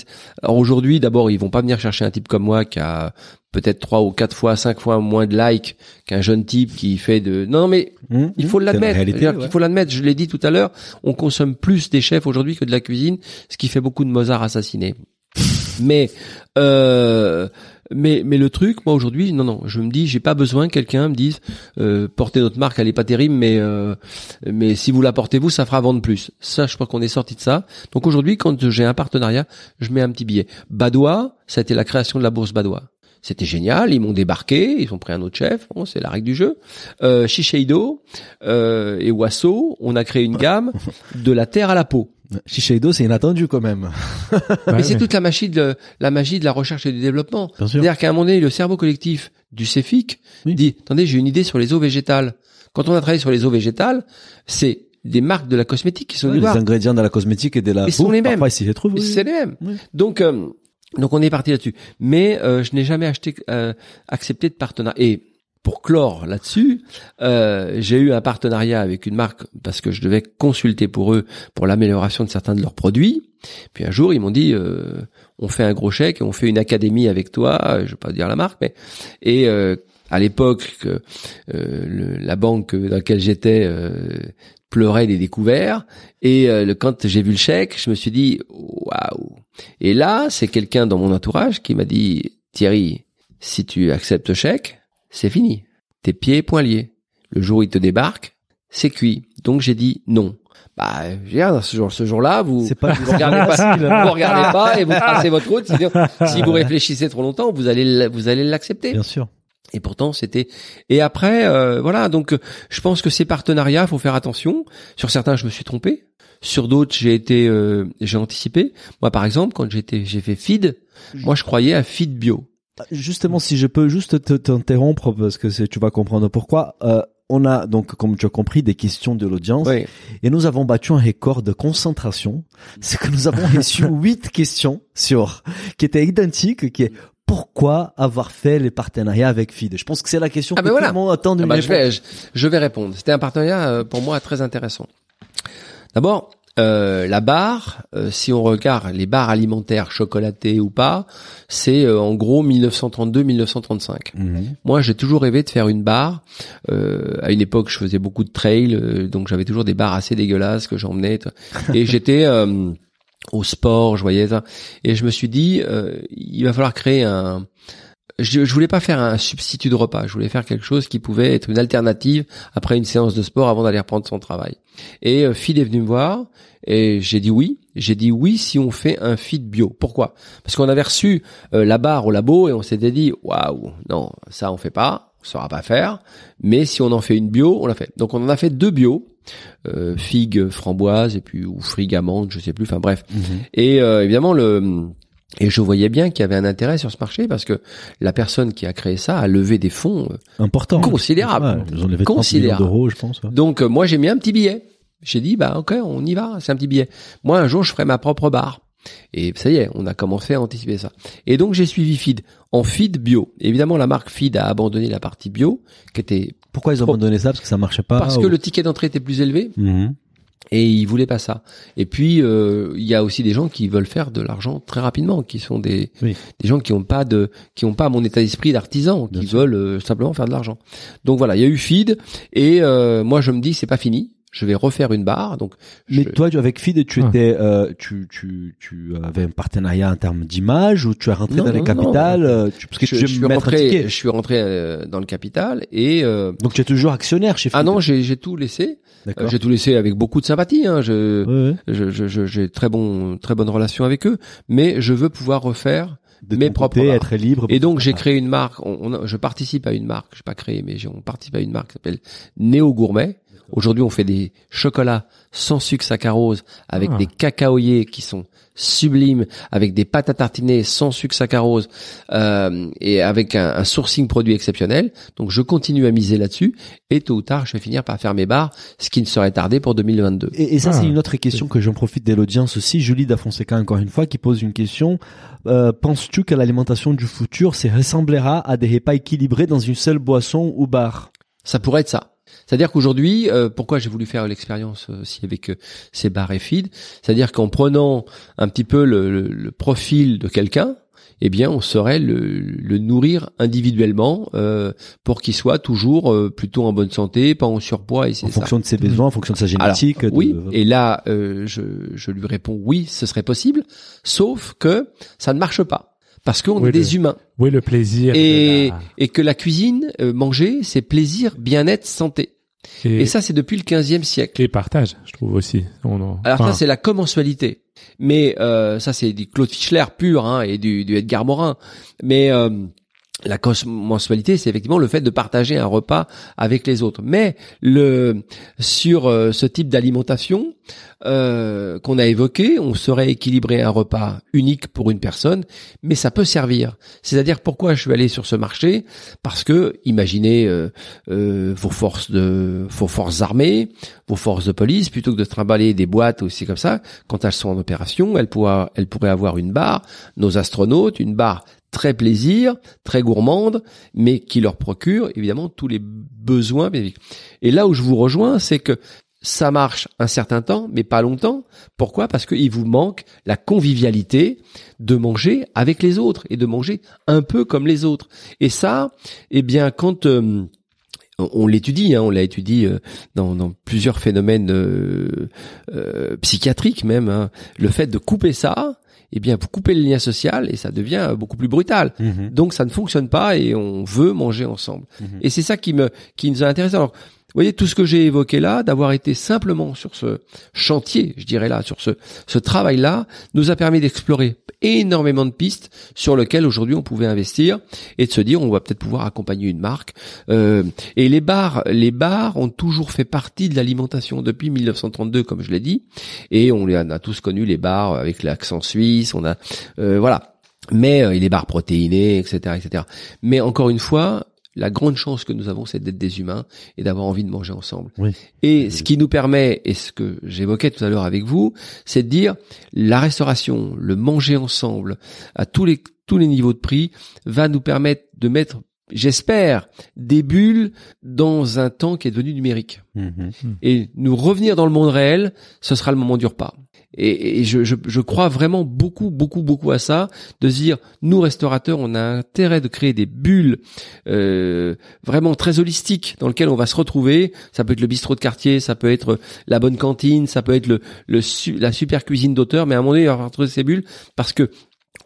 Alors aujourd'hui, d'abord, ils vont pas venir chercher un type comme moi qui a peut-être trois ou quatre fois, cinq fois moins de likes qu'un jeune type qui fait de. Non, non mais Mhm. il faut l'admettre. ouais. qu'il faut l'admettre. Je l'ai dit tout à l'heure. On consomme plus des chefs aujourd'hui que de la cuisine, ce qui fait beaucoup de Mozart assassinés. Mais euh, mais le truc, moi aujourd'hui, non non, je me dis, j'ai pas besoin que quelqu'un me dise, euh, portez notre marque, elle est pas terrible, mais euh, mais si vous la portez vous, ça fera vendre plus. Ça, je crois qu'on est sorti de ça. Donc aujourd'hui, quand j'ai un partenariat, je mets un petit billet. Badois, ça a été la création de la bourse Badois. C'était génial, ils m'ont débarqué, ils ont pris un autre chef, bon, c'est la règle du jeu. Euh, euh, et Wasso, on a créé une gamme de la terre à la peau. Shiseido, c'est inattendu quand même. Mais c'est toute la magie de la magie de la recherche et du développement. C'est-à-dire qu'à un moment donné, le cerveau collectif du CEFIC Oui. dit attendez, j'ai une idée sur les eaux végétales. Quand on a travaillé sur les eaux végétales, c'est des marques de la cosmétique qui sont Ouais, les ingrédients de la cosmétique et de la ce sont les mêmes. Parfois, ici, je les trouve. oui. C'est les mêmes. Oui. Donc euh, donc on est parti là-dessus. Mais euh, je n'ai jamais acheté euh, accepté de partenariat. Et pour clore là-dessus, euh, j'ai eu un partenariat avec une marque parce que je devais consulter pour eux pour l'amélioration de certains de leurs produits. Puis un jour, ils m'ont dit euh, on fait un gros chèque on fait une académie avec toi. Je vais pas dire la marque, mais et euh, à l'époque, que, euh, la banque dans laquelle j'étais euh, pleurait des découverts. Et euh, quand j'ai vu le chèque, je me suis dit waouh. Et là, c'est quelqu'un dans mon entourage qui m'a dit Thierry, si tu acceptes le chèque, c'est fini. Tes pieds poings liés. Le jour où il te débarque, c'est cuit. Donc j'ai dit non. Bah, je veux dire, ce jour, ce jour-là, vous, pas vous regardez pas, vous regardez pas et vous tracez votre route. Si vous réfléchissez trop longtemps, vous allez, vous allez l'accepter. Bien sûr. Et pourtant, c'était. Et après, euh, voilà. Donc, je pense que ces partenariats, faut faire attention. Sur certains, je me suis trompé. Sur d'autres, j'ai été, euh, j'ai anticipé. Moi, par exemple, quand j'étais, j'ai fait feed. Moi, je croyais à feed bio. Justement, si je peux juste te- t'interrompre parce que tu vas comprendre pourquoi. Euh, on a donc, comme tu as compris, des questions de l'audience Oui. et nous avons battu un record de concentration. C'est que nous avons reçu huit questions sur qui étaient identiques, qui est pourquoi avoir fait les partenariats avec FID. Je pense que c'est la question Ah que ben voilà. tout le monde attend de Ah bah, je, vais, je, je vais répondre. C'était un partenariat euh, pour moi très intéressant. D'abord, euh, la barre, euh, si on regarde les barres alimentaires chocolatées ou pas, c'est euh, en gros 1932-1935. Mhm. Moi, j'ai toujours rêvé de faire une barre. Euh, à une époque, je faisais beaucoup de trail, euh, donc j'avais toujours des barres assez dégueulasses que j'emmenais. Et j'étais euh, au sport, je voyais ça. Et je me suis dit, euh, il va falloir créer un... Je, je voulais pas faire un substitut de repas. Je voulais faire quelque chose qui pouvait être une alternative après une séance de sport avant d'aller reprendre son travail. Et euh, Phil est venu me voir et j'ai dit oui. J'ai dit oui si on fait un feed bio. Pourquoi? Parce qu'on avait reçu euh, la barre au labo et on s'était dit waouh non ça on fait pas, on saura pas faire. Mais si on en fait une bio, on l'a fait. Donc on en a fait deux bio, euh, figue framboise et puis ou frigue amande, je sais plus. Enfin bref. Mhm. Et euh, évidemment le et je voyais bien qu'il y avait un intérêt sur ce marché parce que la personne qui a créé ça a levé des fonds. euh, Important. Considérable. Ouais, ils ont levé 30 millions Considérable. d'euros, je pense. ouais. Donc euh, moi j'ai mis un petit billet. J'ai dit bah ok on y va, c'est un petit billet. Moi un jour je ferai ma propre barre. Et ça y est, on a commencé à anticiper ça. Et donc j'ai suivi Feed en Feed bio. Évidemment la marque Feed a abandonné la partie bio qui était Pourquoi ils ont abandonné ça? Parce que ça marchait pas. parce que le ticket d'entrée était plus élevé Mhm. Et ils voulaient pas ça. Et puis euh, il y a aussi des gens qui veulent faire de l'argent très rapidement, qui sont des Oui. des gens qui ont pas de qui ont pas mon état d'esprit d'artisan, qui sûr. veulent euh, simplement faire de l'argent. Donc voilà, il y a eu Feed et euh, moi je me dis c'est pas fini. Je vais refaire une barre. Donc Mais je- toi, tu- avec Feed, tu Ah. étais, euh, tu, tu, tu avais un partenariat en termes d'image ou tu es rentré Non, dans les non, capitales non. euh, tu, Parce que je, tu je veux suis rentré, je suis rentré euh, dans le capital et euh, Donc tu es toujours actionnaire chez Feed. ah non j'ai j'ai tout laissé. Euh, d'accord. j'ai tout laissé avec beaucoup de sympathie. Hein. Je Ouais, ouais. je je- je- j'ai très bon très bonne relation avec eux, mais je veux pouvoir refaire De mes propres côté, être libre. Et donc j'ai Ah. créé une marque. On, on a- je participe à une marque. Je pas créé, mais j'ai- on participe à une marque qui s'appelle Néo Gourmet. Aujourd'hui, on fait des chocolats sans sucre saccharose avec Ah. des cacaoyers qui sont sublimes, avec des pâtes à tartiner sans sucre saccharose euh, et avec un, un sourcing produit exceptionnel. Donc je continue à miser là-dessus et tôt ou tard, je vais finir par faire mes barres, ce qui ne serait tardé pour 2022. Et, et ça, Ah. c'est une autre question que j'en profite de l'audience aussi. Julie Dafonseca, encore une fois, qui pose une question. Euh, Penses-tu que l'alimentation du futur se ressemblera à des repas équilibrés dans une seule boisson ou bar? Ça pourrait être ça. C'est-à-dire qu'aujourd'hui, euh, pourquoi j'ai voulu faire l'expérience euh, aussi avec euh, ces bars et feed, c'est-à-dire qu'en prenant un petit peu le, le- le profil de quelqu'un, eh bien, on saurait le, le nourrir individuellement euh, pour qu'il soit toujours euh, plutôt en bonne santé, pas en surpoids. Et c'est En ça. fonction de ses besoins, en fonction de sa génétique. de- Oui, et là, euh, je, je lui réponds oui, ce serait possible, sauf que ça ne marche pas parce qu'on Oui, est des le- humains Oui, le plaisir. et, la- et que la cuisine, euh, manger, c'est plaisir, bien-être, santé. Et, Et ça, c'est depuis le 15e siècle. et partage, je trouve aussi. On en- Alors enfin, ça, c'est la commensualité. Mais euh, ça, c'est du Claude Fischler pur hein, et du, du Edgar Morin. Mais euh, la commensualité, c'est effectivement le fait de partager un repas avec les autres. Mais le sur euh, ce type d'alimentation euh, qu'on a évoqué, on saurait équilibrer un repas unique pour une personne, mais ça peut servir. C'est-à-dire pourquoi je suis allé sur ce marché? Parce que imaginez euh, euh, vos forces de vos forces armées, vos forces de police, plutôt que de trimballer des boîtes aussi comme ça, quand elles sont en opération, elles, elles pourraient avoir une barre, nos astronautes, une barre très plaisir, très gourmande, mais qui leur procure évidemment tous les besoins. Et là où je vous rejoins, c'est que ça marche un certain temps, mais pas longtemps. Pourquoi? Parce qu'il vous manque la convivialité de manger avec les autres et de manger un peu comme les autres. Et ça, eh bien, quand euh, on l'étudie, hein, on l'a étudié euh, dans, plusieurs phénomènes euh, psychiatriques même, hein, le fait de couper ça, eh bien, vous coupez le lien social et ça devient beaucoup plus brutal. Mhm. Donc ça ne fonctionne pas et on veut manger ensemble. Mhm. Et c'est ça qui me qui nous a intéressé. Alors, voyez tout ce que j'ai évoqué là, d'avoir été simplement sur ce chantier, je dirais là, sur ce ce travail là, nous a permis d'explorer énormément de pistes sur lesquelles aujourd'hui on pouvait investir et de se dire on va peut-être pouvoir accompagner une marque. Euh, et les bars, les bars ont toujours fait partie de l'alimentation depuis 1932, comme je l'ai dit, et on les a, tous connu les bars avec l'accent suisse. On a euh, voilà mais euh, les barres protéinées, etc., etc. Mais encore une fois, la grande chance que nous avons, c'est d'être des humains et d'avoir envie de manger ensemble. Oui. Et ce qui nous permet, et ce que j'évoquais tout à l'heure avec vous, c'est de dire la restauration, le manger ensemble, à tous les tous les niveaux de prix, va nous permettre de mettre, j'espère, des bulles dans un temps qui est devenu numérique Mhm. et nous revenir dans le monde réel, ce sera le moment du repas. Et, et je, je, je crois vraiment beaucoup, beaucoup, beaucoup à ça, de se dire, nous restaurateurs, on a intérêt de créer des bulles euh, vraiment très holistiques dans lesquelles on va se retrouver. Ça peut être le bistrot de quartier, ça peut être la bonne cantine, ça peut être le, le la super cuisine d'auteur, mais à un moment donné, il va falloir trouver ces bulles parce que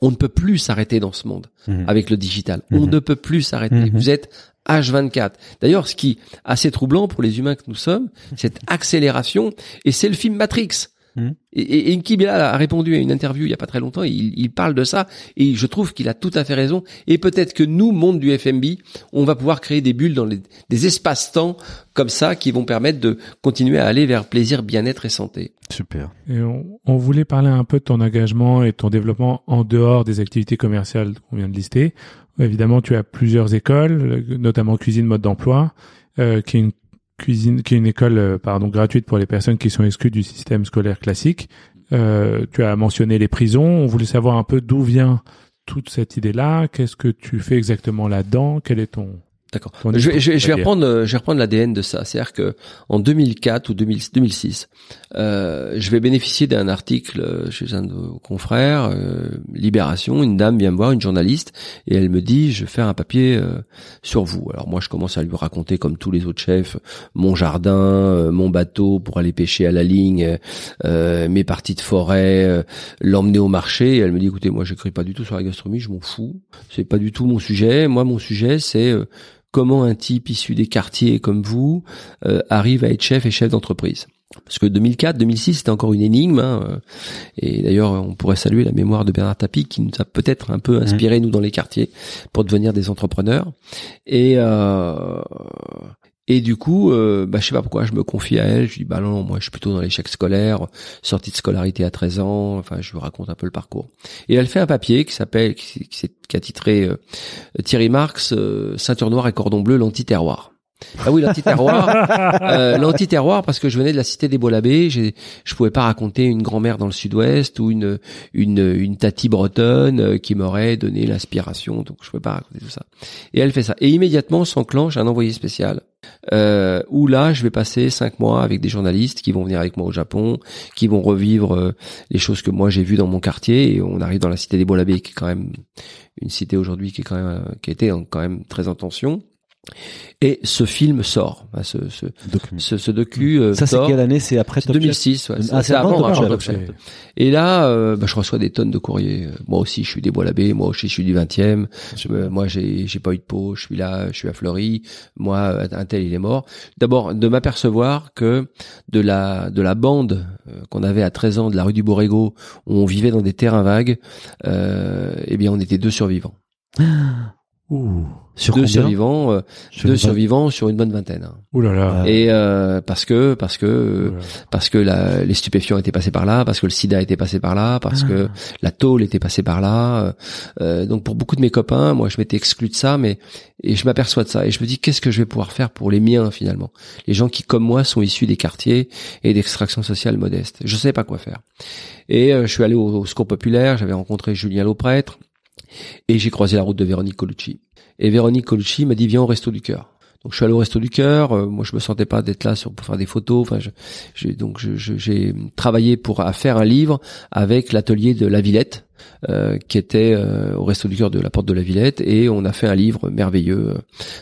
on ne peut plus s'arrêter dans ce monde Mhm. avec le digital. On Mhm. ne peut plus s'arrêter. Mhm. Vous êtes H24. D'ailleurs, ce qui est assez troublant pour les humains que nous sommes, cette accélération, et c'est le film Matrix. Mhm. Et, et, et Nki Bilal a répondu à une interview il y a pas très longtemps, il, il parle de ça, et je trouve qu'il a tout à fait raison. Et peut-être que nous, monde du FMB, on va pouvoir créer des bulles dans les, des espaces-temps comme ça qui vont permettre de continuer à aller vers plaisir, bien-être et santé. Super. Et on, on voulait parler un peu de ton engagement et de ton développement en dehors des activités commerciales qu'on vient de lister. Évidemment, tu as plusieurs écoles, notamment cuisine mode d'emploi, euh, qui est une cuisine, qui est une école euh, pardon gratuite pour les personnes qui sont exclues du système scolaire classique. Euh, tu as mentionné les prisons. On voulait savoir un peu d'où vient toute cette idée-là. Qu'est-ce que tu fais exactement là-dedans? Quel est ton D'accord. Je vais, je, vais- je vais reprendre, euh, je vais reprendre l'ADN de ça. C'est-à-dire que en 2004 ou 2000 2006, euh, je vais bénéficier d'un article euh, chez un de vos confrères, euh, Libération. Une dame vient me voir, une journaliste, et elle me dit je vais faire un papier euh, sur vous. Alors moi, je commence à lui raconter comme tous les autres chefs mon jardin, euh, mon bateau pour aller pêcher à la ligne, euh, mes parties de forêt, euh, l'emmener au marché. Et elle me dit écoutez, moi, j'écris pas du tout sur la gastronomie, je m'en fous. C'est pas du tout mon sujet. Moi, mon sujet, c'est euh, comment un type issu des quartiers comme vous euh, arrive à être chef et chef d'entreprise. Parce que 2004, 2006, c'était encore une énigme. hein, euh, et d'ailleurs, on pourrait saluer la mémoire de Bernard Tapie, qui nous a peut-être un peu inspiré nous dans les quartiers pour devenir des entrepreneurs. Et euh, et du coup, euh, bah, je sais pas pourquoi je me confie à elle. Je dis bah non, moi je suis plutôt dans l'échec scolaire, sortie de scolarité à 13 ans. Enfin, je lui raconte un peu le parcours. Et elle fait un papier qui s'appelle, qui, qui, qui a titré euh, Thierry Marx, euh, ceinture noire et cordon bleu, l'anti-terroir. Ah oui, l'anti-terroir. euh, l'anti-terroir parce que je venais de la cité des Bois-l'Abbé, j'ai, je pouvais pas raconter une grand-mère dans le sud-ouest ou une, une, une tati bretonne euh, qui m'aurait donné l'inspiration, donc je pouvais pas raconter tout ça. Et elle fait ça. Et immédiatement s'enclenche un envoyé spécial euh, où là, je vais passer cinq mois avec des journalistes qui vont venir avec moi au Japon, qui vont revivre euh, les choses que moi j'ai vues dans mon quartier. Et on arrive dans la cité des Bois-l'Abbé, qui est quand même une cité aujourd'hui qui est quand même qui était quand même très en tension. Et ce film sort, ce, ce, ce, ce docu euh, Ça, c'est quelle année? C'est après C'est Top Chef? 2006, ouais. Ah, c'est avant Top avant Chef, Top ok. Chef. Et là, euh, bah, je reçois des tonnes de courriers. Moi aussi, je suis des Bois-l'Abbé. Moi aussi, je suis du 20e. Euh, moi, j'ai j'ai pas eu de peau. Je suis là, je suis à Fleury. Moi, un tel, il est mort. D'abord, de m'apercevoir que de la de la bande euh, qu'on avait à 13 ans de la rue du Borrego, où on vivait dans des terrains vagues, euh, eh bien, on était deux survivants. Ouh. Sur deux survivants, euh, Sur deux une survivants sur une bonne vingtaine. hein. Ouh là là. Ah. Et euh, parce que parce que parce que la, les stupéfiants étaient passés par là, parce que le sida était passé par là, parce Ah. que la tôle était passée par là. euh, euh, donc pour beaucoup de mes copains, moi je m'étais exclu de ça, mais et je m'aperçois de ça et je me dis qu'est-ce que je vais pouvoir faire pour les miens finalement, les gens qui comme moi sont issus des quartiers et d'extraction sociale modeste. Je sais pas quoi faire. Et euh, je suis allé au, au Secours populaire, j'avais rencontré Julien Lauprêtre et j'ai croisé la route de Véronique Colucci. Et Véronique Colucci m'a dit viens au resto du cœur. Donc je suis allé au resto du cœur. euh, moi je me sentais pas d'être là sur, pour faire des photos. Enfin, j'ai donc j'ai travaillé pour faire un livre avec l'atelier de La Villette, euh, qui était euh, au resto du cœur de la porte de la Villette, et on a fait un livre merveilleux euh,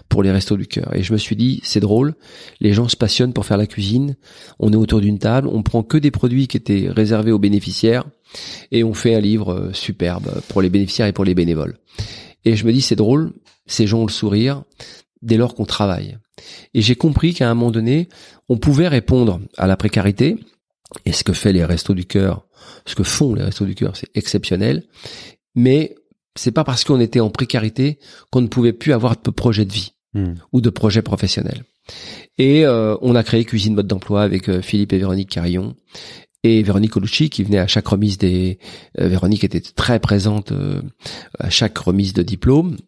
pour les restos du cœur. Et je me suis dit c'est drôle, les gens se passionnent pour faire la cuisine. On est autour d'une table, on prend que des produits qui étaient réservés aux bénéficiaires, et on fait un livre euh, superbe pour les bénéficiaires et pour les bénévoles. Et je me dis c'est drôle, ces gens ont le sourire dès lors qu'on travaille. Et j'ai compris qu'à un moment donné, on pouvait répondre à la précarité. Et ce que fait les restos du cœur, ce que font les restos du cœur, c'est exceptionnel. Mais c'est pas parce qu'on était en précarité qu'on ne pouvait plus avoir de projet de vie Hmm. ou de projet professionnel. Et euh, on a créé Cuisine Mode d'Emploi avec euh, Philippe et Véronique Carillon. Et Véronique Colucci qui venait à chaque remise des... euh, Véronique était très présente euh, à chaque remise de diplôme.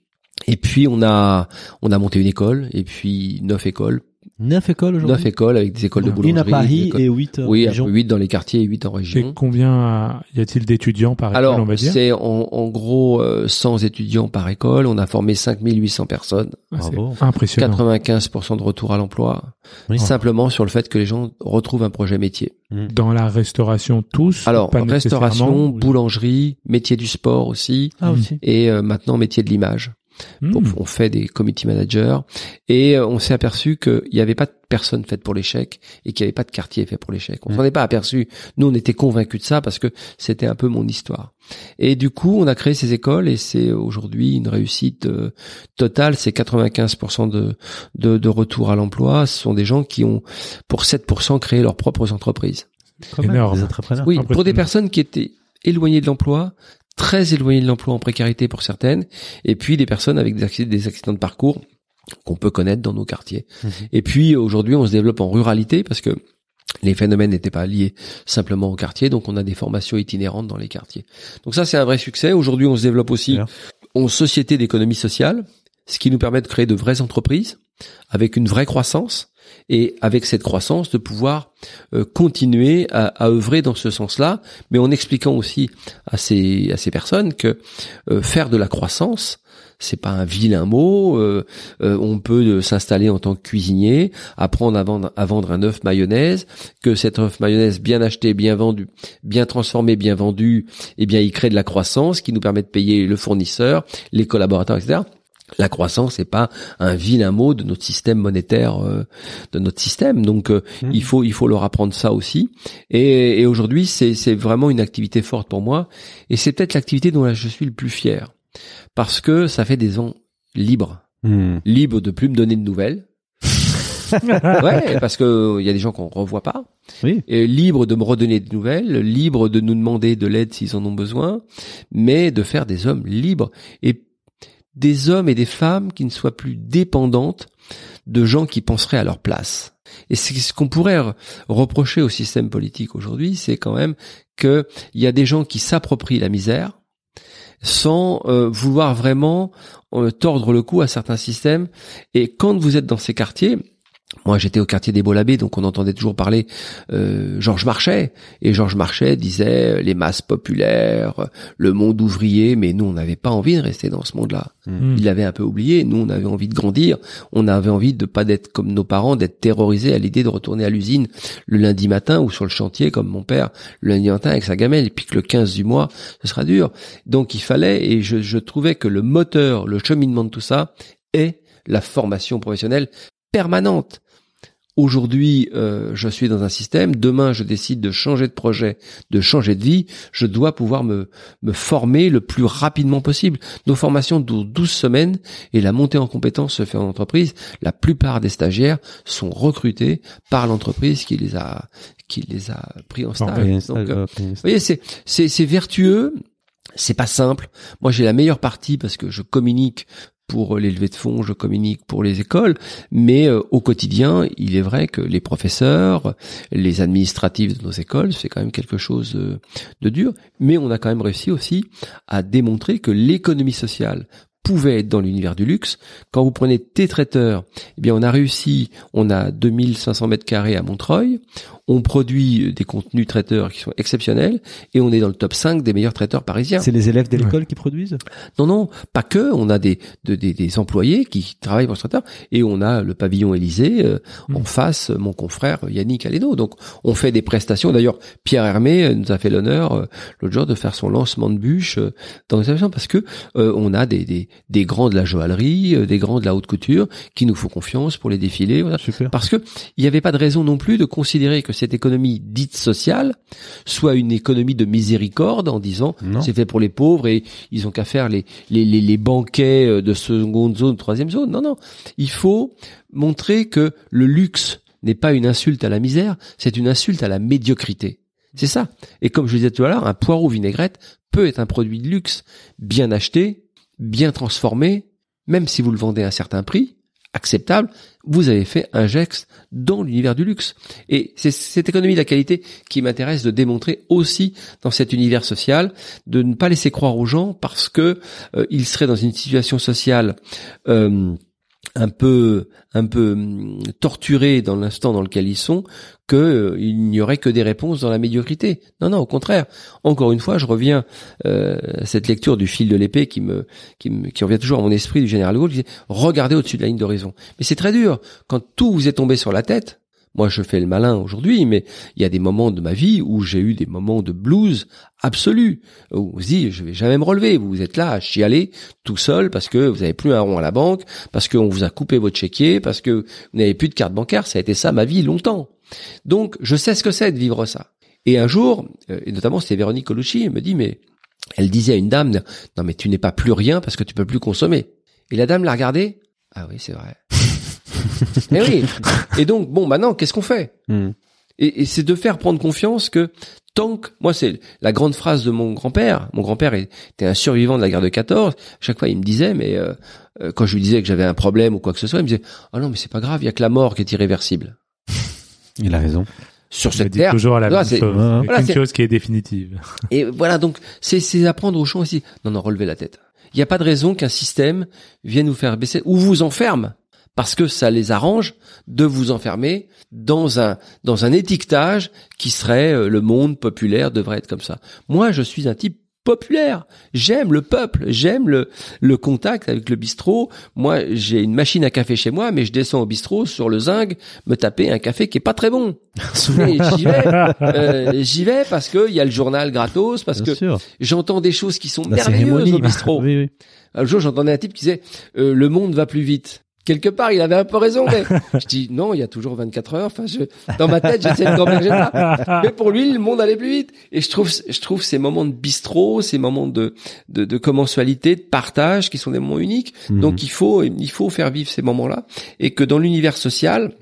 Et puis on a on a monté une école et puis neuf écoles, Neuf écoles aujourd'hui neuf écoles avec des écoles de boulangerie. Une à Paris et huit en oui, région. huit dans les quartiers et huit en Et région. combien y a-t-il d'étudiants par école, Alors, on va dire c'est en, en gros euh, 100 étudiants par école. On a formé 5800 personnes. Ah, Bravo. Impressionnant. 95% de retour à l'emploi. Oui. Simplement sur le fait que les gens retrouvent un projet métier. Dans la restauration, tous Alors, pas restauration, boulangerie, métier du sport aussi. Ah aussi. Et euh, maintenant, métier de l'image. Hmm. Bon, on fait des committee managers et euh, on s'est aperçu qu'il n'y avait pas de personne faite pour l'échec et qu'il n'y avait pas de quartier fait pour l'échec. On Mm. s'en est pas aperçu. Nous, on était convaincus de ça parce que c'était un peu mon histoire. Et du coup, on a créé ces écoles et c'est aujourd'hui une réussite euh, totale. C'est 95% de, de, de retour à l'emploi. Ce sont des gens qui ont, pour 7%, créé leurs propres entreprises. Quand même, Énorme. Des entrepreneurs. Oui, pour des personnes qui étaient éloignées de l'emploi, très éloignées de l'emploi en précarité pour certaines, et puis des personnes avec des accidents, des accidents de parcours qu'on peut connaître dans nos quartiers. Mhm. Et puis aujourd'hui, on se développe en ruralité parce que les phénomènes n'étaient pas liés simplement au quartier, donc on a des formations itinérantes dans les quartiers. Donc ça, c'est un vrai succès. Aujourd'hui, on se développe aussi Bien. en société d'économie sociale, ce qui nous permet de créer de vraies entreprises avec une vraie croissance et avec cette croissance de pouvoir euh, continuer à, œuvrer dans ce sens-là, mais en expliquant aussi à ces personnes que euh, faire de la croissance c'est pas un vilain mot. euh, on peut s'installer en tant que cuisinier, apprendre à vendre, à vendre un œuf mayonnaise, que cet œuf mayonnaise bien acheté, bien vendu, bien transformé, bien vendu, eh bien il crée de la croissance qui nous permet de payer le fournisseur, les collaborateurs, etc. La croissance n'est pas un vilain mot de notre système monétaire, euh, de notre système. Donc euh, Mhm. il faut il faut leur apprendre ça aussi. Et, et aujourd'hui c'est c'est vraiment une activité forte pour moi. Et c'est peut-être l'activité dont là, je suis le plus fier parce que ça fait des ans libres, Hmm. libres de plus me donner de nouvelles. ouais, parce que il y a des gens qu'on revoit pas. Oui. Et libre de me redonner des nouvelles, libre de nous demander de l'aide s'ils en ont besoin, mais de faire des hommes libres et des hommes et des femmes qui ne soient plus dépendantes de gens qui penseraient à leur place. Et ce qu'on pourrait re- reprocher au système politique aujourd'hui, c'est quand même qu'il y a des gens qui s'approprient la misère sans euh, vouloir vraiment euh, tordre le cou à certains systèmes. Et quand vous êtes dans ces quartiers, moi, j'étais au quartier des Beaux-Labés, donc on entendait toujours parler euh, Georges Marchais. Et Georges Marchais disait euh, les masses populaires, le monde ouvrier, mais nous, on n'avait pas envie de rester dans ce monde-là. Hmm. Il l'avait un peu oublié. Nous, on avait envie de grandir. On avait envie de pas d'être comme nos parents, d'être terrorisés à l'idée de retourner à l'usine le lundi matin ou sur le chantier comme mon père le lundi matin avec sa gamelle. Et puis que le 15 du mois, ce sera dur. Donc il fallait, et je, je trouvais que le moteur, le cheminement de tout ça est la formation professionnelle permanente. Aujourd'hui, euh, je suis dans un système. Demain, je décide de changer de projet, de changer de vie. Je dois pouvoir me, me former le plus rapidement possible. Nos formations durent 12 semaines et la montée en compétences se fait en entreprise. La plupart des stagiaires sont recrutés par l'entreprise qui les a qui les a pris en stage. Donc, euh, vous voyez, c'est c'est c'est vertueux. C'est pas simple. Moi, j'ai la meilleure partie parce que je communique pour les levées de fonds, je communique pour les écoles, mais euh, au quotidien, il est vrai que les professeurs, les administratifs de nos écoles, c'est quand même quelque chose euh, de dur, mais on a quand même réussi aussi à démontrer que l'économie sociale pouvait être dans l'univers du luxe. Quand vous prenez T-Traiteur, eh bien on a réussi, on a 2500 mètres carrés à Montreuil, on produit des contenus traiteurs qui sont exceptionnels et on est dans le top 5 des meilleurs traiteurs parisiens. C'est les élèves de l'école qui produisent Non, non, pas que. On a des, de- des, des employés qui travaillent pour ce traiteur et on a le pavillon Élysée euh, Mm. en face, mon confrère Yannick Aleno. Donc, on fait des prestations. D'ailleurs, Pierre Hermé euh, nous a fait l'honneur euh, l'autre jour de faire son lancement de bûche euh, dans les établissements parce que euh, on a des, des, des grands de la joaillerie, euh, des grands de la haute couture qui nous font confiance pour les défilés. Voilà. Super. Parce que il n'y avait pas de raison non plus de considérer que cette économie dite sociale soit une économie de miséricorde en disant c'est fait pour les pauvres et ils ont qu'à faire les, les, les, les banquets euh, de seconde zone, troisième zone. Non, non. Il faut montrer que le luxe n'est pas une insulte à la misère, c'est une insulte à la médiocrité. C'est ça. Et comme je le disais tout à l'heure, un poireau vinaigrette peut être un produit de luxe bien acheté, bien transformé, même si vous le vendez à un certain prix, acceptable, vous avez fait un geste dans l'univers du luxe. Et c'est cette économie de la qualité qui m'intéresse de démontrer aussi dans cet univers social, de ne pas laisser croire aux gens parce que euh, ils seraient dans une situation sociale euh, un peu un peu hum, torturés dans l'instant dans lequel ils sont que euh, il n'y aurait que des réponses dans la médiocrité. Non non, au contraire. Encore une fois, je reviens euh, à cette lecture du fil de l'épée qui me qui revient toujours à mon esprit du général Gaulle qui disait regardez au-dessus de la ligne d'horizon. Mais c'est très dur quand tout vous est tombé sur la tête. Moi, je fais le malin aujourd'hui, mais il y a des moments de ma vie où j'ai eu des moments de blues absolu. Où vous dites, je vais jamais me relever. Vous êtes là à chialer tout seul parce que vous avez plus un rond à la banque, parce qu'on vous a coupé votre chéquier, parce que vous n'avez plus de carte bancaire. Ça a été ça ma vie longtemps. Donc, je sais ce que c'est de vivre ça. Et un jour, euh, et notamment c'était Véronique Colucci, elle me dit, mais elle disait à une dame, non mais tu n'es pas plus rien parce que tu peux plus consommer. Et la dame l'a regardé. Ah oui, c'est vrai. Et oui. Et donc, bon, maintenant, qu'est-ce qu'on fait Hmm. Et, et c'est de faire prendre confiance que tant que moi c'est la grande phrase de mon grand-père. Mon grand-père était un survivant de la guerre de 14. Chaque fois il me disait mais euh, euh, quand je lui disais que j'avais un problème ou quoi que ce soit, il me disait "Ah non, mais c'est pas grave, il y a que la mort qui est irréversible." Il a raison. Sur cette terre. toujours la Voilà, même c'est- chose. voilà, Il y a qu'une c'est- chose qui est définitive. Et voilà, donc c'est c'est apprendre aux gens aussi. Non, non, relevez la tête. Il n'y a pas de raison qu'un système vienne vous faire baisser ou vous enferme parce que ça les arrange de vous enfermer dans un dans un étiquetage qui serait euh, le monde populaire devrait être comme ça. Moi, je suis un type populaire. J'aime le peuple, j'aime le le contact avec le bistrot. Moi, j'ai une machine à café chez moi, mais je descends au bistrot sur le zinc me taper un café qui est pas très bon. J'y vais, euh, j'y vais parce que il y a le journal gratos, parce Bien que j'entends des choses qui sont La merveilleuses cérémonie. au bistrot. Oui, oui. Un jour, j'entendais un type qui disait euh, le monde va plus vite. Quelque part, il avait un peu raison. Mais je dis non, il y a toujours 24 heures. Enfin, je, dans ma tête, j'essaie de converger ça. Mais pour lui, le monde allait plus vite. Et je trouve, je trouve ces moments de bistrot, ces moments de, de, de commensualité, de partage, qui sont des moments uniques. Mhm. Donc, il faut, il faut faire vivre ces moments-là. Et que dans l'univers social,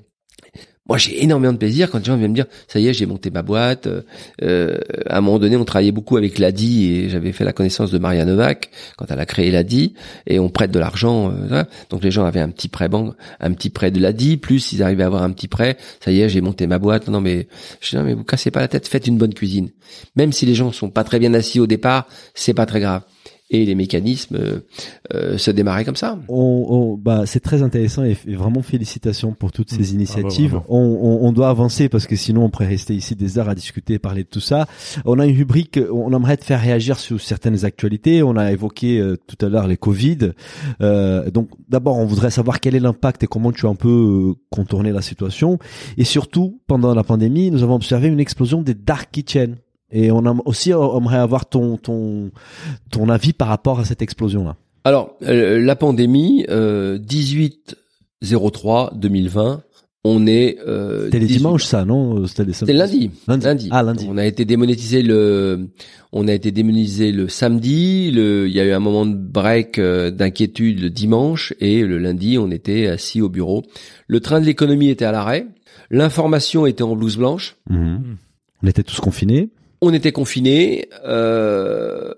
moi, j'ai énormément de plaisir quand les gens viennent me dire, ça y est, j'ai monté ma boîte. Euh, euh, à un moment donné, on travaillait beaucoup avec l'ADI et j'avais fait la connaissance de Maria Novak quand elle a créé l'ADI et on prête de l'argent. euh, donc les gens avaient un petit prêt banque, un petit prêt de l'ADI, plus ils arrivaient à avoir un petit prêt. Ça y est, j'ai monté ma boîte. Non, non, mais je dis, non, mais vous cassez pas la tête, faites une bonne cuisine. Même si les gens sont pas très bien assis au départ, c'est pas très grave. Et les mécanismes euh, euh, se démarraient comme ça. On, on- bah, c'est très intéressant et, et vraiment félicitations pour toutes ces Mmh, initiatives. bravo, On, on- on doit avancer parce que sinon on pourrait rester ici des heures à discuter et parler de tout ça. On a une rubrique, on aimerait te faire réagir sur certaines actualités. On a évoqué euh, tout à l'heure les Covid. Euh, donc d'abord, on voudrait savoir quel est l'impact et comment tu as un peu euh, contourné la situation. Et surtout, pendant la pandémie, nous avons observé une explosion des dark kitchens. Et on a aussi on aimerait avoir ton ton ton avis par rapport à cette explosion là. Alors, euh, la pandémie, euh, 18-03 2020, on est... Euh, C'était les 18 dimanches ça, non C'était les C'était lundi. Lundi. Ah, lundi. On a été démonétisé le, on a été démonétisé le samedi. Le, il y a eu un moment de break euh, d'inquiétude le dimanche et le lundi, on était assis au bureau. Le train de l'économie était à l'arrêt. L'information était en blouse blanche. Mhm. On était tous confinés. On était confinés. euh,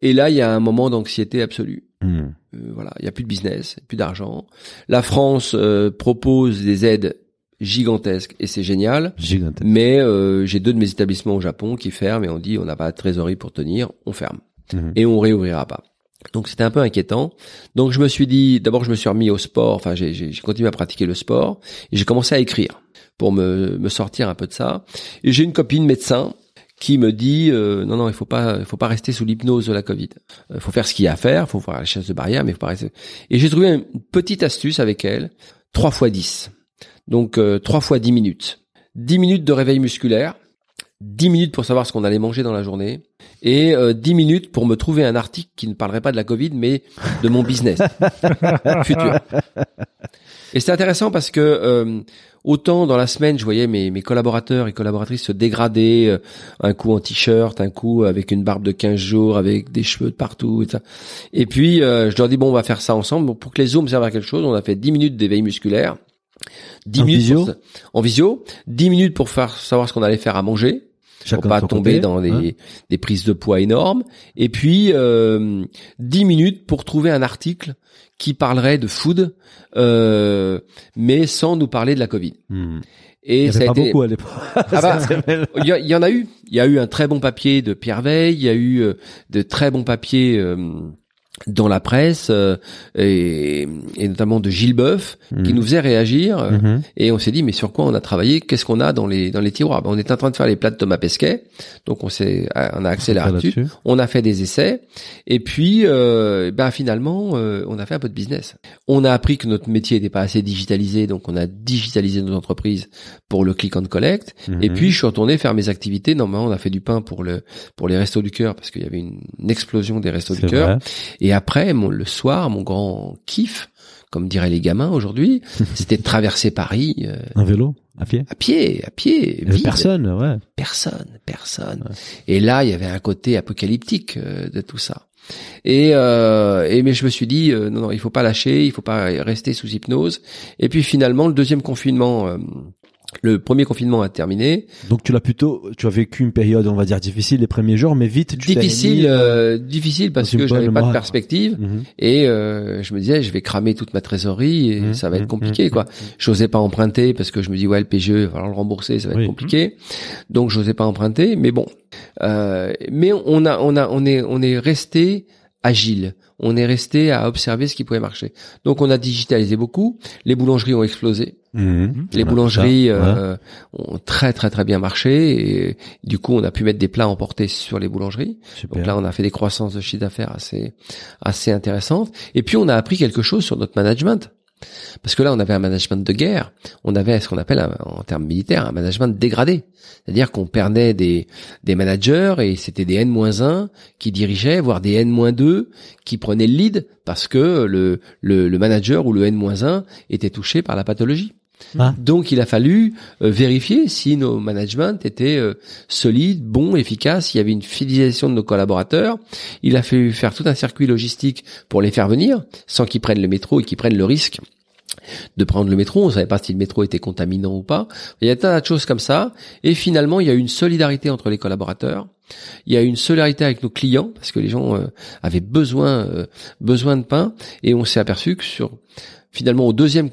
et là, il y a un moment d'anxiété absolue. Mhm. Euh, voilà, il y a plus de business, plus d'argent. La France euh, propose des aides gigantesques et c'est génial. Gigantesque. Mais euh, j'ai deux de mes établissements au Japon qui ferment et on dit on n'a pas de trésorerie pour tenir, on ferme Mhm. et on réouvrira pas. Donc c'était un peu inquiétant. Donc je me suis dit, d'abord je me suis remis au sport, enfin j'ai j'ai- j'ai continué à pratiquer le sport et j'ai commencé à écrire pour me, me sortir un peu de ça. Et j'ai une copine médecin qui me dit euh, non non il faut pas il faut pas rester sous l'hypnose de la Covid. Il faut faire ce qu'il y a à faire, il faut faire la chasse de barrière, mais faut pas rester. Et j'ai trouvé une petite astuce avec elle, 3 fois 10. Donc euh, 3 fois 10 minutes. 10 minutes de réveil musculaire, 10 minutes pour savoir ce qu'on allait manger dans la journée et euh, 10 minutes pour me trouver un article qui ne parlerait pas de la Covid mais de mon business futur. Et c'est intéressant parce que euh, autant dans la semaine, je voyais mes, mes collaborateurs et collaboratrices se dégrader, euh, un coup en t-shirt, un coup avec une barbe de 15 jours, avec des cheveux de partout et ça. Et puis euh, je leur dis bon, on va faire ça ensemble. Bon, pour que les zooms servent à quelque chose, on a fait 10 minutes d'éveil musculaire. 10 En minutes visio pour- en visio, 10 minutes pour faire savoir ce qu'on allait faire à manger Chacun pour pas tomber côté, dans des, hein. des prises de poids énormes. Et puis euh, 10 minutes pour trouver un article qui parlerait de food, euh, mais sans nous parler de la Covid. Mhm. Et Il y avait ça a pas été. beaucoup à l'époque. Ah bah, il y, a- il y en a eu. Il y a eu un très bon papier de Pierre Veil. Il y a eu euh, de très bons papiers. euh, dans la presse euh, et, et notamment de Gilles Boeuf qui Mhm. nous faisait réagir euh, Mhm. et on s'est dit mais sur quoi on a travaillé qu'est-ce qu'on a dans les dans les tiroirs? Ben, on était en train de faire les plats de Thomas Pesquet donc on s'est on a accéléré Là-dessus. là-dessus on a fait des essais et puis euh, ben finalement euh, on a fait un peu de business on a appris que notre métier n'était pas assez digitalisé donc on a digitalisé nos entreprises pour le click and collect et Mhm. puis je suis retourné faire mes activités normalement on a fait du pain pour le pour les restos du cœur parce qu'il y avait une, une explosion des restos du cœur. Et après, mon, le soir, mon grand kiff, comme diraient les gamins aujourd'hui, c'était de traverser Paris euh, Un vélo? À pied? à pied, à pied. Vide. personne, ouais. Personne, personne. Et là, il y avait un côté apocalyptique euh, de tout ça. Et, euh, et mais je me suis dit euh, non non il faut pas lâcher, il faut pas rester sous hypnose. Et puis finalement le deuxième confinement, euh, le premier confinement a terminé. Donc tu l'as plutôt, tu as vécu une période, on va dire difficile les premiers jours, mais vite tu Difficile, remis, euh, difficile parce que j'avais pas de perspective. Mhm. Et euh, je me disais, je vais cramer toute ma trésorerie et Mhm, ça va mhm, être compliqué, mhm, quoi. J'osais pas emprunter parce que je me dis, ouais, le PGE, il va falloir le rembourser, ça va Oui. être compliqué. Donc, j'osais pas emprunter, mais bon. Euh, mais on a, on a, on est, on est resté agile. On est resté à observer ce qui pouvait marcher. Donc, on a digitalisé beaucoup. Les boulangeries ont explosé. Mhm. Les boulangeries vu ça, ouais. euh, ont très, très, très bien marché. Et du coup, on a pu mettre des plats emportés sur les boulangeries. Super. Donc là, on a fait des croissances de chiffre d'affaires assez, assez intéressantes. Et puis, on a appris quelque chose sur notre management. Parce que là, on avait un management de guerre. On avait ce qu'on appelle, en termes militaires, un management dégradé. C'est-à-dire qu'on perdait des, managers et c'était des N-1 qui dirigeaient, voire des N-2 qui prenaient le lead parce que le, le, le manager ou le N-1 était touché par la pathologie. Ah. Donc, il a fallu euh, vérifier si nos managements étaient euh, solides, bons, efficaces. Il y avait une fidélisation de nos collaborateurs. Il a fallu faire tout un circuit logistique pour les faire venir, sans qu'ils prennent le métro et qu'ils prennent le risque de prendre le métro. On savait pas si le métro était contaminant ou pas. Il y a tas de choses comme ça. Et finalement, il y a eu une solidarité entre les collaborateurs. Il y a eu une solidarité avec nos clients parce que les gens euh, avaient besoin euh, besoin de pain et on s'est aperçu que sur finalement au deuxième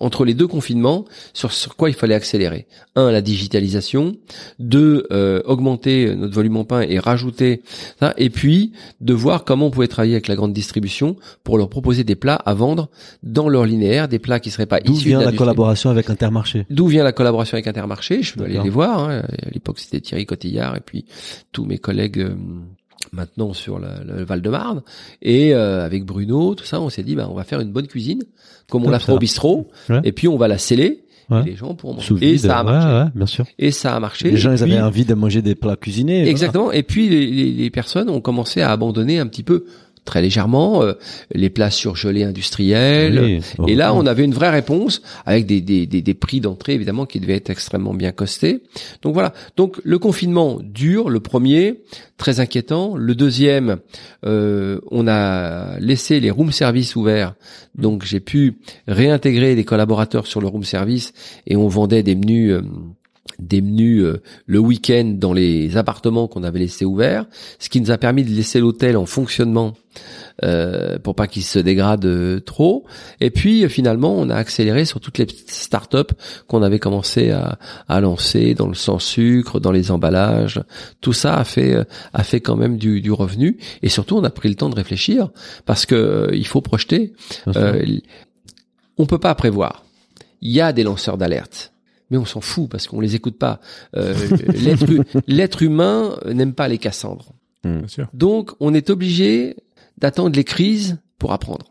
entre les deux confinements sur sur quoi il fallait accélérer. Un, la digitalisation. Deux, euh, augmenter notre volume en pain et rajouter ça. Et puis de voir comment on pouvait travailler avec la grande distribution pour leur proposer des plats à vendre dans leur linéaire, des plats qui seraient pas D'où de vient la collaboration avec Intermarché D'où vient la collaboration avec Intermarché? Je peux aller les voir. hein. À l'époque, c'était Thierry Cotillard et puis tous mes collègues euh, maintenant sur la- le Val-de-Marne. Et euh, avec Bruno, tout ça, on s'est dit, bah, on va faire une bonne cuisine, comme on l'a fait au bistrot, Ouais. et puis on va la sceller. Ouais. Et les gens pourront manger. Sous Et ça a marché. ouais, bien sûr. Et ça a marché. Les gens, ils avaient envie de manger des plats cuisinés. voilà. Exactement. Et puis les, les- les personnes ont commencé à abandonner un petit peu, très légèrement, euh, les plats surgelés industriels. Oui, Et là, on avait une vraie réponse avec des, des, des, des prix d'entrée évidemment qui devaient être extrêmement bien costés. Donc voilà. Donc le confinement dure. Le premier, très inquiétant. Le deuxième, euh, on a laissé les room service ouverts. Donc j'ai pu réintégrer des collaborateurs sur le room service et on vendait des menus. euh, des menus euh, le week-end dans les appartements qu'on avait laissés ouverts, ce qui nous a permis de laisser l'hôtel en fonctionnement euh, pour pas qu'il se dégrade euh, trop. Et puis euh, finalement, on a accéléré sur toutes les startups qu'on avait commencé à, à lancer dans le sans sucre, dans les emballages. Tout ça a fait euh, a fait quand même du, du revenu. Et surtout, on a pris le temps de réfléchir parce que il faut projeter. Euh, on peut pas prévoir. Il y a des lanceurs d'alerte. Mais on s'en fout parce qu'on les écoute pas. Euh, l'être, hu- l'être humain n'aime pas les Cassandres. Sûr. Donc, on est obligé d'attendre les crises pour apprendre.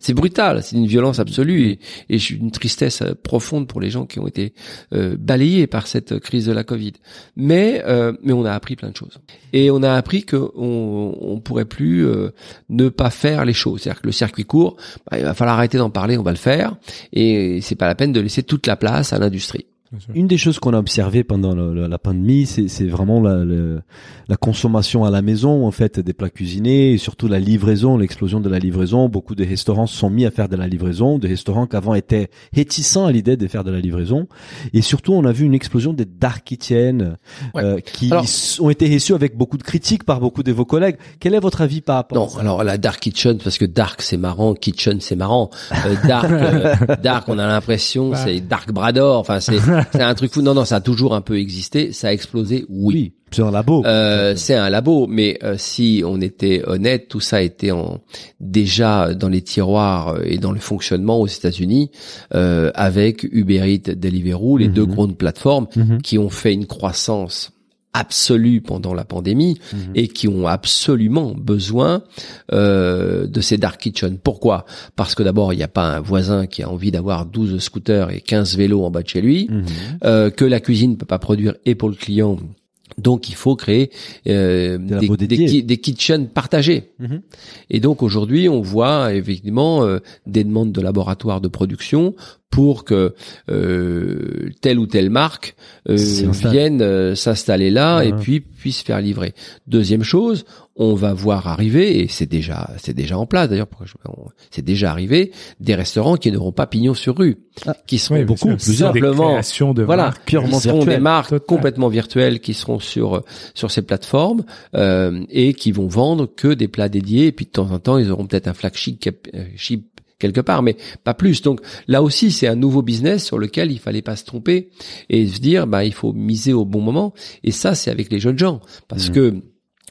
C'est brutal, c'est une violence absolue et, une tristesse profonde pour les gens qui ont été euh, balayés par cette crise de la Covid. Mais euh, mais on a appris plein de choses et on a appris que on, on pourrait plus euh, ne pas faire les choses. C'est-à-dire que le circuit court, bah, il va falloir arrêter d'en parler, on va le faire et c'est pas la peine de laisser toute la place à l'industrie. Une des choses qu'on a observé pendant le- le- la pandémie, c'est c'est vraiment la, le- la consommation à la maison, en fait, des plats cuisinés, et surtout la livraison, l'explosion de la livraison. Beaucoup de restaurants se sont mis à faire de la livraison, des restaurants qu'avant étaient réticents à l'idée de faire de la livraison. Et surtout, on a vu une explosion des dark kitchen, Ouais. euh, qui Alors- ont été reçus avec beaucoup de critiques par beaucoup de vos collègues. Quel est votre avis par rapport à Non, ça? alors la dark kitchen parce que dark c'est marrant, kitchen c'est marrant. Euh, dark, euh, dark, on a l'impression Bah. c'est dark Brador. Enfin c'est c'est un truc fou. Non non, ça a toujours un peu existé. Ça a explosé, oui. Oui, c'est un labo. Euh, c'est un labo, mais euh, si on était honnête, tout ça était en, déjà dans les tiroirs euh, et dans le fonctionnement aux États-Unis euh, avec Uber Eats, Deliveroo, les Mhm. deux grandes plateformes Mhm. qui ont fait une croissance absolue pendant la pandémie Mhm. et qui ont absolument besoin euh, de ces dark kitchen. Pourquoi? Parce que d'abord, il n'y a pas un voisin qui a envie d'avoir 12 scooters et 15 vélos en bas de chez lui, Mhm. euh, que la cuisine ne peut pas produire et pour le client. Donc il faut créer euh, des kitchens partagés. Mhm. Et donc aujourd'hui, on voit effectivement euh, des demandes de laboratoires de production pour que euh, telle ou telle marque euh, vienne euh, s'installer là Ouais. et puis puisse faire livrer. Deuxième chose, on va voir arriver et c'est déjà c'est déjà en place d'ailleurs. pourquoi je- on- C'est déjà arrivé des restaurants qui n'auront pas pignon sur rue, Ah. qui seront beaucoup plus simplement de voilà, marques. purement qui seront virtuelles. des marques Total. complètement virtuelles qui seront sur sur ces plateformes euh, et qui vont vendre que des plats dédiés et puis de temps en temps ils auront peut-être un flagship euh, chip quelque part mais pas plus. Donc là aussi c'est un nouveau business sur lequel il fallait pas se tromper et se dire bah il faut miser au bon moment. Et ça c'est avec les jeunes gens. Parce Mhm. que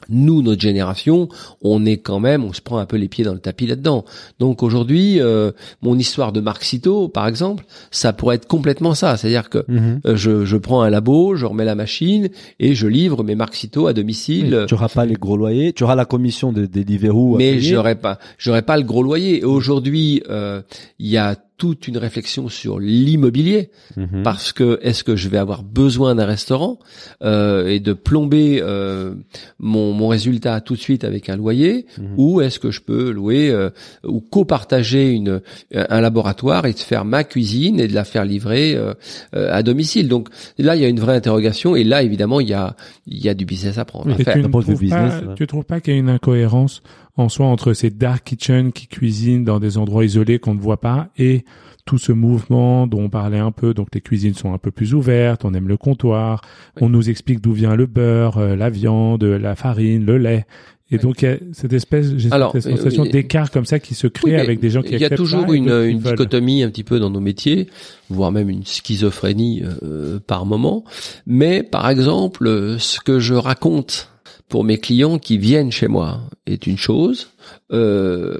nous, notre génération, on est quand même, on se prend un peu les pieds dans le tapis là-dedans. Donc aujourd'hui, euh, mon histoire de Marc par exemple, ça pourrait être complètement ça. C'est-à-dire que Mhm. euh, je, je prends un labo, je remets la machine et je livre mes Marc à domicile. Oui, tu auras pas les gros loyers, tu auras la commission de, des Deliveroo mais j'aurais pas, j'aurais pas le gros loyer. Et aujourd'hui, euh, il y a toute une réflexion sur l'immobilier Mhm. parce que est-ce que je vais avoir besoin d'un restaurant euh, et de plomber euh, mon, mon résultat tout de suite avec un loyer Mhm. ou est-ce que je peux louer euh, ou copartager une un laboratoire et de faire ma cuisine et de la faire livrer euh, euh, à domicile donc là il y a une vraie interrogation et là évidemment il y a il y a du business à prendre à faire. tu ne trouves business, tu trouves pas qu'il y a une incohérence en soi entre ces dark kitchens qui cuisinent dans des endroits isolés qu'on ne voit pas et tout ce mouvement dont on parlait un peu, donc les cuisines sont un peu plus ouvertes, on aime le comptoir, on nous explique d'où vient le beurre, euh, la viande, la farine, le lait, Et donc il y a cette espèce, j'ai cette sensation euh, d'écart comme ça qui se crée Oui, avec des gens qui Il y a toujours une, une dichotomie un petit peu dans nos métiers, voire même une schizophrénie euh, par moment. Mais par exemple, euh, ce que je raconte pour mes clients qui viennent chez moi est une chose. Euh,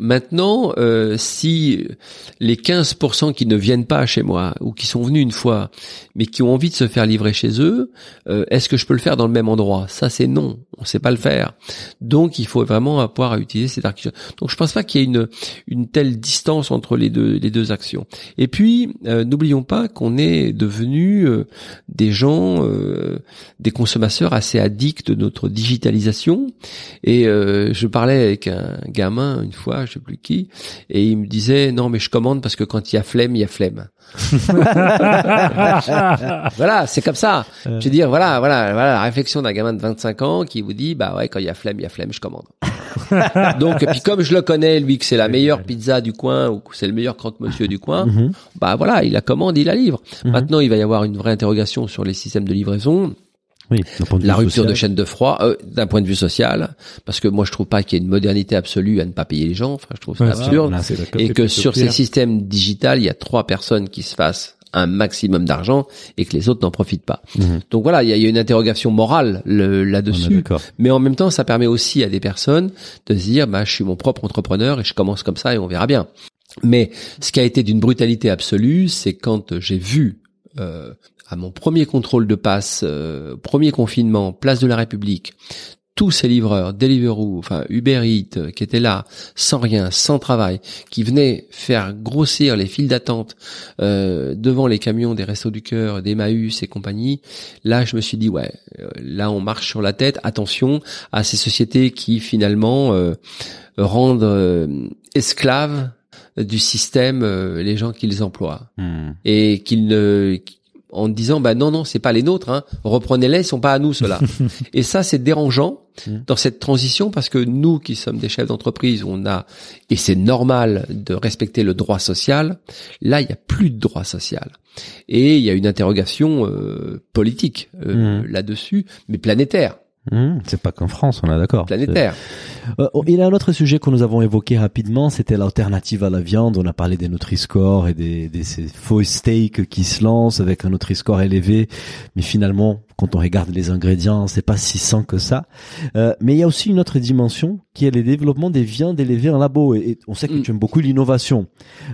maintenant, euh, si les 15% qui ne viennent pas chez moi ou qui sont venus une fois, mais qui ont envie de se faire livrer chez eux, euh, est-ce que je peux le faire dans le même endroit? Ça, c'est non. On sait pas le faire. Donc, il faut vraiment à utiliser cette architecture. Donc, je pense pas qu'il y ait une une telle distance entre les deux les deux actions. Et puis, euh, n'oublions pas qu'on est devenu euh, des gens, euh, des consommateurs assez addicts de notre digitalisation. Et euh, je parlais avec un gamin une fois, je sais plus qui, et il me disait non mais je commande parce que quand il y a flemme, il y a flemme. Voilà, c'est comme ça. Euh. Je veux dire, voilà, voilà, voilà la réflexion d'un gamin de 25 ans qui vous dit, bah ouais, quand il y a flemme, il y a flemme, je commande. Donc, et puis comme je le connais, lui, que c'est la meilleure pizza du coin ou que c'est le meilleur croque-monsieur du coin, Mhm. bah voilà, il la commande, il la livre. Mhm. Maintenant, il va y avoir une vraie interrogation sur les systèmes de livraison, Oui, d'un point de la vue rupture de chaîne de froid, euh, d'un point de vue social, parce que moi, je trouve pas qu'il y ait une modernité absolue à ne pas payer les gens. Enfin, je trouve ça Ouais, absurde. Et que sur ces systèmes digitales, il y a trois personnes qui se fassent un maximum d'argent et que les autres n'en profitent pas. Mhm. Donc voilà, il y y a une interrogation morale là-dessus. Mais en même temps, ça permet aussi à des personnes de se dire, bah, je suis mon propre entrepreneur et je commence comme ça et on verra bien. Mais ce qui a été d'une brutalité absolue, c'est quand j'ai vu euh, à mon premier contrôle de passe, euh, premier confinement, place de la République, tous ces livreurs, Deliveroo, enfin Uber Eats, euh, qui étaient là, sans rien, sans travail, qui venaient faire grossir les files d'attente euh, devant les camions des Restos du Cœur, des Maüs et compagnie, là je me suis dit ouais, euh, là on marche sur la tête. Attention à ces sociétés qui finalement euh, rendent euh, esclaves du système euh, les gens qu'ils emploient Mhm. et qu'ils ne en disant bah non non c'est pas les nôtres hein, reprenez-les ils sont pas à nous ceux-là et ça c'est dérangeant Mm. dans cette transition parce que nous qui sommes des chefs d'entreprise on a et c'est normal de respecter le droit social là il y a plus de droit social et il y a une interrogation euh, politique euh, Mm. là-dessus mais planétaire Mhm. C'est pas qu'en France, on est d'accord. planétaire Euh, il y a un autre sujet que nous avons évoqué rapidement, c'était l'alternative à la viande. On a parlé des Nutri-Score et des, des ces faux steaks qui se lancent avec un Nutri-Score élevé, mais finalement, quand on regarde les ingrédients, c'est pas si sain que ça. Euh, mais il y a aussi une autre dimension qui est le développement des viandes élevées en labo. Et, et on sait que Mm. tu aimes beaucoup l'innovation.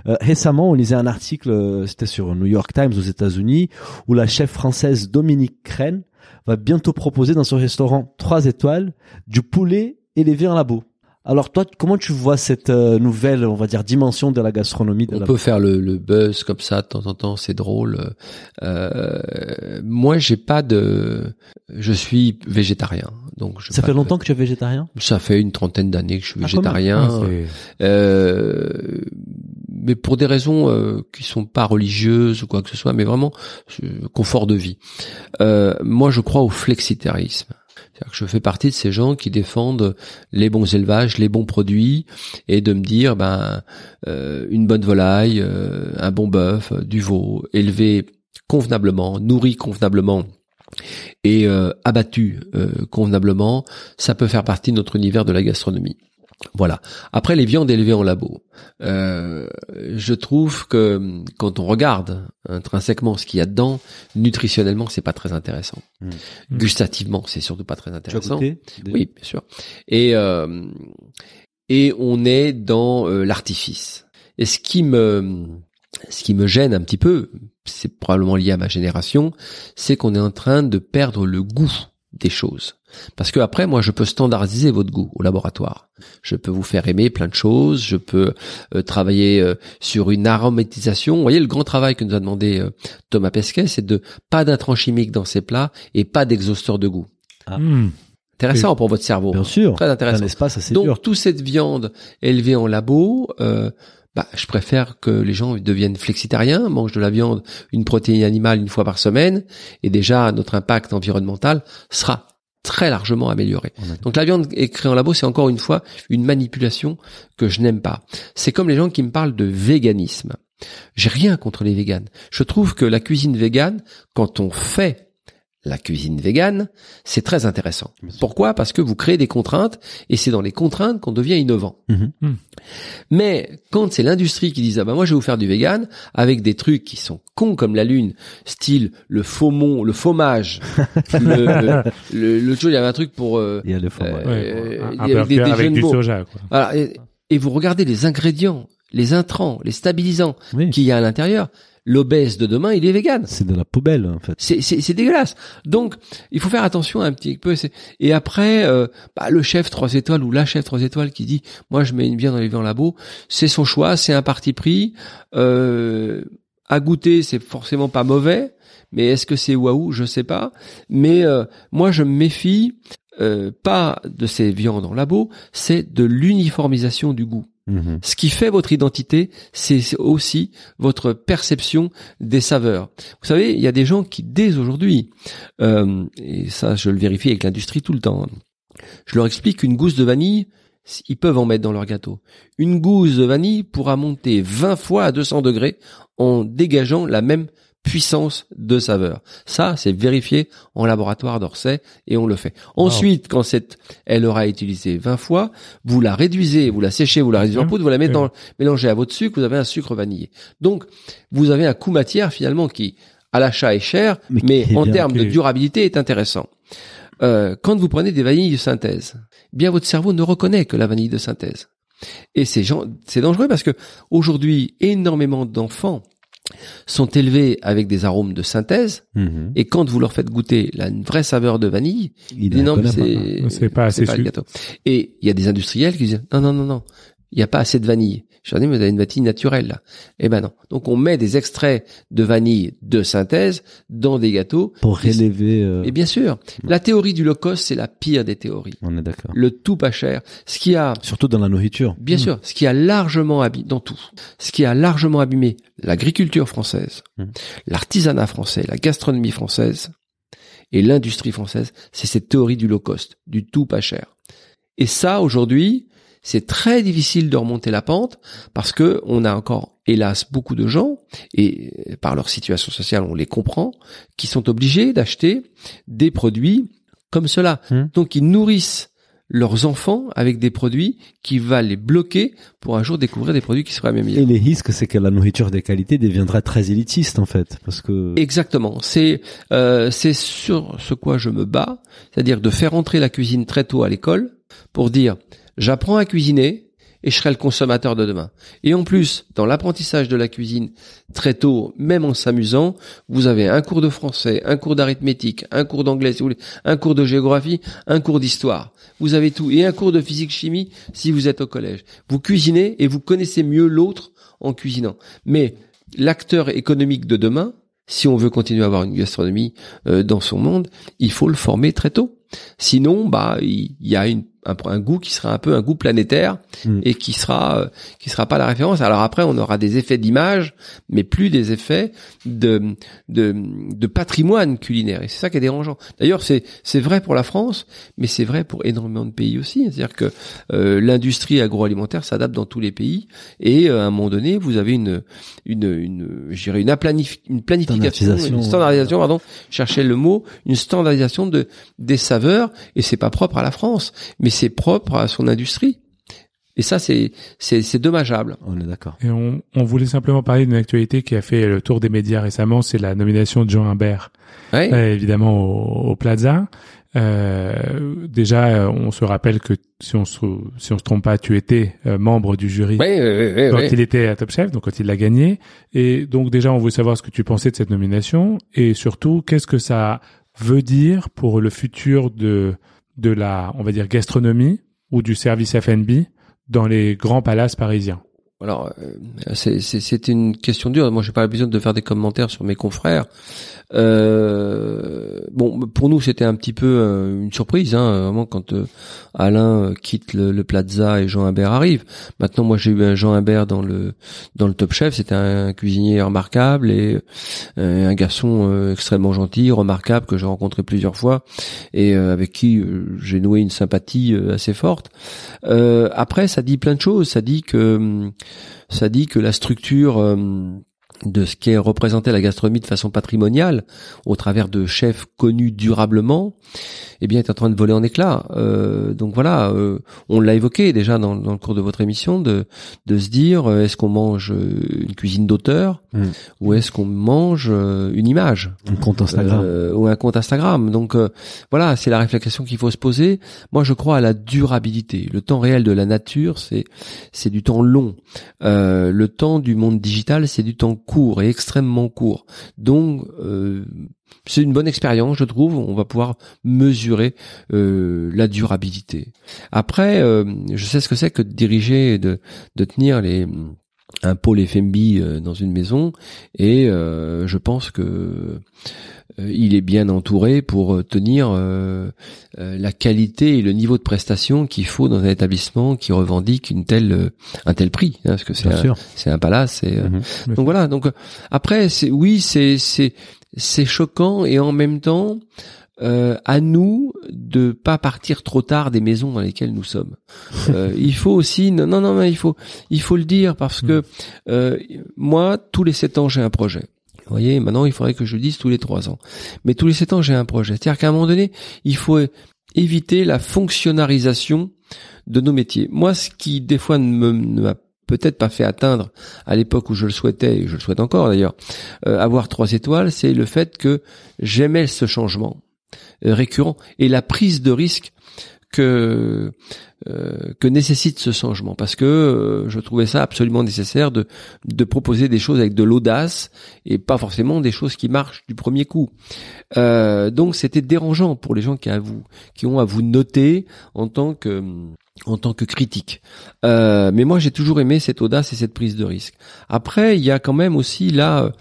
Euh, récemment, on lisait un article, euh, c'était sur New York Times aux États-Unis, où la chef française Dominique Crène va bientôt proposer dans son restaurant 3 étoiles du poulet élevé en labo. Alors toi, comment tu vois cette euh, nouvelle, on va dire, dimension de la gastronomie de On la peut faire le, le buzz comme ça de temps en temps, c'est drôle. Euh, moi, j'ai pas de, je suis végétarien, donc je Ça fait longtemps que tu es végétarien? Ça fait une trentaine d'années que je suis Ah, végétarien, Ah, euh, mais pour des raisons euh, qui sont pas religieuses ou quoi que ce soit, mais vraiment euh, confort de vie. Euh, moi, je crois au flexitarisme. Que je fais partie de ces gens qui défendent les bons élevages, les bons produits, et de me dire, ben, euh, une bonne volaille, euh, un bon bœuf, euh, du veau, élevé convenablement, nourri convenablement et abattu convenablement, ça peut faire partie de notre univers de la gastronomie. Voilà. Après les viandes élevées en labo, euh, je trouve que hum, quand on regarde intrinsèquement ce qu'il y a dedans, nutritionnellement c'est pas très intéressant. Mm. Gustativement c'est surtout pas très intéressant. goûté Oui, bien sûr. Et euh, et on est dans euh, l'artifice. Et ce qui me ce qui me gêne un petit peu, c'est probablement lié à ma génération, c'est qu'on est en train de perdre le goût des choses. Parce que après, moi, je peux standardiser votre goût au laboratoire. Je peux vous faire aimer plein de choses. Je peux euh, travailler euh, sur une aromatisation. Vous voyez, le grand travail que nous a demandé euh, Thomas Pesquet, c'est de pas d'intrants chimiques dans ses plats et pas d'exhausteur de goût. Hmm. Intéressant pour votre cerveau. Bien sûr. Très Un intéressant. espace assez Donc, dur. toute cette viande élevée en labo, euh, bah, je préfère que les gens deviennent flexitariens, mangent de la viande, une protéine animale une fois par semaine, et déjà notre impact environnemental sera très largement amélioré. On a- Donc la viande est créée en labo, c'est encore une fois une manipulation que je n'aime pas. C'est comme les gens qui me parlent de véganisme. J'ai rien contre les véganes. Je trouve que la cuisine végane, quand on fait la cuisine végane, c'est très intéressant. Pourquoi? Parce que vous créez des contraintes et c'est dans les contraintes qu'on devient innovant. Mhm. Mais quand c'est l'industrie qui dit ah bah moi je vais vous faire du vegan avec des trucs qui sont cons comme la lune, style le faumon, le fromage, le, le, le- il y avait un truc pour euh, Il y a le fromage. Euh, Ouais, il un y a des- avec du mots. soja. Quoi. voilà, et, et vous regardez les ingrédients, les intrants, les stabilisants Oui. qu'il y a à l'intérieur. L'obèse de demain, il est vegan. C'est de la poubelle en fait. C'est, c'est, c'est dégueulasse. Donc, il faut faire attention un petit peu. Et après, euh, bah, le chef trois étoiles ou la chef trois étoiles qui dit, moi, je mets une viande dans les viands labo, c'est son choix, c'est un parti pris. Euh, à goûter, c'est forcément pas mauvais, mais est-ce que c'est waouh Je sais pas. Mais euh, moi, je me méfie euh, pas de ces viandes en labo, c'est de l'uniformisation du goût. Mhm. Ce qui fait votre identité, c'est aussi votre perception des saveurs. Vous savez, il y a des gens qui, dès aujourd'hui, euh, et ça je le vérifie avec l'industrie tout le temps, je leur explique qu'une gousse de vanille, ils peuvent en mettre dans leur gâteau. Une gousse de vanille pourra monter 20 fois à 200 degrés en dégageant la même puissance de saveur. Ça, c'est vérifié en laboratoire d'Orsay et on le fait. Ensuite, quand cette, elle aura été utilisée 20 fois, vous la réduisez, vous la séchez, vous la réduisez en Bien. poudre, vous la mettez Bien. dans, mélangez à votre sucre, vous avez un sucre vanillé. Donc, vous avez un coût matière finalement qui, à l'achat est cher, Mais mais, qui est en termes de durabilité est intéressant. Euh, quand vous prenez des vanilles de synthèse, bien votre cerveau ne reconnaît que la vanille de synthèse. Et c'est dangereux parce que aujourd'hui, énormément d'enfants sont élevés avec des arômes de synthèse Mhm. et quand vous leur faites goûter la vraie saveur de vanille, Il ils disent non, mais pas. c'est pas assez le gâteau. Et il y a des industriels qui disent non non non non, il n'y a pas assez de vanille. Je leur dis mais vous avez une vanille naturelle là. Eh ben non. Donc on met des extraits de vanille de synthèse dans des gâteaux. Pour relever. euh, Et bien sûr, la théorie du low cost c'est la pire des théories. On est d'accord. Le tout pas cher. Ce qui a Surtout dans la nourriture. Bien sûr, ce qui a largement abîmé, dans tout, ce qui a largement abîmé l'agriculture française, Mm. l'artisanat français, la gastronomie française et l'industrie française, c'est cette théorie du low cost, du tout pas cher. Et ça, aujourd'hui, c'est très difficile de remonter la pente parce que on a encore, hélas, beaucoup de gens, et par leur situation sociale, on les comprend, qui sont obligés d'acheter des produits comme cela. Mm. Donc, ils nourrissent leurs enfants avec des produits qui va les bloquer pour un jour découvrir des produits qui seraient même Et meilleurs. les risques, c'est que la nourriture de qualité deviendra très élitiste en fait, parce que. Exactement. C'est euh, c'est sur ce quoi je me bats, c'est-à-dire de faire entrer la cuisine très tôt à l'école pour dire j'apprends à cuisiner et je serai le consommateur de demain. Et en plus, dans l'apprentissage de la cuisine très tôt, même en s'amusant, vous avez un cours de français, un cours d'arithmétique, un cours d'anglais un cours de géographie, un cours d'histoire. Vous avez tout et un cours de physique chimie si vous êtes au collège. Vous cuisinez et vous connaissez mieux l'autre en cuisinant. Mais l'acteur économique de demain, si on veut continuer à avoir une gastronomie euh, dans son monde, il faut le former très tôt. Sinon, bah, il y a une, un, un goût qui sera un peu un goût planétaire Mm. et qui sera euh, qui sera pas la référence. Alors après, on aura des effets d'image, mais plus des effets de de, de patrimoine culinaire. Et c'est ça qui est dérangeant. D'ailleurs, c'est c'est vrai pour la France, mais c'est vrai pour énormément de pays aussi. C'est-à-dire que euh, l'industrie agroalimentaire s'adapte dans tous les pays et euh, à un moment donné, vous avez une une une je dirais une, aplanif- une planification, Standardisation, une standardisation, pardon, je cherchais le mot, une standardisation de des saveurs et c'est pas propre à la France, mais c'est propre à son industrie. Et ça, c'est c'est c'est dommageable. On est d'accord. Et on, on voulait simplement parler d'une actualité qui a fait le tour des médias récemment, c'est la nomination de Jean Imbert, Ouais. euh, évidemment au, au Plaza. Euh, déjà, on se rappelle que si on se si on se trompe pas, tu étais euh, membre du jury quand il était à Top Chef, donc quand il l'a gagné. Et donc déjà, on veut savoir ce que tu pensais de cette nomination et surtout qu'est-ce que ça veut dire pour le futur de de la, on va dire gastronomie ou du service F&B dans les grands palaces parisiens. Alors, euh, c'est une question dure. Moi, j'ai pas besoin de faire des commentaires sur mes confrères. Euh, bon, pour nous, c'était un petit peu euh, une surprise, hein, vraiment quand euh, Alain quitte le, le Plaza et Jean Imbert arrive. Maintenant, moi, j'ai eu un Jean Imbert dans le dans le Top Chef. C'était un cuisinier remarquable et un garçon extrêmement gentil, remarquable que j'ai rencontré plusieurs fois et avec qui j'ai noué une sympathie assez forte. Euh, après, ça dit plein de choses. Ça dit que hum, ça dit que la structure euh, de ce qu'est représenté la gastronomie de façon patrimoniale au travers de chefs connus durablement, eh bien, est en train de voler en éclats. Euh, donc voilà, euh, on l'a évoqué déjà dans, dans, le cours de votre émission, de, de se dire, euh, est-ce qu'on mange euh, une cuisine d'auteur Mm. ou est-ce qu'on mange euh, une image Un compte Instagram. euh, ou un compte Instagram. Donc euh, voilà, c'est la réflexion qu'il faut se poser. Moi, je crois à la durabilité. Le temps réel de la nature, c'est c'est du temps long. Euh, le temps du monde digital, c'est du temps court et extrêmement court. Donc euh, c'est une bonne expérience, je trouve. On va pouvoir mesurer euh, la durabilité. Après, euh, je sais ce que c'est que de diriger et de, de tenir les un pôle FMB euh, dans une maison et euh, je pense que il est bien entouré pour euh, tenir euh, euh, la qualité et le niveau de prestation qu'il faut dans un établissement qui revendique une telle euh, un tel prix hein, parce que c'est un, c'est un palace et, euh, Mhm. donc voilà donc euh, après c'est oui c'est c'est c'est choquant et en même temps euh, à nous de pas partir trop tard des maisons dans lesquelles nous sommes. Euh, il faut aussi non non non mais il faut il faut le dire parce que euh, moi tous les sept ans j'ai un projet. Vous voyez, maintenant il faudrait que je le dise tous les trois ans. Mais tous les sept ans j'ai un projet. C'est-à-dire qu'à un moment donné, il faut éviter la fonctionnarisation de nos métiers. Moi, ce qui des fois ne m'a peut-être pas fait atteindre à l'époque où je le souhaitais, et je le souhaite encore d'ailleurs, euh, avoir trois étoiles, c'est le fait que j'aimais ce changement euh, récurrent et la prise de risque que euh, que nécessite ce changement parce que euh, je trouvais ça absolument nécessaire de de proposer des choses avec de l'audace et pas forcément des choses qui marchent du premier coup. Euh, donc c'était dérangeant pour les gens qui à vous qui ont à vous noter en tant que en tant que critique. Mais moi j'ai toujours aimé cette audace et cette prise de risque. Après il y a quand même aussi là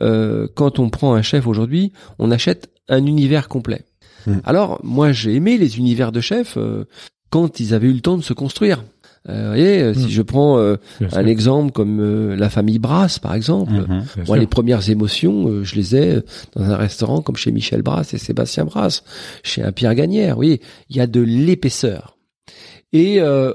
quand on prend un chef aujourd'hui, on achète un univers complet. Mm. Alors moi j'ai aimé les univers de chefs euh, quand ils avaient eu le temps de se construire. Euh, vous voyez, euh, si Mm. je prends euh, sûr. un exemple comme euh, la famille Brasse par exemple, Mhm. Bien moi, les premières émotions, euh, je les ai dans un restaurant comme chez Michel Brasse et Sébastien Brasse, chez un Pierre Gagnère. Oui, il y a de l'épaisseur. Et euh,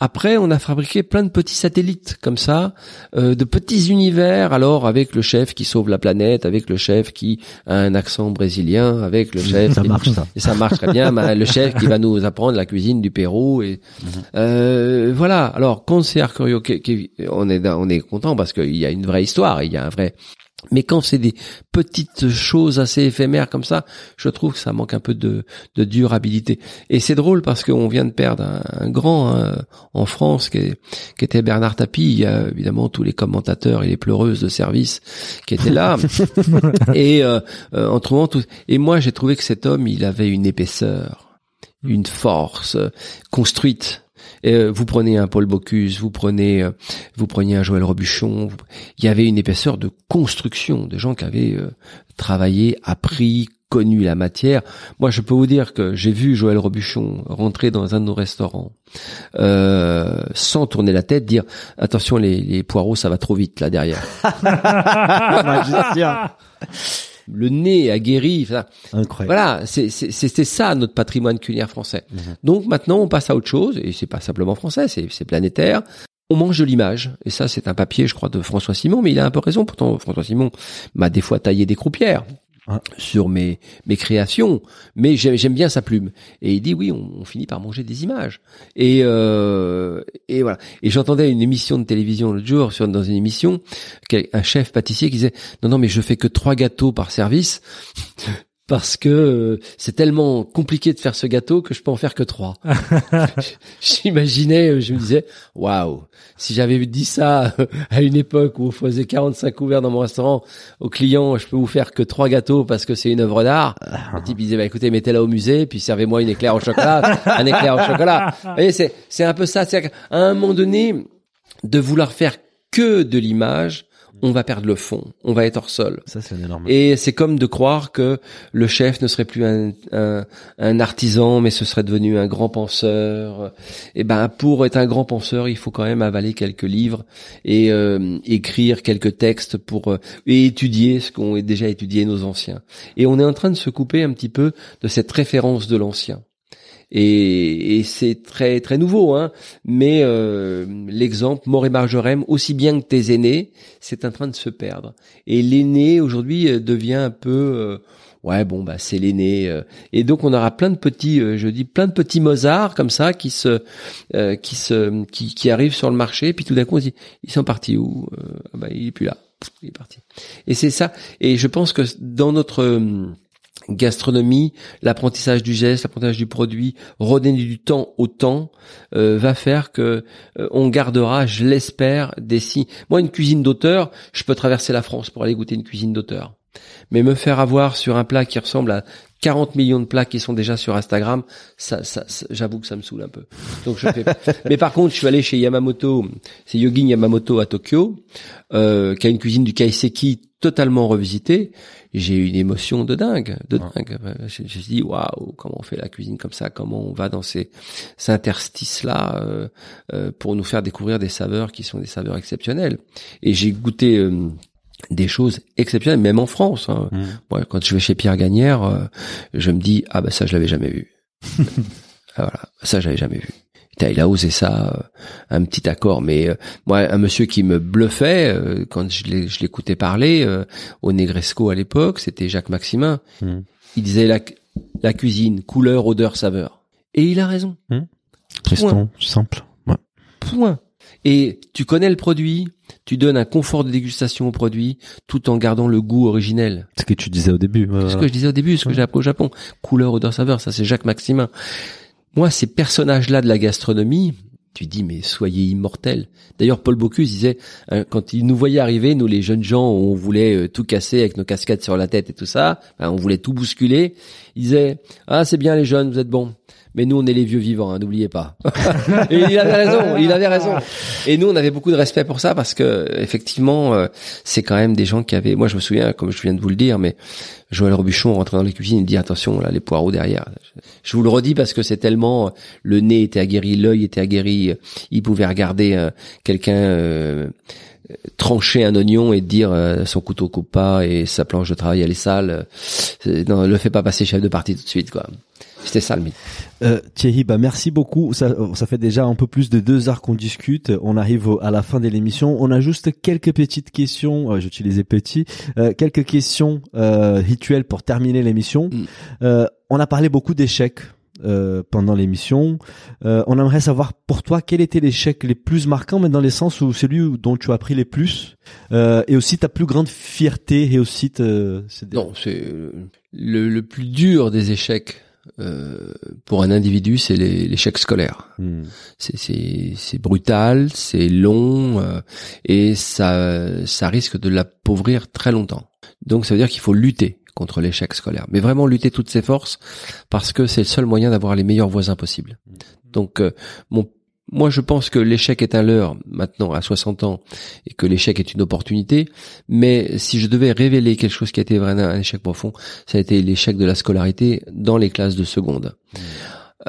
après, on a fabriqué plein de petits satellites comme ça, euh, de petits univers. Alors, avec le chef qui sauve la planète, avec le chef qui a un accent brésilien, avec le chef Ça qui- marche ça. et ça marche très bien. Le chef qui va nous apprendre la cuisine du Pérou et euh, voilà. Alors quand c'est on est on est content parce qu'il y a une vraie histoire, il y a un vrai. Mais quand c'est des petites choses assez éphémères comme ça, je trouve que ça manque un peu de, de durabilité. Et c'est drôle parce qu'on vient de perdre un, un grand hein, en France qui, est- qui était Bernard Tapie. Il y a évidemment tous les commentateurs et les pleureuses de service qui étaient là. et euh, euh, en trouvant tout. Et moi, j'ai trouvé que cet homme, il avait une épaisseur, une force euh, construite. Euh, vous prenez un Paul Bocuse, vous prenez, euh, vous preniez un Joël Robuchon. Il y avait une épaisseur de construction, des gens qui avaient euh, travaillé, appris, connu la matière. Moi, je peux vous dire que j'ai vu Joël Robuchon rentrer dans un de nos restaurants euh, sans tourner la tête, dire attention les, les poireaux, ça va trop vite là derrière. Le nez aguerri. enfin, Incroyable. Voilà, c'était ça notre patrimoine culinaire français. Mhm. Donc maintenant, on passe à autre chose, et c'est pas simplement français, c'est planétaire. On mange de l'image, et ça c'est un papier, je crois, de François Simon, mais il a un peu raison. Pourtant, François Simon m'a des fois taillé des croupières Sur mes mes créations, mais j'aime bien sa plume. Et il dit oui, on, on finit par manger des images. Et euh, et voilà. Et j'entendais une émission de télévision l'autre jour, sur, dans une émission, un chef pâtissier qui disait non non mais je fais que trois gâteaux par service parce que euh, c'est tellement compliqué de faire ce gâteau que je peux en faire que trois. J'imaginais, euh, je me disais, waouh, si j'avais dit ça euh, à une époque où on faisait 45 couverts dans mon restaurant aux clients, je peux vous faire que trois gâteaux parce que c'est une œuvre d'art. Le type il disait, bah écoutez, mettez-la au musée, puis servez-moi une éclair au chocolat, un éclair au chocolat. Vous voyez, c'est c'est un peu ça. C'est qu'à un moment donné, de vouloir faire que de l'image, on va perdre le fond, on va être hors sol. Ça, c'est énorme. Et c'est comme de croire que le chef ne serait plus un, un, un artisan, mais ce serait devenu un grand penseur. Et ben, pour être un grand penseur, il faut quand même avaler quelques livres et euh, écrire quelques textes pour euh, et étudier ce qu'ont déjà étudié nos anciens. Et on est en train de se couper un petit peu de cette référence de l'ancien. Et, et c'est très très nouveau, hein. Mais euh, l'exemple Mort et Marjorem, aussi bien que tes aînés, c'est en train de se perdre. Et l'aîné aujourd'hui euh, devient un peu euh, ouais bon bah c'est l'aîné euh. et donc on aura plein de petits euh, je dis plein de petits Mozart comme ça qui se euh, qui se qui, qui arrivent sur le marché puis tout d'un coup on se dit ils sont partis où ah bah il est plus là il est parti et c'est ça et je pense que dans notre gastronomie, l'apprentissage du geste, l'apprentissage du produit, redonner du temps au temps, euh, va faire que euh, on gardera, je l'espère, des signes. Moi, une cuisine d'auteur, je peux traverser la France pour aller goûter une cuisine d'auteur. Mais me faire avoir sur un plat qui ressemble à 40 millions de plats qui sont déjà sur Instagram, ça, ça, ça- j'avoue que ça me saoule un peu. Donc je fais. Mais par contre, je suis allé chez Yamamoto, c'est Yogi Yamamoto à Tokyo, euh, qui a une cuisine du kaiseki totalement revisitée. J'ai eu une émotion de dingue, de dingue. Je, me suis dit waouh, comment on fait la cuisine comme ça, comment on va dans ces, ces interstices là euh, euh, pour nous faire découvrir des saveurs qui sont des saveurs exceptionnelles. Et j'ai goûté euh, des choses exceptionnelles, même en France. hein. Mm. Moi, quand je vais chez Pierre Gagnère, euh, je me dis ah bah ça je l'avais jamais vu. ah, voilà, ça j'avais jamais vu. Putain, il a osé ça, euh, un petit accord. Mais euh, moi, un monsieur qui me bluffait euh, quand je je l'écoutais parler euh, au Negresco à l'époque, c'était Jacques Maximin. Mm. Il disait la, la cuisine, couleur, odeur, saveur. Et il a raison. Tristan, simple. Ouais. Point. Et tu connais le produit, tu donnes un confort de dégustation au produit, tout en gardant le goût originel. Ce que tu disais au début. ouais, Ce que je disais au début, ce que j'ai appris au Japon. Couleur, odeur, saveur, ça c'est Jacques Maximin. Moi, ces personnages-là de la gastronomie, tu dis, mais soyez immortels. D'ailleurs, Paul Bocuse disait, hein, quand il nous voyait arriver, nous les jeunes gens, on voulait euh, tout casser avec nos casquettes sur la tête et tout ça, hein, on voulait tout bousculer. Il disait, ah c'est bien les jeunes, vous êtes bons. Mais nous, on est les vieux vivants, hein, n'oubliez pas. et il avait raison, il avait raison. Et nous, on avait beaucoup de respect pour ça parce que effectivement, euh, c'est quand même des gens qui avaient. Moi, je me souviens, comme je viens de vous le dire, mais Joël Robuchon rentrait dans les cuisines, il dit attention, là, les poireaux derrière. Je vous le redis parce que c'est tellement le nez était aguerri, l'œil était aguerri, euh, il pouvait regarder euh, quelqu'un. euh, trancher un oignon et dire euh, son couteau coupe pas et sa planche de travail elle est sale euh, non le fait pas passer chef de partie tout de suite quoi c'était ça le mythe Euh, Thierry, bah merci beaucoup. Ça, ça fait déjà un peu plus de deux heures qu'on discute. On arrive à la fin de l'émission. On a juste quelques petites questions. Euh, J'utilisais petit. Euh, quelques questions euh, rituelles pour terminer l'émission. Mm. Euh, on a parlé beaucoup d'échecs. euh, pendant l'émission, Euh, on aimerait savoir pour toi quel était l'échec les plus marquants, mais dans les sens où celui où- dont tu as appris les plus, euh, et aussi ta plus grande fierté et aussi te, c'est des- non c'est euh, le, le plus dur des échecs euh, pour un individu c'est l'échec scolaire Hmm. c'est brutal, c'est long euh, et ça ça risque de l'appauvrir très longtemps. Donc ça veut dire qu'il faut lutter contre l'échec scolaire, mais vraiment lutter toutes ses forces parce que c'est le seul moyen d'avoir les meilleurs voisins possibles. Donc euh, mon moi, je pense que l'échec est un leurre maintenant à 60 ans et que l'échec est une opportunité. Mais si je devais révéler quelque chose qui a été vraiment un échec profond, ça a été l'échec de la scolarité dans les classes de seconde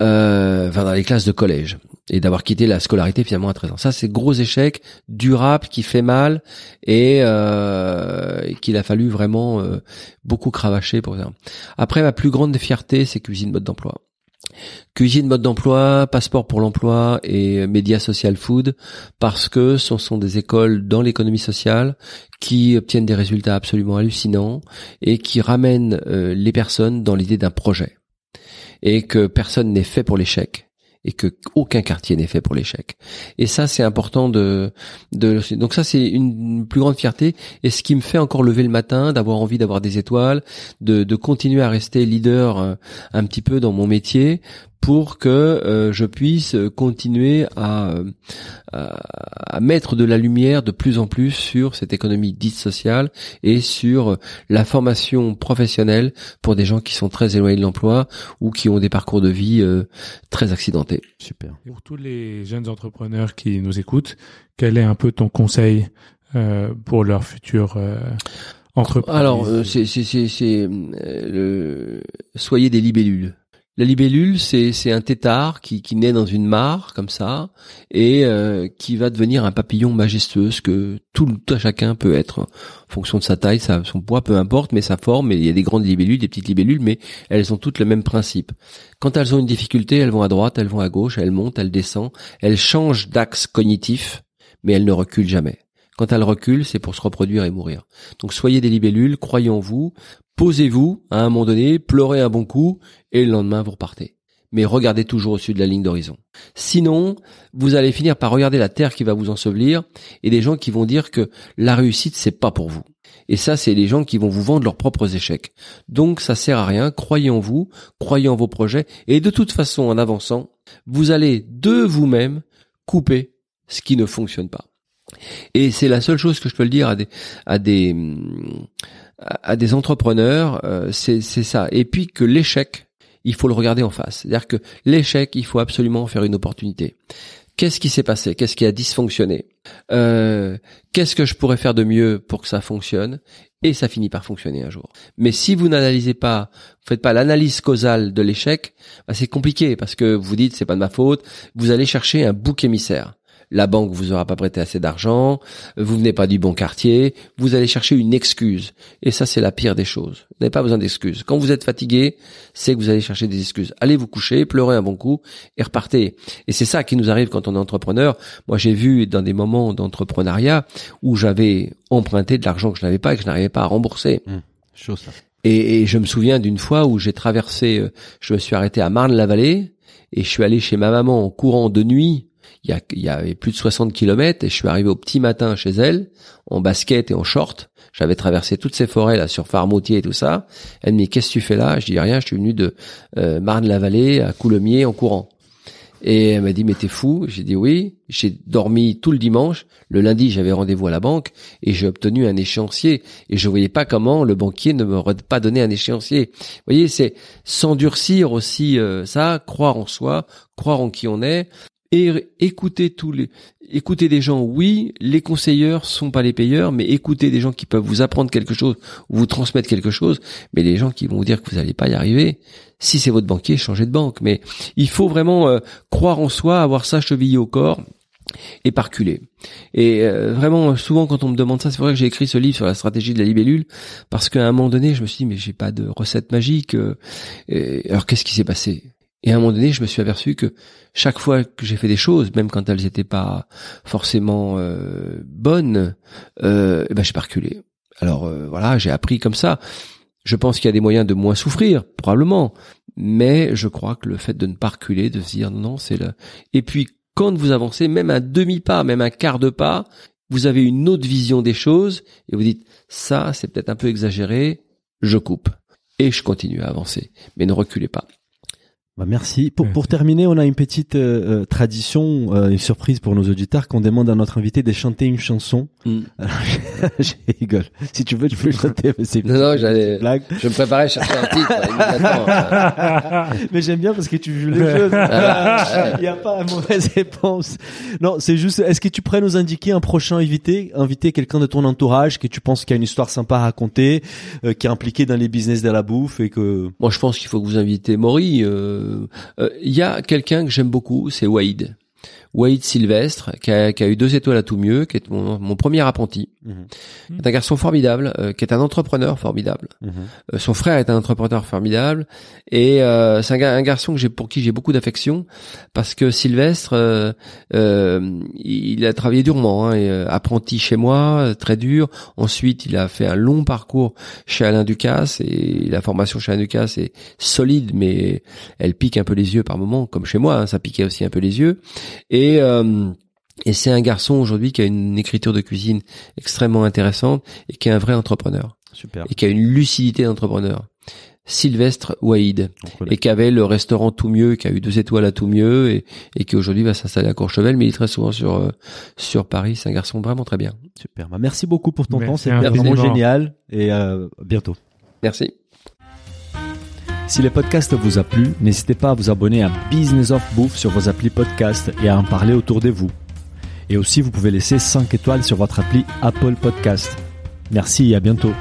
euh, enfin dans les classes de collège et d'avoir quitté la scolarité finalement à 13 ans. Ça c'est gros échec durable qui fait mal et euh, qu'il a fallu vraiment euh, beaucoup cravacher pour ça. Après ma plus grande fierté c'est cuisine mode d'emploi. Cuisine mode d'emploi, passeport pour l'emploi et média social food parce que ce sont des écoles dans l'économie sociale qui obtiennent des résultats absolument hallucinants et qui ramènent euh, les personnes dans l'idée d'un projet. Et que personne n'est fait pour l'échec et que aucun quartier n'est fait pour l'échec. Et ça, c'est important de, de, donc ça, c'est une plus grande fierté et ce qui me fait encore lever le matin, d'avoir envie d'avoir des étoiles, de, de continuer à rester leader euh, un petit peu dans mon métier pour que euh, je puisse continuer à, euh, à, à mettre de la lumière de plus en plus sur cette économie dite sociale et sur la formation professionnelle pour des gens qui sont très éloignés de l'emploi ou qui ont des parcours de vie euh, très accidentés. Super. Pour tous les jeunes entrepreneurs qui nous écoutent, quel est un peu ton conseil euh, pour leur futur euh, entreprise? Alors, euh, c'est, c'est, c'est, c'est, euh, le... soyez des libellules. La libellule, c'est un tétard qui, naît dans une mare comme ça et euh, qui va devenir un papillon majestueux, ce que tout, tout chacun peut être en fonction de sa taille, sa, son poids, peu importe, mais sa forme. Il y a des grandes libellules, des petites libellules, mais elles ont toutes le même principe. Quand elles ont une difficulté, elles vont à droite, elles vont à gauche, elles montent, elles descendent, elles changent d'axe cognitif, mais elles ne reculent jamais. Quand elles reculent, c'est pour se reproduire et mourir. Donc soyez des libellules, croyez en vous, posez-vous à un moment donné, pleurez un bon coup, et le lendemain vous repartez. Mais regardez toujours au-dessus de la ligne d'horizon. Sinon, vous allez finir par regarder la terre qui va vous ensevelir et des gens qui vont dire que la réussite c'est pas pour vous. Et ça, c'est les gens qui vont vous vendre leurs propres échecs. Donc, ça sert à rien. Croyez en vous, croyez en vos projets. Et de toute façon, en avançant, vous allez de vous-même couper ce qui ne fonctionne pas. Et c'est la seule chose que je peux le dire à des, à des, à des entrepreneurs, euh, c'est ça. Et puis que l'échec, il faut le regarder en face. C'est-à-dire que l'échec, il faut absolument faire une opportunité. Qu'est-ce qui s'est passé? Qu'est-ce qui a dysfonctionné? Euh, Qu'est-ce que je pourrais faire de mieux pour que ça fonctionne? Et ça finit par fonctionner un jour. Mais si vous n'analysez pas, vous faites pas l'analyse causale de l'échec, bah c'est compliqué parce que vous dites c'est pas de ma faute. Vous allez chercher un bouc émissaire la banque vous aura pas prêté assez d'argent, vous venez pas du bon quartier, vous allez chercher une excuse. Et ça, c'est la pire des choses. Vous n'avez pas besoin d'excuses. Quand vous êtes fatigué, c'est que vous allez chercher des excuses. Allez vous coucher, pleurez un bon coup et repartez. Et c'est ça qui nous arrive quand on est entrepreneur. Moi, j'ai vu dans des moments d'entrepreneuriat où j'avais emprunté de l'argent que je n'avais pas et que je n'arrivais pas à rembourser. Mmh, chaud ça. Et, et, je me souviens d'une fois où j'ai traversé, euh, je me suis arrêté à Marne-la-Vallée et je suis allé chez ma maman en courant de nuit il y, avait plus de 60 kilomètres et je suis arrivé au petit matin chez elle en basket et en short. J'avais traversé toutes ces forêts là sur Farmoutier et tout ça. Elle me dit qu'est-ce que tu fais là? Je dis rien, je suis venu de euh, Marne-la-Vallée à Coulommiers en courant. Et elle m'a dit mais t'es fou? J'ai dit oui. J'ai dormi tout le dimanche. Le lundi j'avais rendez-vous à la banque et j'ai obtenu un échéancier. Et je voyais pas comment le banquier ne m'aurait pas donné un échéancier. Vous voyez, c'est s'endurcir aussi euh, ça, croire en soi, croire en qui on est, et écouter tous les écouter des gens oui les conseilleurs sont pas les payeurs mais écouter des gens qui peuvent vous apprendre quelque chose ou vous transmettre quelque chose mais les gens qui vont vous dire que vous n'allez pas y arriver si c'est votre banquier changez de banque mais il faut vraiment euh, croire en soi avoir ça chevillé au corps et parculer. Et euh, vraiment, souvent quand on me demande ça, c'est vrai que j'ai écrit ce livre sur la stratégie de la libellule, parce qu'à un moment donné, je me suis dit, mais j'ai pas de recette magique. Euh, alors qu'est-ce qui s'est passé? Et à un moment donné, je me suis aperçu que chaque fois que j'ai fait des choses, même quand elles n'étaient pas forcément euh, bonnes, euh, eh ben j'ai pas reculé. Alors euh, voilà, j'ai appris comme ça. Je pense qu'il y a des moyens de moins souffrir, probablement, mais je crois que le fait de ne pas reculer, de se dire non, c'est le. Et puis quand vous avancez, même un demi pas, même un quart de pas, vous avez une autre vision des choses et vous dites ça, c'est peut-être un peu exagéré, je coupe et je continue à avancer, mais ne reculez pas. Bah merci. Pour, pour terminer, on a une petite euh, euh, tradition, euh, une surprise pour nos auditeurs, qu'on demande à notre invité de chanter une chanson. Mm. je rigole. Si tu veux, tu peux chanter. Mais c'est non, non, j'allais. Je me préparais à chercher un titre. mais j'aime bien parce que tu joues les jeux. Il n'y a pas de mauvaise réponse. Non, c'est juste. Est-ce que tu pourrais nous indiquer un prochain invité, inviter quelqu'un de ton entourage que tu penses qui a une histoire sympa à raconter, qui est impliqué dans les business de la bouffe et que. Moi, je pense qu'il faut que vous invitez Maury. Il euh, y a quelqu'un que j'aime beaucoup, c'est Wade. Wade Sylvestre, qui a, eu deux étoiles à tout mieux, qui est mon premier apprenti. Mhm. C'est un garçon formidable, euh, qui est un entrepreneur formidable. Mhm. Euh, son frère est un entrepreneur formidable, et euh, c'est un, un, garçon que j'ai pour qui j'ai beaucoup d'affection, parce que Sylvestre, euh, il a travaillé durement, hein, et, apprenti chez moi, très dur. Ensuite, il a fait un long parcours chez Alain Ducasse, et la formation chez Alain Ducasse est solide, mais elle pique un peu les yeux par moments, comme chez moi, hein, ça piquait aussi un peu les yeux. Et et, c'est un garçon aujourd'hui qui a une écriture de cuisine extrêmement intéressante et qui est un vrai entrepreneur. Super. Et qui a une lucidité d'entrepreneur. Sylvestre Waïd et qui avait le restaurant Tout Mieux, qui a eu deux étoiles à Tout Mieux et, et qui aujourd'hui va s'installer à Courchevel, mais il est très souvent sur euh, sur Paris. C'est un garçon vraiment très bien. Super. Bah, merci beaucoup pour ton temps, c'était vraiment génial et euh, bientôt. Merci. Si le podcast vous a plu, n'hésitez pas à vous abonner à Business of Bouffe sur vos applis podcast et à en parler autour de vous. Et aussi, vous pouvez laisser 5 étoiles sur votre appli Apple Podcast. Merci et à bientôt.